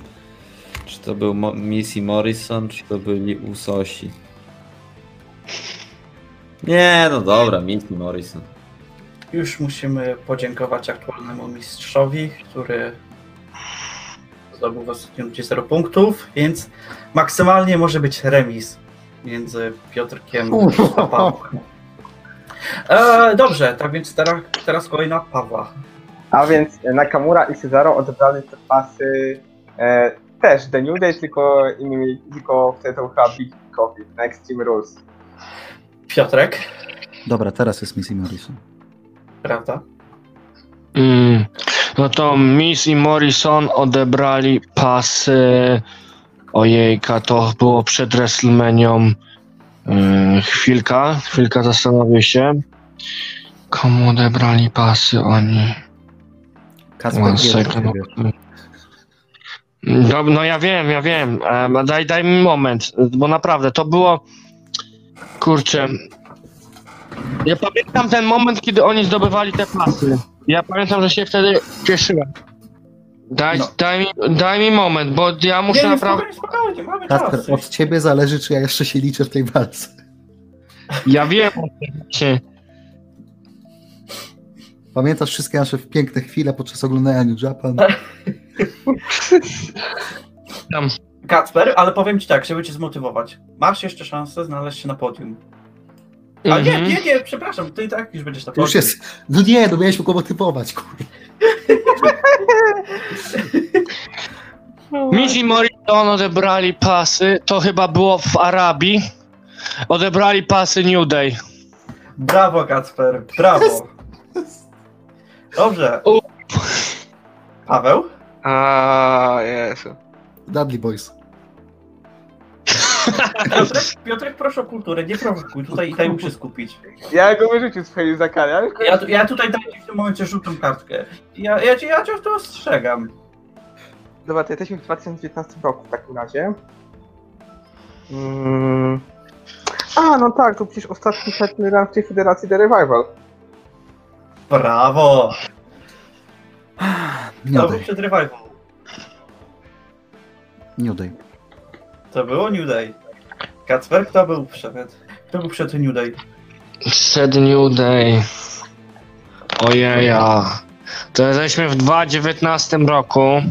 Czy to był Mo- Missy Morrison, czy to byli Usosi? Nie, no dobra, Missy Morrison. Już musimy podziękować aktualnemu mistrzowi, który zdobył w ostatnim rundzie 0 punktów, więc maksymalnie może być remis między Piotrkiem a Pawłem. E, dobrze, tak więc teraz, teraz kolej na Pawła. A więc Nakamura i Cesaro odebrali te pasy e, też The New Day, tylko innymi, tylko wtedy to chyba Big Coffee na Extreme Rules. Piotrek, Dobra, teraz jest Missy Morrison. prawda? Mm. No to Miss i Morrison odebrali pasy. Ojejka, to było przed WrestleManią. Yy, chwilka, chwilka zastanowię się. Komu odebrali pasy oni? One second. No, no ja wiem, ja wiem. E, daj, daj mi moment, bo naprawdę to było. Kurczę. Ja pamiętam ten moment, kiedy oni zdobywali te pasy. Ja pamiętam, że się wtedy cieszyłem. Daj, No. daj, mi, daj mi moment, bo ja muszę nie, nie, naprawdę. spokojnie, spokojnie, mamy czas. od ciebie zależy, czy ja jeszcze się liczę w tej walce. Ja wiem o tym. właśnie. Pamiętasz wszystkie nasze piękne chwile podczas oglądania New Japan? Tam. Kacper, ale powiem ci tak, żeby cię zmotywować. Masz jeszcze szansę znaleźć się na podium. A nie, Mhm. nie, nie, przepraszam, ty i tak już będziesz na już jest... No nie, no miałeś go motywować, kurwa. Miss i Morrison odebrali pasy. To chyba było w Arabii. Odebrali pasy New Day. Brawo, Kacper, brawo. Dobrze. U. Paweł? A Jezu. Dudley Boys. Piotrek, Piotrek, proszę o kulturę, nie prowokuj, tutaj daj mu się skupić. Ja go wyrzucił z swojej zakania. Ja, ja tutaj daję ci w tym momencie żółtą kartkę. Ja, ja, cię, ja cię w to ostrzegam. Dobra, to jesteśmy w 2019 roku w takim razie. Mm. A, no tak, to przecież ostatni setny ran w tej federacji The Revival. Brawo! New To był Day. przed revival. New Day. To było New Day. Kacper, kto był przed? Kto był przed New Day? Przed New Day. Ojeja. To jesteśmy w 2019 roku.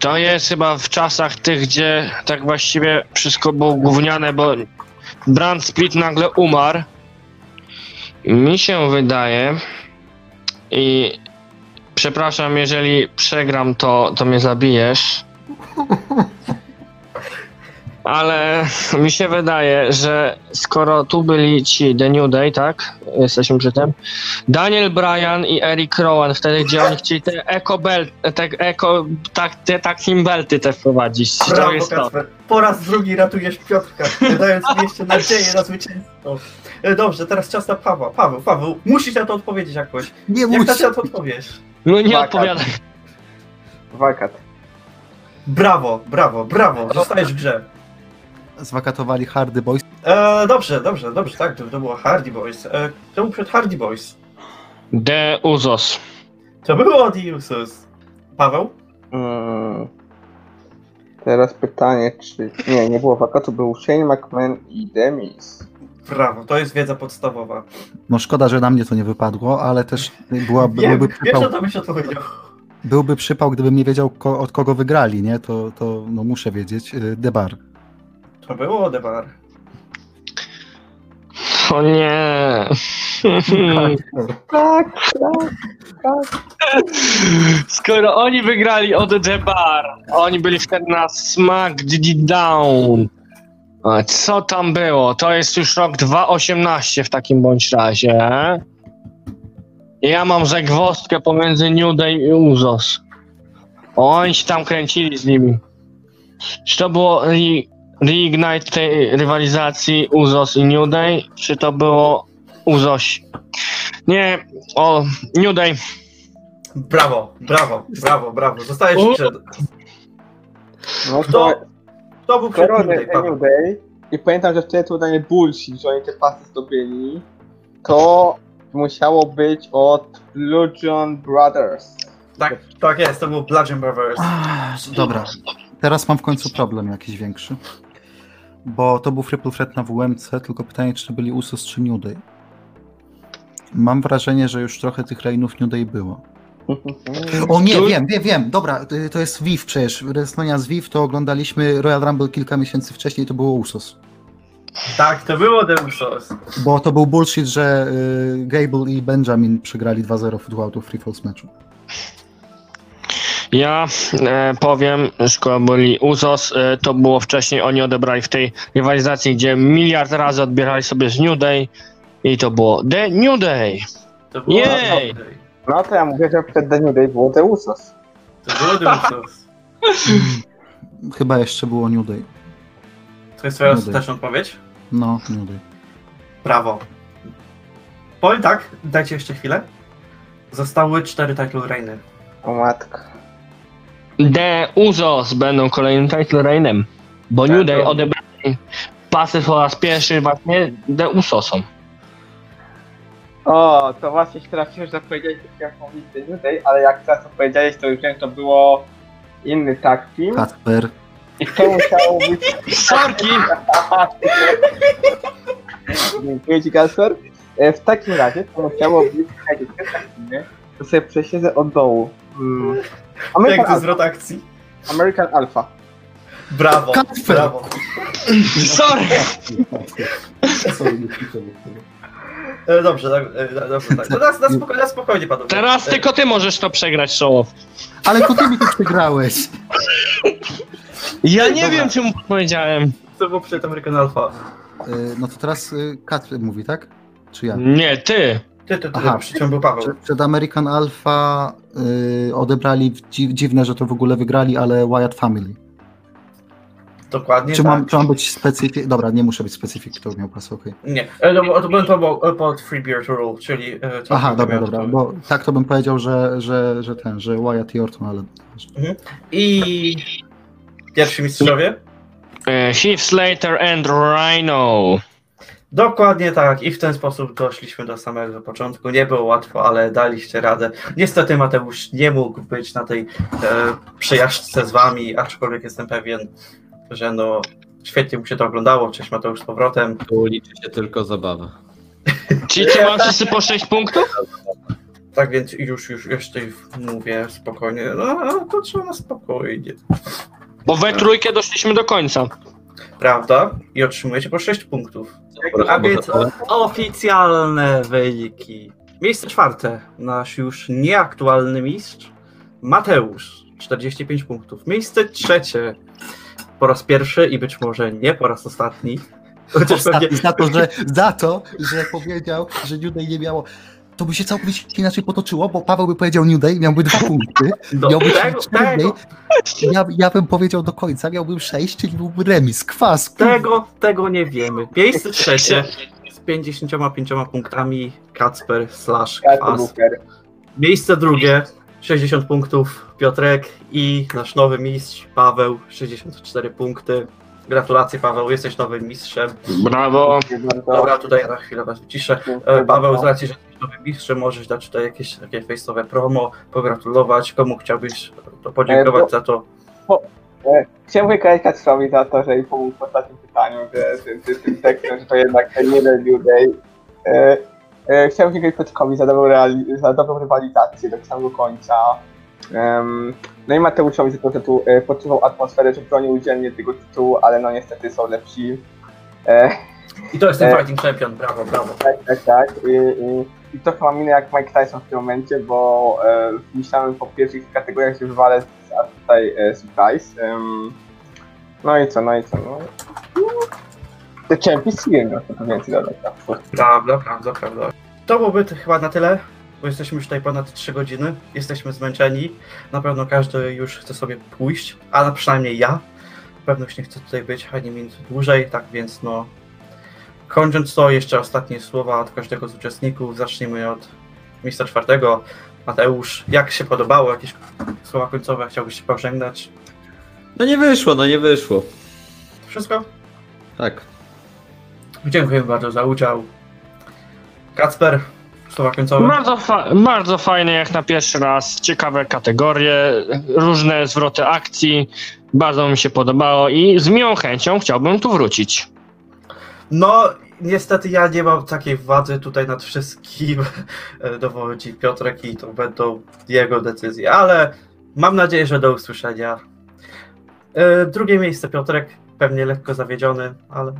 To jest chyba w czasach tych, gdzie tak właściwie wszystko było gówniane, bo Brand Split nagle umarł. Mi się wydaje i przepraszam, jeżeli przegram, to, to mnie zabijesz. Ale mi się wydaje, że skoro tu byli ci The New Day, tak? Jesteśmy przy tym. Daniel Bryan i Eric Rowan, wtedy gdzie oni chcieli te eco belt, te eco, tak, te takim belty te wprowadzić. To Brawo, jest to. Kacper. Po raz drugi ratujesz Piotrka, dając mi jeszcze nadzieję na zwycięstwo. E, Dobrze, teraz czas na Pawła. Paweł, Paweł, musisz na to odpowiedzieć jakoś. Nie Jak mów na to odpowiesz? No nie Wakat. odpowiadaj. Wakat. Brawo, brawo, brawo, zostajesz w grze. Zwakatowali Hardy Boys. E, dobrze, dobrze, dobrze, tak, to, to było Hardy Boys. E, to był przed Hardy Boys. The Uzos. To było Odiusus. Paweł? Mm. Teraz pytanie, czy... Nie, nie było wakatu, był Shane McMahon i Demis. Brawo, to jest wiedza podstawowa. No szkoda, że na mnie to nie wypadło, ale też była, Wiem, byłby, wiesz przypał, o to byś odpowiedział. byłby przypał, gdybym nie wiedział ko, od kogo wygrali, nie? To, to no muszę wiedzieć. Y, Debar. To było Debar. O nie. Tak, tak, tak. Skoro oni wygrali od The Bar, oni byli wtedy na SmackDown. A co tam było? To jest już rok 2018 w takim bądź razie. Ja mam zagwozdkę pomiędzy New Day i Uzos. Oni się tam kręcili z nimi. Czy to było reignite tej rywalizacji Uzos i New Day, czy to było Uzos? Nie, o New Day. Brawo, brawo, brawo, brawo. Zostajesz przed... No to kto był przed Korony New Day? New Day i pamiętam, że wtedy to dla mnie bullshit, że oni te pasy zdobyli, to musiało być od Bludgeon Brothers. Tak, tak jest, to był Bludgeon Brothers. Ach, Dobra, teraz mam w końcu problem jakiś większy. Bo to był Triple Threat na WMC, tylko pytanie, czy to byli Usos czy New Day. Mam wrażenie, że już trochę tych reign New Day było. O nie, wiem, wiem, wiem, dobra, to jest VIV przecież. WrestleMania z VIV to oglądaliśmy Royal Rumble kilka miesięcy wcześniej, to było Usos. Tak, to było The Usos. Bo to był bullshit, że y, Gable i Benjamin przegrali 2-0 w of Free Falls meczu. Ja e, powiem, skoro byli Usos, e, to było wcześniej, oni odebrali w tej rywalizacji, gdzie miliard razy odbierali sobie z New Day i to było The New Day. To było Jej! No to ja mówię, że przed The New Day było The Usos. To było The Usos. Chyba jeszcze było New Day. To jest twoja New Day. ostateczna odpowiedź? No, New Day. Brawo. Powiem tak, dajcie jeszcze chwilę. Zostały cztery title reigny. O matko. The Usos będą kolejnym title reignem, bo Tak, New Day odebrali pasy po raz pierwszy właśnie The Usosom. O, to właśnie się trafiło, że powiedziałeś, że chciałem powiedzieć The New Day, ale jak teraz to powiedziałeś, to już wiem, to było inny tag team. Kasper. I to musiało być... Sorki! Dziękuję Ci, Kasper. E, W takim razie to musiało być... Czekajcie, To sobie przesiedzę od dołu. Jak American, to Alpha. zwrot akcji? American Alpha. Brawo, Kacper! brawo. Sorry! E, Dobrze, tak, e, dobrze, tak. No, na, na, spoko, na spokojnie panowie. Teraz E, tylko ty możesz to przegrać, Show. Ale to ty mi to przegrałeś. Ja nie Dobra. wiem, czemu powiedziałem. To był przed American Alpha. No to teraz Kasper mówi, tak? Czy ja? Nie, ty. Ty, ty, ty, Aha. przy czym był Paweł. Przed American Alpha y, odebrali, dzi, dziwne, że to w ogóle wygrali, ale Wyatt Family. Dokładnie Czy tak. mam, czy mam być specyfik? Dobra, nie muszę być specyfik, to miał pas, okej. Nie, e, to, to, to, to było pod Free Beer to Rule, czyli... e, to- Aha, dobra, dobra, to- bo tak to bym powiedział, że, że, że ten, że Wyatt i Orton, ale... I... Pierwsi mistrzowie? E, Heath Slater and Rhino. Dokładnie tak i w ten sposób doszliśmy do samego początku. Nie było łatwo, ale daliście radę. Niestety Mateusz nie mógł być na tej e, przejażdżce z wami, aczkolwiek jestem pewien, że no świetnie mu się to oglądało. Cześć Mateusz z powrotem. Tu liczy się tylko zabawa. Ci, co mam wszyscy po 6 punktów? Tak więc już, już jeszcze mówię spokojnie. No to trzeba na spokojnie. Bo we trójkę doszliśmy do końca. Prawda? I otrzymujecie po 6 punktów. A więc oficjalne wyniki. Miejsce czwarte. Nasz już nieaktualny mistrz Mateusz. 45 punktów. Miejsce trzecie. Po raz pierwszy i być może nie po raz ostatni. Chociaż pewnie, Ostatni, za, to, że, za to, że powiedział, że New Day nie miało... To by się całkowicie inaczej potoczyło, bo Paweł by powiedział New Day, miałby dwa punkty. do Miałby tego, cztery tego, Ja, ja bym powiedział do końca, miałbym sześć, czyli byłby remis, kwas. tego, tego nie wiemy. Miejsce trzecie z 55 punktami Kacper slash Kwas. Miejsce drugie, 60 punktów Piotrek i nasz nowy mistrz Paweł, 64 punkty. Gratulacje Paweł, jesteś nowym mistrzem. Brawo. Dobra, tutaj na chwilę was wyciszę. Dziękuję E, Paweł, z bardzo. racji, że nowym mistrzem, możesz dać tutaj jakieś takie face'owe promo, pogratulować. Komu chciałbyś to podziękować E, bo- za to? Chciałem wykazać Kacprowi za to, że jej pomógł w ostatnim pytaniu, że, tym tekstem, że to jednak nie New Day. E, e, chciałem Piotrkowi za dobrą, reali- za dobrą rywalizację do samego końca. Em, no i Mateuszowi za to, że tu e, poczuwał atmosferę, że bronił dzielnie tego tytułu, ale no niestety są lepsi. E, I to jest ten e, fighting champion, brawo, brawo. tak, tak, tak. I, i, i trochę mam minę jak Mike Tyson w tym momencie, bo e, myślałem po pierwszych kategoriach, że wywalę, a tutaj e, surprise. No i co, no i co, no. The Champions League, no to więcej dodać. tak. Prawda, prawda, prawda. To byłoby to chyba na tyle, bo jesteśmy już tutaj ponad 3 godziny, jesteśmy zmęczeni. Na pewno każdy już chce sobie pójść, a na przynajmniej ja. Na pewno już nie chcę tutaj być ani minut dłużej, tak więc no. Kończąc to, jeszcze ostatnie słowa od każdego z uczestników. Zacznijmy od miejsca czwartego. Mateusz, jak się podobało? Jakieś słowa końcowe chciałbyś się pożegnać? No nie wyszło, no nie wyszło. Wszystko? Tak. Dziękuję bardzo za udział. Kacper, słowa końcowe? Bardzo, fa- bardzo fajne jak na pierwszy raz, ciekawe kategorie, różne zwroty akcji, bardzo mi się podobało i z miłą chęcią chciałbym tu wrócić. No, niestety ja nie mam takiej władzy tutaj nad wszystkim. e, Dowodzi Piotrek i to będą jego decyzje, ale mam nadzieję, że do usłyszenia. E, Drugie miejsce Piotrek, pewnie lekko zawiedziony, ale.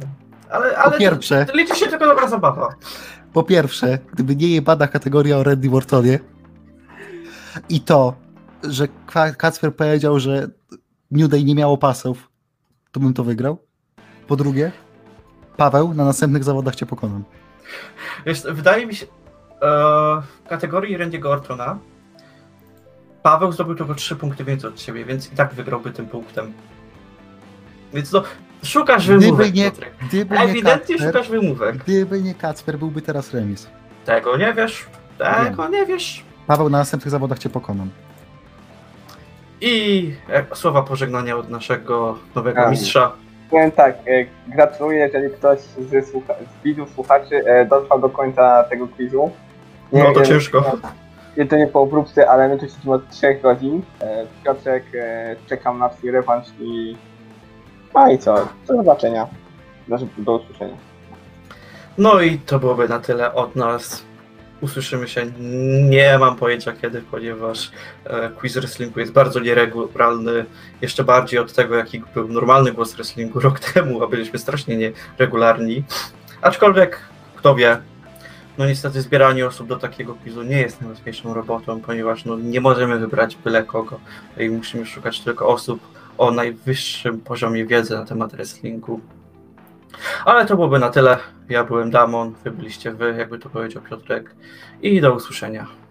Ale, ale Po pierwsze, liczy się tylko dobra zabawa. po pierwsze, gdyby nie jebana kategoria o Randy Ortonie i to, że Kacper powiedział, że New Day nie miało pasów, to bym to wygrał. Po drugie, Paweł, na następnych zawodach cię pokonam. Wiesz, wydaje mi się, e, w kategorii Randy'ego Ortona Paweł zdobył tylko 3 punkty więcej od ciebie, więc i tak wygrałby tym punktem. Więc no, szukasz Gdyby wymówek, nie-. Gdyby nie Ewidentnie Kacper, szukasz wymówek. gdyby nie Kacper, byłby teraz remis. Tego nie wiesz, tego nie wiesz. Paweł, na następnych zawodach cię pokonam. I e, słowa pożegnania od naszego nowego mistrza. Powiem tak, e, gratuluję, jeżeli ktoś z, słucha- z widzów, słuchaczy e, dotrwał do końca tego quizu. No to wiem, ciężko. Nie to nie po obróbce, ale my tu siedzimy od 3 godzin. E, Piotrek, e, czekam na swój rewanż i... No i co? Do zobaczenia. Znaczy, do usłyszenia. No i to byłoby na tyle od nas. Usłyszymy się. Nie mam pojęcia kiedy, ponieważ e, quiz wrestlingu jest bardzo nieregularny. Jeszcze bardziej od tego, jaki był normalny głos wrestlingu rok temu, a byliśmy strasznie nieregularni. Aczkolwiek, kto wie, no niestety zbieranie osób do takiego quizu nie jest najłatwiejszą robotą, ponieważ no, nie możemy wybrać byle kogo i musimy szukać tylko osób o najwyższym poziomie wiedzy na temat wrestlingu. Ale to byłoby na tyle. Ja byłem Damon, wy byliście wy, jakby to powiedział Piotrek. I do usłyszenia.